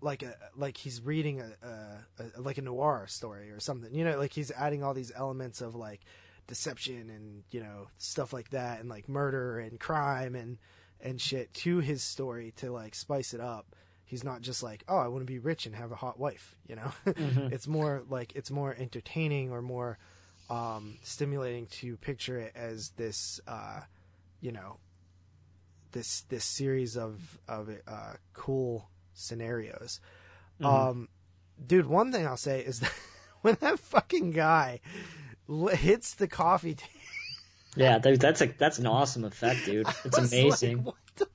Speaker 2: like a like he's reading a, a, a like a noir story or something. You know, like he's adding all these elements of like deception and you know stuff like that and like murder and crime and and shit to his story to like spice it up. He's not just like, oh, I want to be rich and have a hot wife. You know,
Speaker 1: Mhm.
Speaker 2: it's more like it's more entertaining or more um, stimulating to picture it as this, uh, you know, this this series of of uh, cool scenarios.
Speaker 1: Mhm.
Speaker 2: Um, dude, one thing I'll say is that when that fucking guy hits the coffee table,
Speaker 1: Yeah, that- that's a that's an awesome effect, dude. It's
Speaker 2: like,
Speaker 1: amazing.
Speaker 2: what the fuck?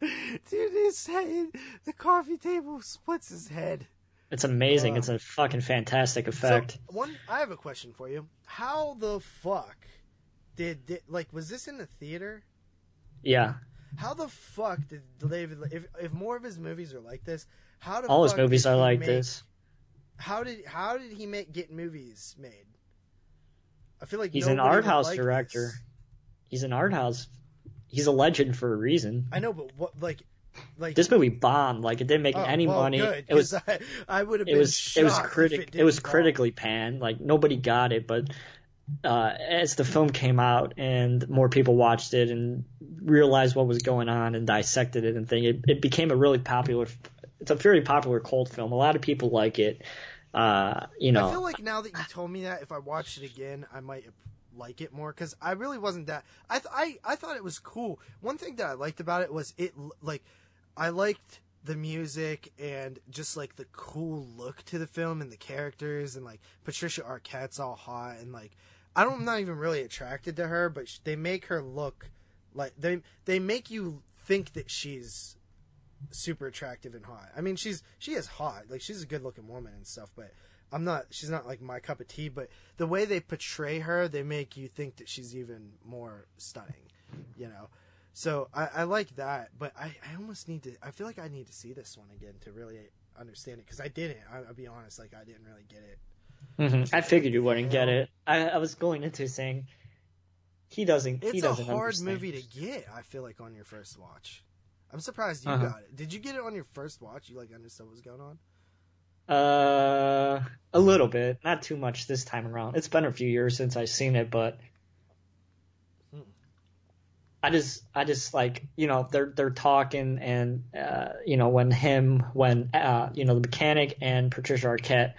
Speaker 2: Dude, his head, the coffee table splits his head.
Speaker 1: It's amazing.
Speaker 2: Uh,
Speaker 1: it's a fucking fantastic effect.
Speaker 2: So, one, I have a question for you. How the fuck did, did like was this in the theater?
Speaker 1: yeah,
Speaker 2: How the fuck did David? If if more of his movies are like this, how the
Speaker 1: all his movies are like
Speaker 2: make-
Speaker 1: this.
Speaker 2: How did how did he make get movies made? I feel like
Speaker 1: He's an art house director.
Speaker 2: this.
Speaker 1: He's an art house. He's a legend for a reason.
Speaker 2: I know, but what like like
Speaker 1: This movie bombed. Like it didn't make
Speaker 2: oh,
Speaker 1: any
Speaker 2: well,
Speaker 1: money.
Speaker 2: Good,
Speaker 1: it was
Speaker 2: I, I would have
Speaker 1: it
Speaker 2: been
Speaker 1: was it was
Speaker 2: shocked
Speaker 1: critic
Speaker 2: it,
Speaker 1: it, was
Speaker 2: bomb.
Speaker 1: critically panned like nobody got it but uh as the film came out and more people watched it and realized what was going on and dissected it and thing it, it became a really popular it's a very popular cult film a lot of people like it uh you know
Speaker 2: I feel like now that you told me that, if I watched it again, I might like it more because I really wasn't that. I th- I I thought it was cool. One thing that I liked about it was it like I liked the music and just like the cool look to the film and the characters and like Patricia Arquette's all hot and like I don't I'm not even really attracted to her, but they make her look like they they make you think that she's super attractive and hot. I mean, she's she is hot. Like she's a good looking woman and stuff, but I'm not she's not like my cup of tea, but the way they portray her, they make you think that she's even more stunning, you know. So I, I like that, but I, I almost need to. I feel like I need to see this one again to really understand it because I didn't. I, I'll be honest, like I didn't really get it.
Speaker 1: Mhm. i figured you wouldn't get it I, I was going into saying he doesn't he
Speaker 2: It's a
Speaker 1: doesn't
Speaker 2: hard
Speaker 1: understand.
Speaker 2: movie to get. I feel like on your first watch. I'm surprised you
Speaker 1: Uh-huh.
Speaker 2: got it. Did you get it on your first watch? You like understood what was going on?
Speaker 1: Uh, a little bit, not too much this time around. It's been a few years since I've seen it, but
Speaker 2: Hmm.
Speaker 1: I just I just like you know they're they're talking and uh, you know when him when uh, you know the mechanic and Patricia Arquette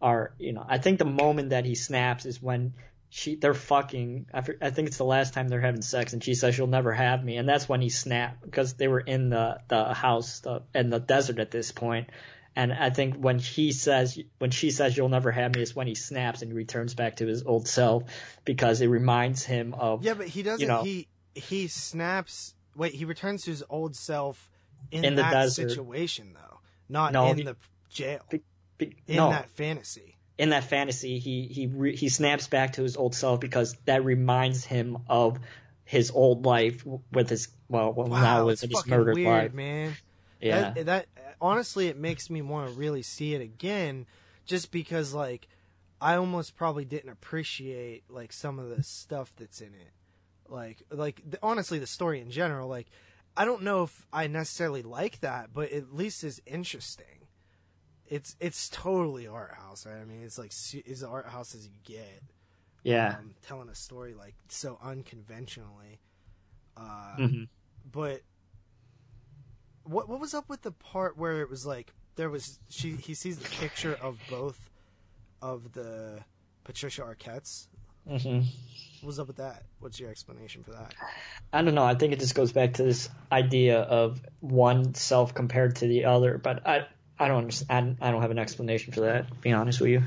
Speaker 1: are you know I think the moment that he snaps is when she they're fucking I, I think it's the last time they're having sex and she says she'll never have me and that's when he snapped because they were in the the house the, in the desert at this point and I think when he says when she says you'll never have me is when he snaps and returns back to his old self because it reminds him of
Speaker 2: yeah but he doesn't
Speaker 1: you know,
Speaker 2: he he snaps wait he returns to his old self in,
Speaker 1: In the
Speaker 2: that
Speaker 1: desert.
Speaker 2: situation though not
Speaker 1: No,
Speaker 2: in
Speaker 1: he-
Speaker 2: the jail.
Speaker 1: Be- be-
Speaker 2: in
Speaker 1: no.
Speaker 2: that fantasy
Speaker 1: in that fantasy, he he re, he snaps back to his old self because that reminds him of his old life with his well, well
Speaker 2: wow
Speaker 1: now with his
Speaker 2: fucking
Speaker 1: murdered
Speaker 2: weird
Speaker 1: life.
Speaker 2: man
Speaker 1: Yeah,
Speaker 2: That, that honestly, it makes me want to really see it again, just because like I almost probably didn't appreciate like some of the stuff that's in it, like like the, honestly the story in general. Like I don't know if I necessarily like that, but at least it's interesting. It's it's totally art house, right? I mean, it's like as art house as you get.
Speaker 1: yeah,
Speaker 2: Um, telling a story like so unconventionally. Uh,
Speaker 1: hmm
Speaker 2: but what what was up with the part where it was like there was she he sees the picture of both of the Patricia Arquettes.
Speaker 1: hmm
Speaker 2: What was up with that? What's your explanation for that?
Speaker 1: I don't know. I think it just goes back to this idea of one self compared to the other, but I I don't understand. I don't have an explanation for that. To be honest with you.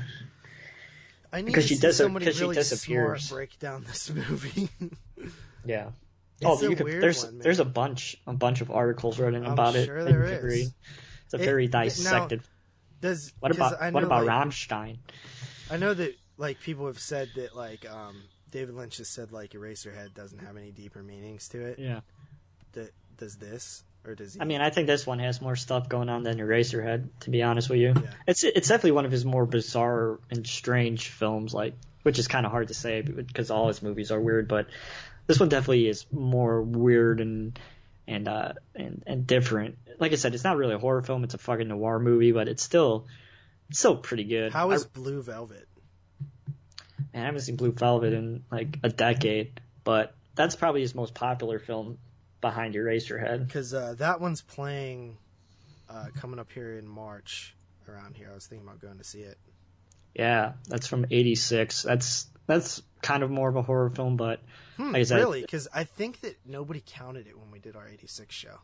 Speaker 2: I need
Speaker 1: Because
Speaker 2: to
Speaker 1: she
Speaker 2: see
Speaker 1: dis-
Speaker 2: somebody really
Speaker 1: disappears.
Speaker 2: smart break down this movie.
Speaker 1: Yeah.
Speaker 2: It's
Speaker 1: oh,
Speaker 2: a
Speaker 1: you could,
Speaker 2: weird
Speaker 1: there's
Speaker 2: one,
Speaker 1: there's a bunch a bunch of articles written
Speaker 2: I'm
Speaker 1: about
Speaker 2: sure
Speaker 1: it.
Speaker 2: there
Speaker 1: that you can It's a
Speaker 2: It-
Speaker 1: very
Speaker 2: now,
Speaker 1: dissected.
Speaker 2: Does
Speaker 1: what
Speaker 2: 'cause
Speaker 1: about
Speaker 2: I
Speaker 1: what about
Speaker 2: like,
Speaker 1: Rammstein?
Speaker 2: I know that like people have said that like um, David Lynch has said like Eraserhead doesn't have any deeper meanings to it.
Speaker 1: Yeah.
Speaker 2: That does this or does he?
Speaker 1: I mean, I think this one has more stuff going on than Eraserhead. To be honest with you,
Speaker 2: Yeah.
Speaker 1: it's it's definitely one of his more bizarre and strange films. Like, which is kind of hard to say because all his movies are weird, but this one definitely is more weird and and uh and and different. Like I said, it's not really a horror film; it's a fucking noir movie, but it's still it's still pretty good.
Speaker 2: How is I- Blue Velvet?
Speaker 1: Man, I haven't seen Blue Velvet in like a decade, but that's probably his most popular film behind Eraserhead.
Speaker 2: Because uh, that one's playing uh, coming up here in March around here. I was thinking about going to see it.
Speaker 1: Yeah, that's from '86. That's that's kind of more of a horror film, but
Speaker 2: Hmm,
Speaker 1: Like I said-
Speaker 2: really? Because I think that nobody counted it when we did our '86 show.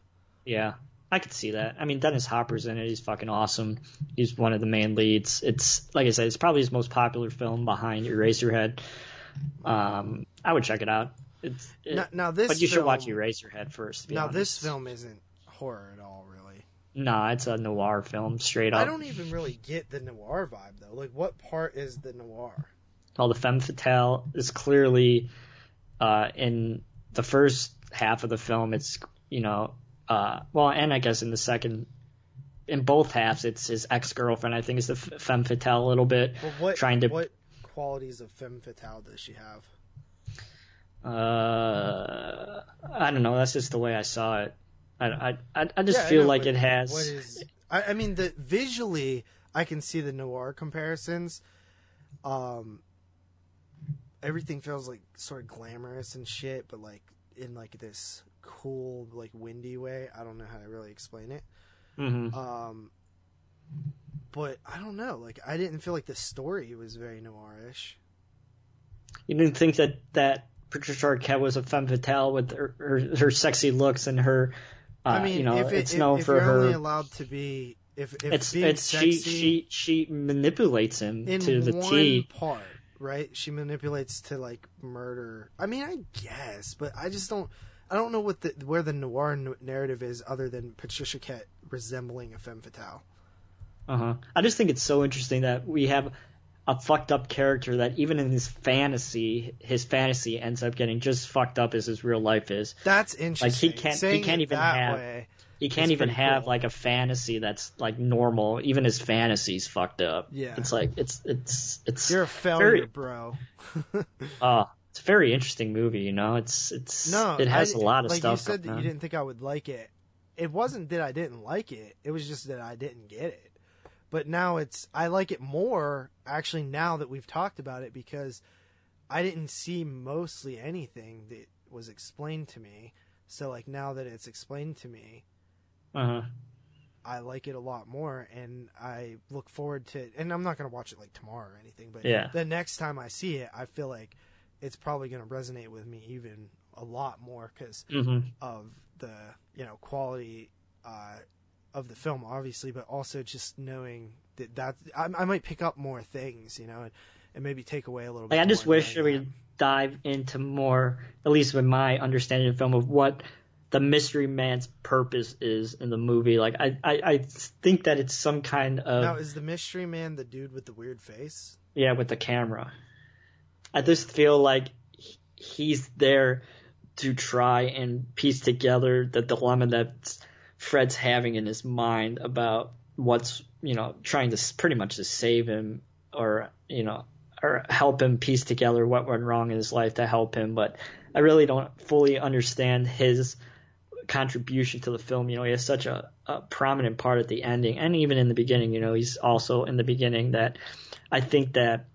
Speaker 1: yeah, I could see that. I mean, Dennis Hopper's in it. He's fucking awesome. He's one of the main leads. It's like I said, it's probably his most popular film behind Eraserhead. Um, I would check it out. It's, it-
Speaker 2: now, now this,
Speaker 1: but you should
Speaker 2: film,
Speaker 1: watch Eraserhead first.
Speaker 2: Now
Speaker 1: honest.
Speaker 2: this film isn't horror at all, really.
Speaker 1: nah, it's a noir film, straight up.
Speaker 2: I don't even really get the noir vibe though. Like, what part is the noir?
Speaker 1: Well, the femme fatale is clearly uh, in the first half of the film. It's you know, uh, well, and I guess in the second, in both halves, it's his ex girlfriend. I think is the femme fatale a little bit,
Speaker 2: Well, what
Speaker 1: trying to.
Speaker 2: what qualities of femme fatale does she have?
Speaker 1: Uh, I don't know. That's just the way I saw it. I I I, I just
Speaker 2: Yeah, I
Speaker 1: feel
Speaker 2: know,
Speaker 1: like it has.
Speaker 2: What is? I, I mean, the visually, I can see the noir comparisons. Um, everything feels like sort of glamorous and shit, but like in like this cool, like windy way. I don't know how to really explain it.
Speaker 1: Mhm.
Speaker 2: Um, but I don't know. Like, I didn't feel like the story was very noirish.
Speaker 1: You didn't think that that Patricia Arquette was a femme fatale with her her, her sexy looks and her. Uh,
Speaker 2: I mean,
Speaker 1: you know,
Speaker 2: if, it,
Speaker 1: it's
Speaker 2: if,
Speaker 1: known
Speaker 2: if
Speaker 1: for
Speaker 2: you're
Speaker 1: her.
Speaker 2: only allowed to be, if, if
Speaker 1: it's it's
Speaker 2: sexy
Speaker 1: she she she manipulates him
Speaker 2: in
Speaker 1: to the
Speaker 2: one
Speaker 1: T.
Speaker 2: part, right? She manipulates to like murder. I mean, I guess, but I just don't. I don't know what the where the noir narrative is other than Patricia Kett resembling a femme fatale.
Speaker 1: Uh-huh. I just think it's so interesting that we have a fucked up character that even in his fantasy, his fantasy ends up getting just fucked up as his real life is.
Speaker 2: That's interesting.
Speaker 1: Like he can't-
Speaker 2: he
Speaker 1: can't
Speaker 2: even
Speaker 1: have-
Speaker 2: way.
Speaker 1: He can't even have
Speaker 2: cool.
Speaker 1: like a fantasy that's like normal. Even his fantasies fucked up.
Speaker 2: Yeah.
Speaker 1: It's like it's it's it's
Speaker 2: You're a failure,
Speaker 1: very
Speaker 2: bro.
Speaker 1: uh it's a very interesting movie, you know. It's it's
Speaker 2: No,
Speaker 1: it has
Speaker 2: a
Speaker 1: a lot of
Speaker 2: like
Speaker 1: stuff.
Speaker 2: you said that
Speaker 1: going
Speaker 2: you didn't think I would like it. It wasn't that I didn't like it. It was just that I didn't get it. But now it's I like it more actually now that we've talked about it because I didn't see mostly anything that was explained to me. So like now that it's explained to me,
Speaker 1: Uh huh.
Speaker 2: I like it a lot more, and I look forward to. It and I'm not gonna watch it like tomorrow or anything, but
Speaker 1: Yeah.
Speaker 2: the next time I see it, I feel like it's probably gonna resonate with me even a lot more because
Speaker 1: hmm
Speaker 2: of the you know quality uh, of the film, obviously, but also just knowing that that I, I might pick up more things, you know, and, and maybe take away a little bit.
Speaker 1: Like, I just wish we would dive into more, at least with my understanding of film, of what the mystery man's purpose is in the movie. Like, I, I, I think that it's some kind of
Speaker 2: Now, is the mystery man the dude with the weird face?
Speaker 1: yeah with the camera. I just feel like he's there to try and piece together the dilemma that Fred's having in his mind about what's you know trying to pretty much to save him or you know or help him piece together what went wrong in his life to help him. But I really don't fully understand his contribution to the film. You know he has such a, a prominent part at the ending and even in the beginning. You know he's also in the beginning that I think that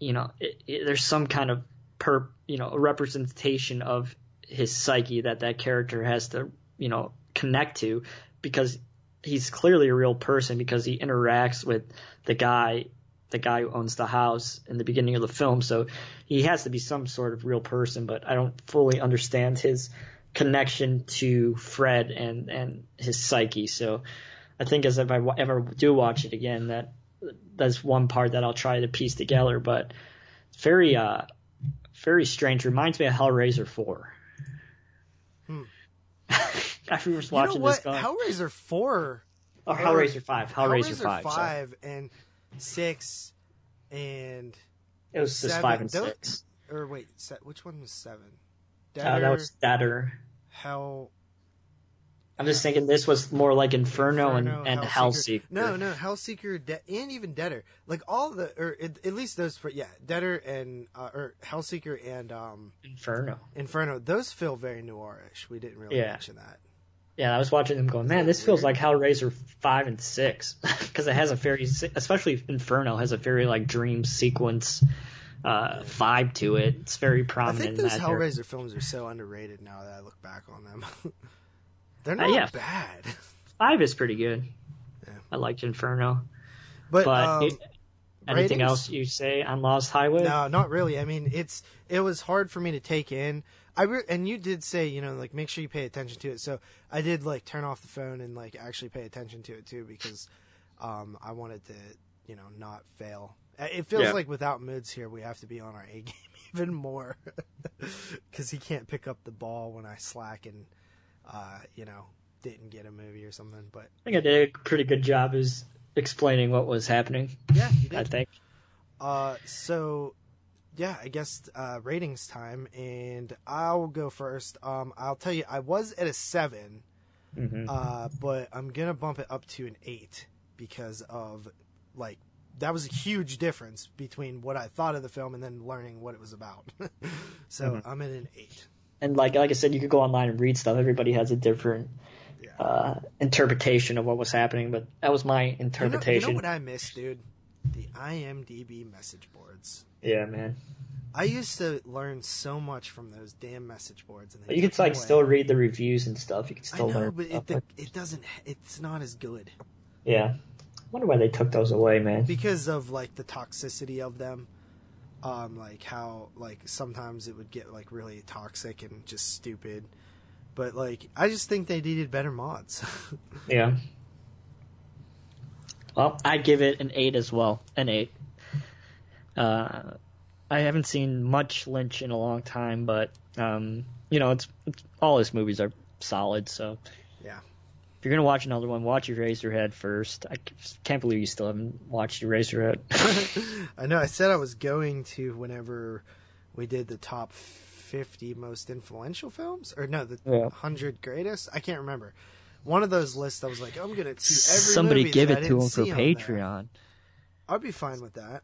Speaker 1: you know it, it, there's some kind of per you know representation of his psyche that that character has to you know connect to because he's clearly a real person because he interacts with the guy the guy who owns the house in the beginning of the film. So he has to be some sort of real person but I don't fully understand his connection to Fred and and his psyche. So I think as if I ever do watch it again that that's one part that I'll try to piece together but very uh very strange. Reminds me of Hellraiser 4
Speaker 2: Hmm.
Speaker 1: After we were
Speaker 2: You know
Speaker 1: watching
Speaker 2: what?
Speaker 1: this going
Speaker 2: Hellraiser four,
Speaker 1: oh, Hellraiser 5 Hellraiser, 5, sorry.
Speaker 2: five and six, and
Speaker 1: it was just
Speaker 2: seven.
Speaker 1: 5 and
Speaker 2: Those-
Speaker 1: 6
Speaker 2: or wait, which one was seven?
Speaker 1: uh,
Speaker 2: Deader,
Speaker 1: that was Deader
Speaker 2: Hell.
Speaker 1: I'm just thinking this was more like Inferno,
Speaker 2: Inferno,
Speaker 1: and, and
Speaker 2: Hellseeker.
Speaker 1: Hellseeker.
Speaker 2: No, no, Hellseeker, De- and even Deader. Like all the, or at, at least those, for, yeah, Deader and uh, or Hellseeker and um,
Speaker 1: Inferno.
Speaker 2: Inferno. Those feel very noirish. We didn't really
Speaker 1: Yeah.
Speaker 2: mention that.
Speaker 1: Yeah, I was watching them going, man, this feels like Hellraiser 5 and 6. Because it has a very, especially Inferno, has a very, like, dream sequence uh, vibe to it. It's very prominent.
Speaker 2: I think
Speaker 1: in
Speaker 2: those. Hellraiser films are so underrated now that I look back on them. They're
Speaker 1: Uh,
Speaker 2: not
Speaker 1: yeah.
Speaker 2: bad,
Speaker 1: 5 is pretty good.
Speaker 2: Yeah.
Speaker 1: I liked Inferno.
Speaker 2: but,
Speaker 1: But
Speaker 2: um,
Speaker 1: it- anything
Speaker 2: ratings?
Speaker 1: else you say on Lost Highway?
Speaker 2: No, not really. I mean, it's it was hard for me to take in. I re- and you did say, you know, like make sure you pay attention to it. So I did like turn off the phone and like actually pay attention to it too because um, I wanted to, you know, not fail. It feels
Speaker 1: Yeah.
Speaker 2: like without moods here, we have to be on our A game even more because he can't pick up the ball when I slack and, uh, you know, didn't get a movie or something. But
Speaker 1: I think I did a pretty good job as explaining what was happening,
Speaker 2: yeah, you did.
Speaker 1: I think.
Speaker 2: Uh, so yeah, I guess uh, ratings time, and I'll go first. Um, I'll tell you, I was at a seven,
Speaker 1: hmm
Speaker 2: uh, but I'm gonna bump it up to an eight because of like that was a huge difference between what I thought of the film and then learning what it was about. so
Speaker 1: Mhm.
Speaker 2: I'm at an eight.
Speaker 1: and like like I said, you could go online and read stuff. Everybody has a different
Speaker 2: Yeah.
Speaker 1: uh, interpretation of what was happening, but that was my
Speaker 2: You know, you
Speaker 1: interpretation.
Speaker 2: know what I missed, dude? The IMDb message boards.
Speaker 1: yeah, man.
Speaker 2: I used to learn so much from those damn message boards, and
Speaker 1: you could like
Speaker 2: away.
Speaker 1: still read the reviews and stuff. You could
Speaker 2: I
Speaker 1: still
Speaker 2: know,
Speaker 1: learn.
Speaker 2: but it, the, it doesn't. It's not as good
Speaker 1: yeah, wonder why they took those away, man.
Speaker 2: because of like the toxicity of them. Um, like how like sometimes it would get like really toxic and just stupid. But like I just think they needed better mods.
Speaker 1: Yeah. Well, I'd give it an eight as well. An eight. Uh, I haven't seen much Lynch in a long time, but um, you know, it's, it's all his movies are solid. So
Speaker 2: Yeah.
Speaker 1: if you're gonna watch another one, watch Eraserhead first. I can't believe you still haven't watched Eraserhead.
Speaker 2: I know. I said I was going to whenever we did the top fifty most influential films, or no, the
Speaker 1: Yeah.
Speaker 2: hundred greatest. I can't remember. One of those lists, I was like, I'm gonna see every
Speaker 1: Somebody
Speaker 2: movie
Speaker 1: give
Speaker 2: that I
Speaker 1: it to him for
Speaker 2: see on there.
Speaker 1: Patreon.
Speaker 2: I'd be fine with that.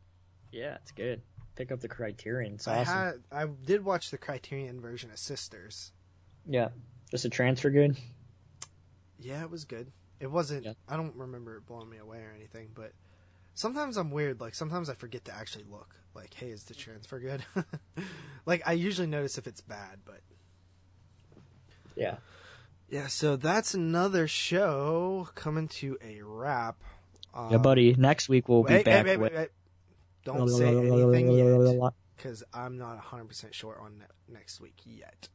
Speaker 1: Yeah, it's good. Pick up the Criterion. It's
Speaker 2: I
Speaker 1: awesome.
Speaker 2: had, I did watch the Criterion version of Sisters.
Speaker 1: Yeah. Just a transfer good?
Speaker 2: Yeah, it was good. It wasn't.
Speaker 1: Yeah.
Speaker 2: I don't remember it blowing me away or anything, but sometimes I'm weird. Like sometimes I forget to actually look. Like, hey, is the transfer good? like I usually notice if it's bad, but
Speaker 1: Yeah.
Speaker 2: Yeah. So that's another show coming to a wrap. Um,
Speaker 1: Yeah, buddy. Next week we'll be back
Speaker 2: wait, wait,
Speaker 1: with.
Speaker 2: Don't say anything yet, because I'm not 100 percent sure on next week yet.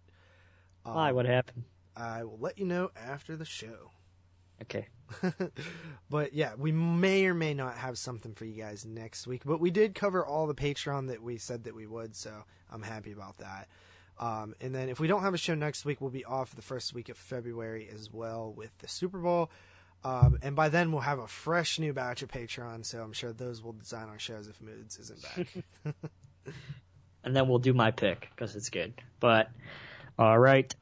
Speaker 2: Um,
Speaker 1: Why? What happened?
Speaker 2: I will let you know after the show.
Speaker 1: Okay.
Speaker 2: but yeah, we may or may not have something for you guys next week. But we did cover all the Patreon that we said that we would, so I'm happy about that. Um, and then if we don't have a show next week, we'll be off the first week of February as well with the Super Bowl. Um, and by then we'll have a fresh new batch of Patreon, so I'm sure those will design our shows if Moods isn't back.
Speaker 1: and then we'll do my pick because it's good. But all right,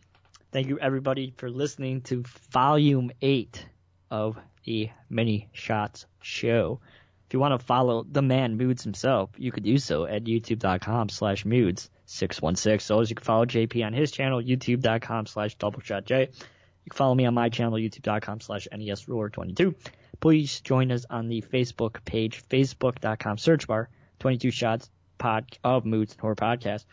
Speaker 1: thank you everybody for listening to Volume Eight of the Mini Shots Show. If you want to follow the man Moods himself, you could do so at youtube.com slash moods 616. So as you can follow JP on his channel, youtube.com slash doubleshotj. You can follow me on my channel, youtube.com slash nesruler22. Please join us on the Facebook page, facebook.com search bar, 22 shots pod of Moods and Horror Podcast.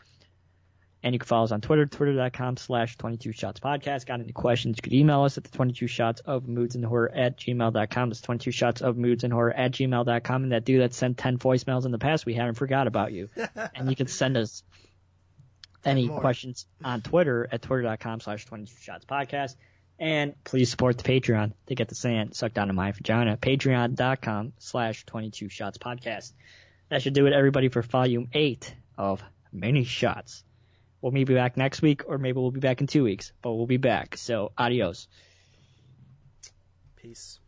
Speaker 1: And you can follow us on Twitter, twitter.com slash 22 shots podcast. Got any questions? You could email us at the 22 shots of moods and horror at gmail.com. It's 22 shots of moods and horror at gmail.com. And that dude that sent 10 voicemails in the past, we haven't forgot about you. and you can send us any questions on Twitter at twitter.com slash 22 shots podcast. And please support the Patreon to get the sand sucked out of my vagina. Patreon.com slash 22 shots podcast. That should do it, everybody, for volume eight of Many Shots. We'll maybe be back next week, or maybe we'll be back in two weeks, but we'll be back. So, adios.
Speaker 2: Peace.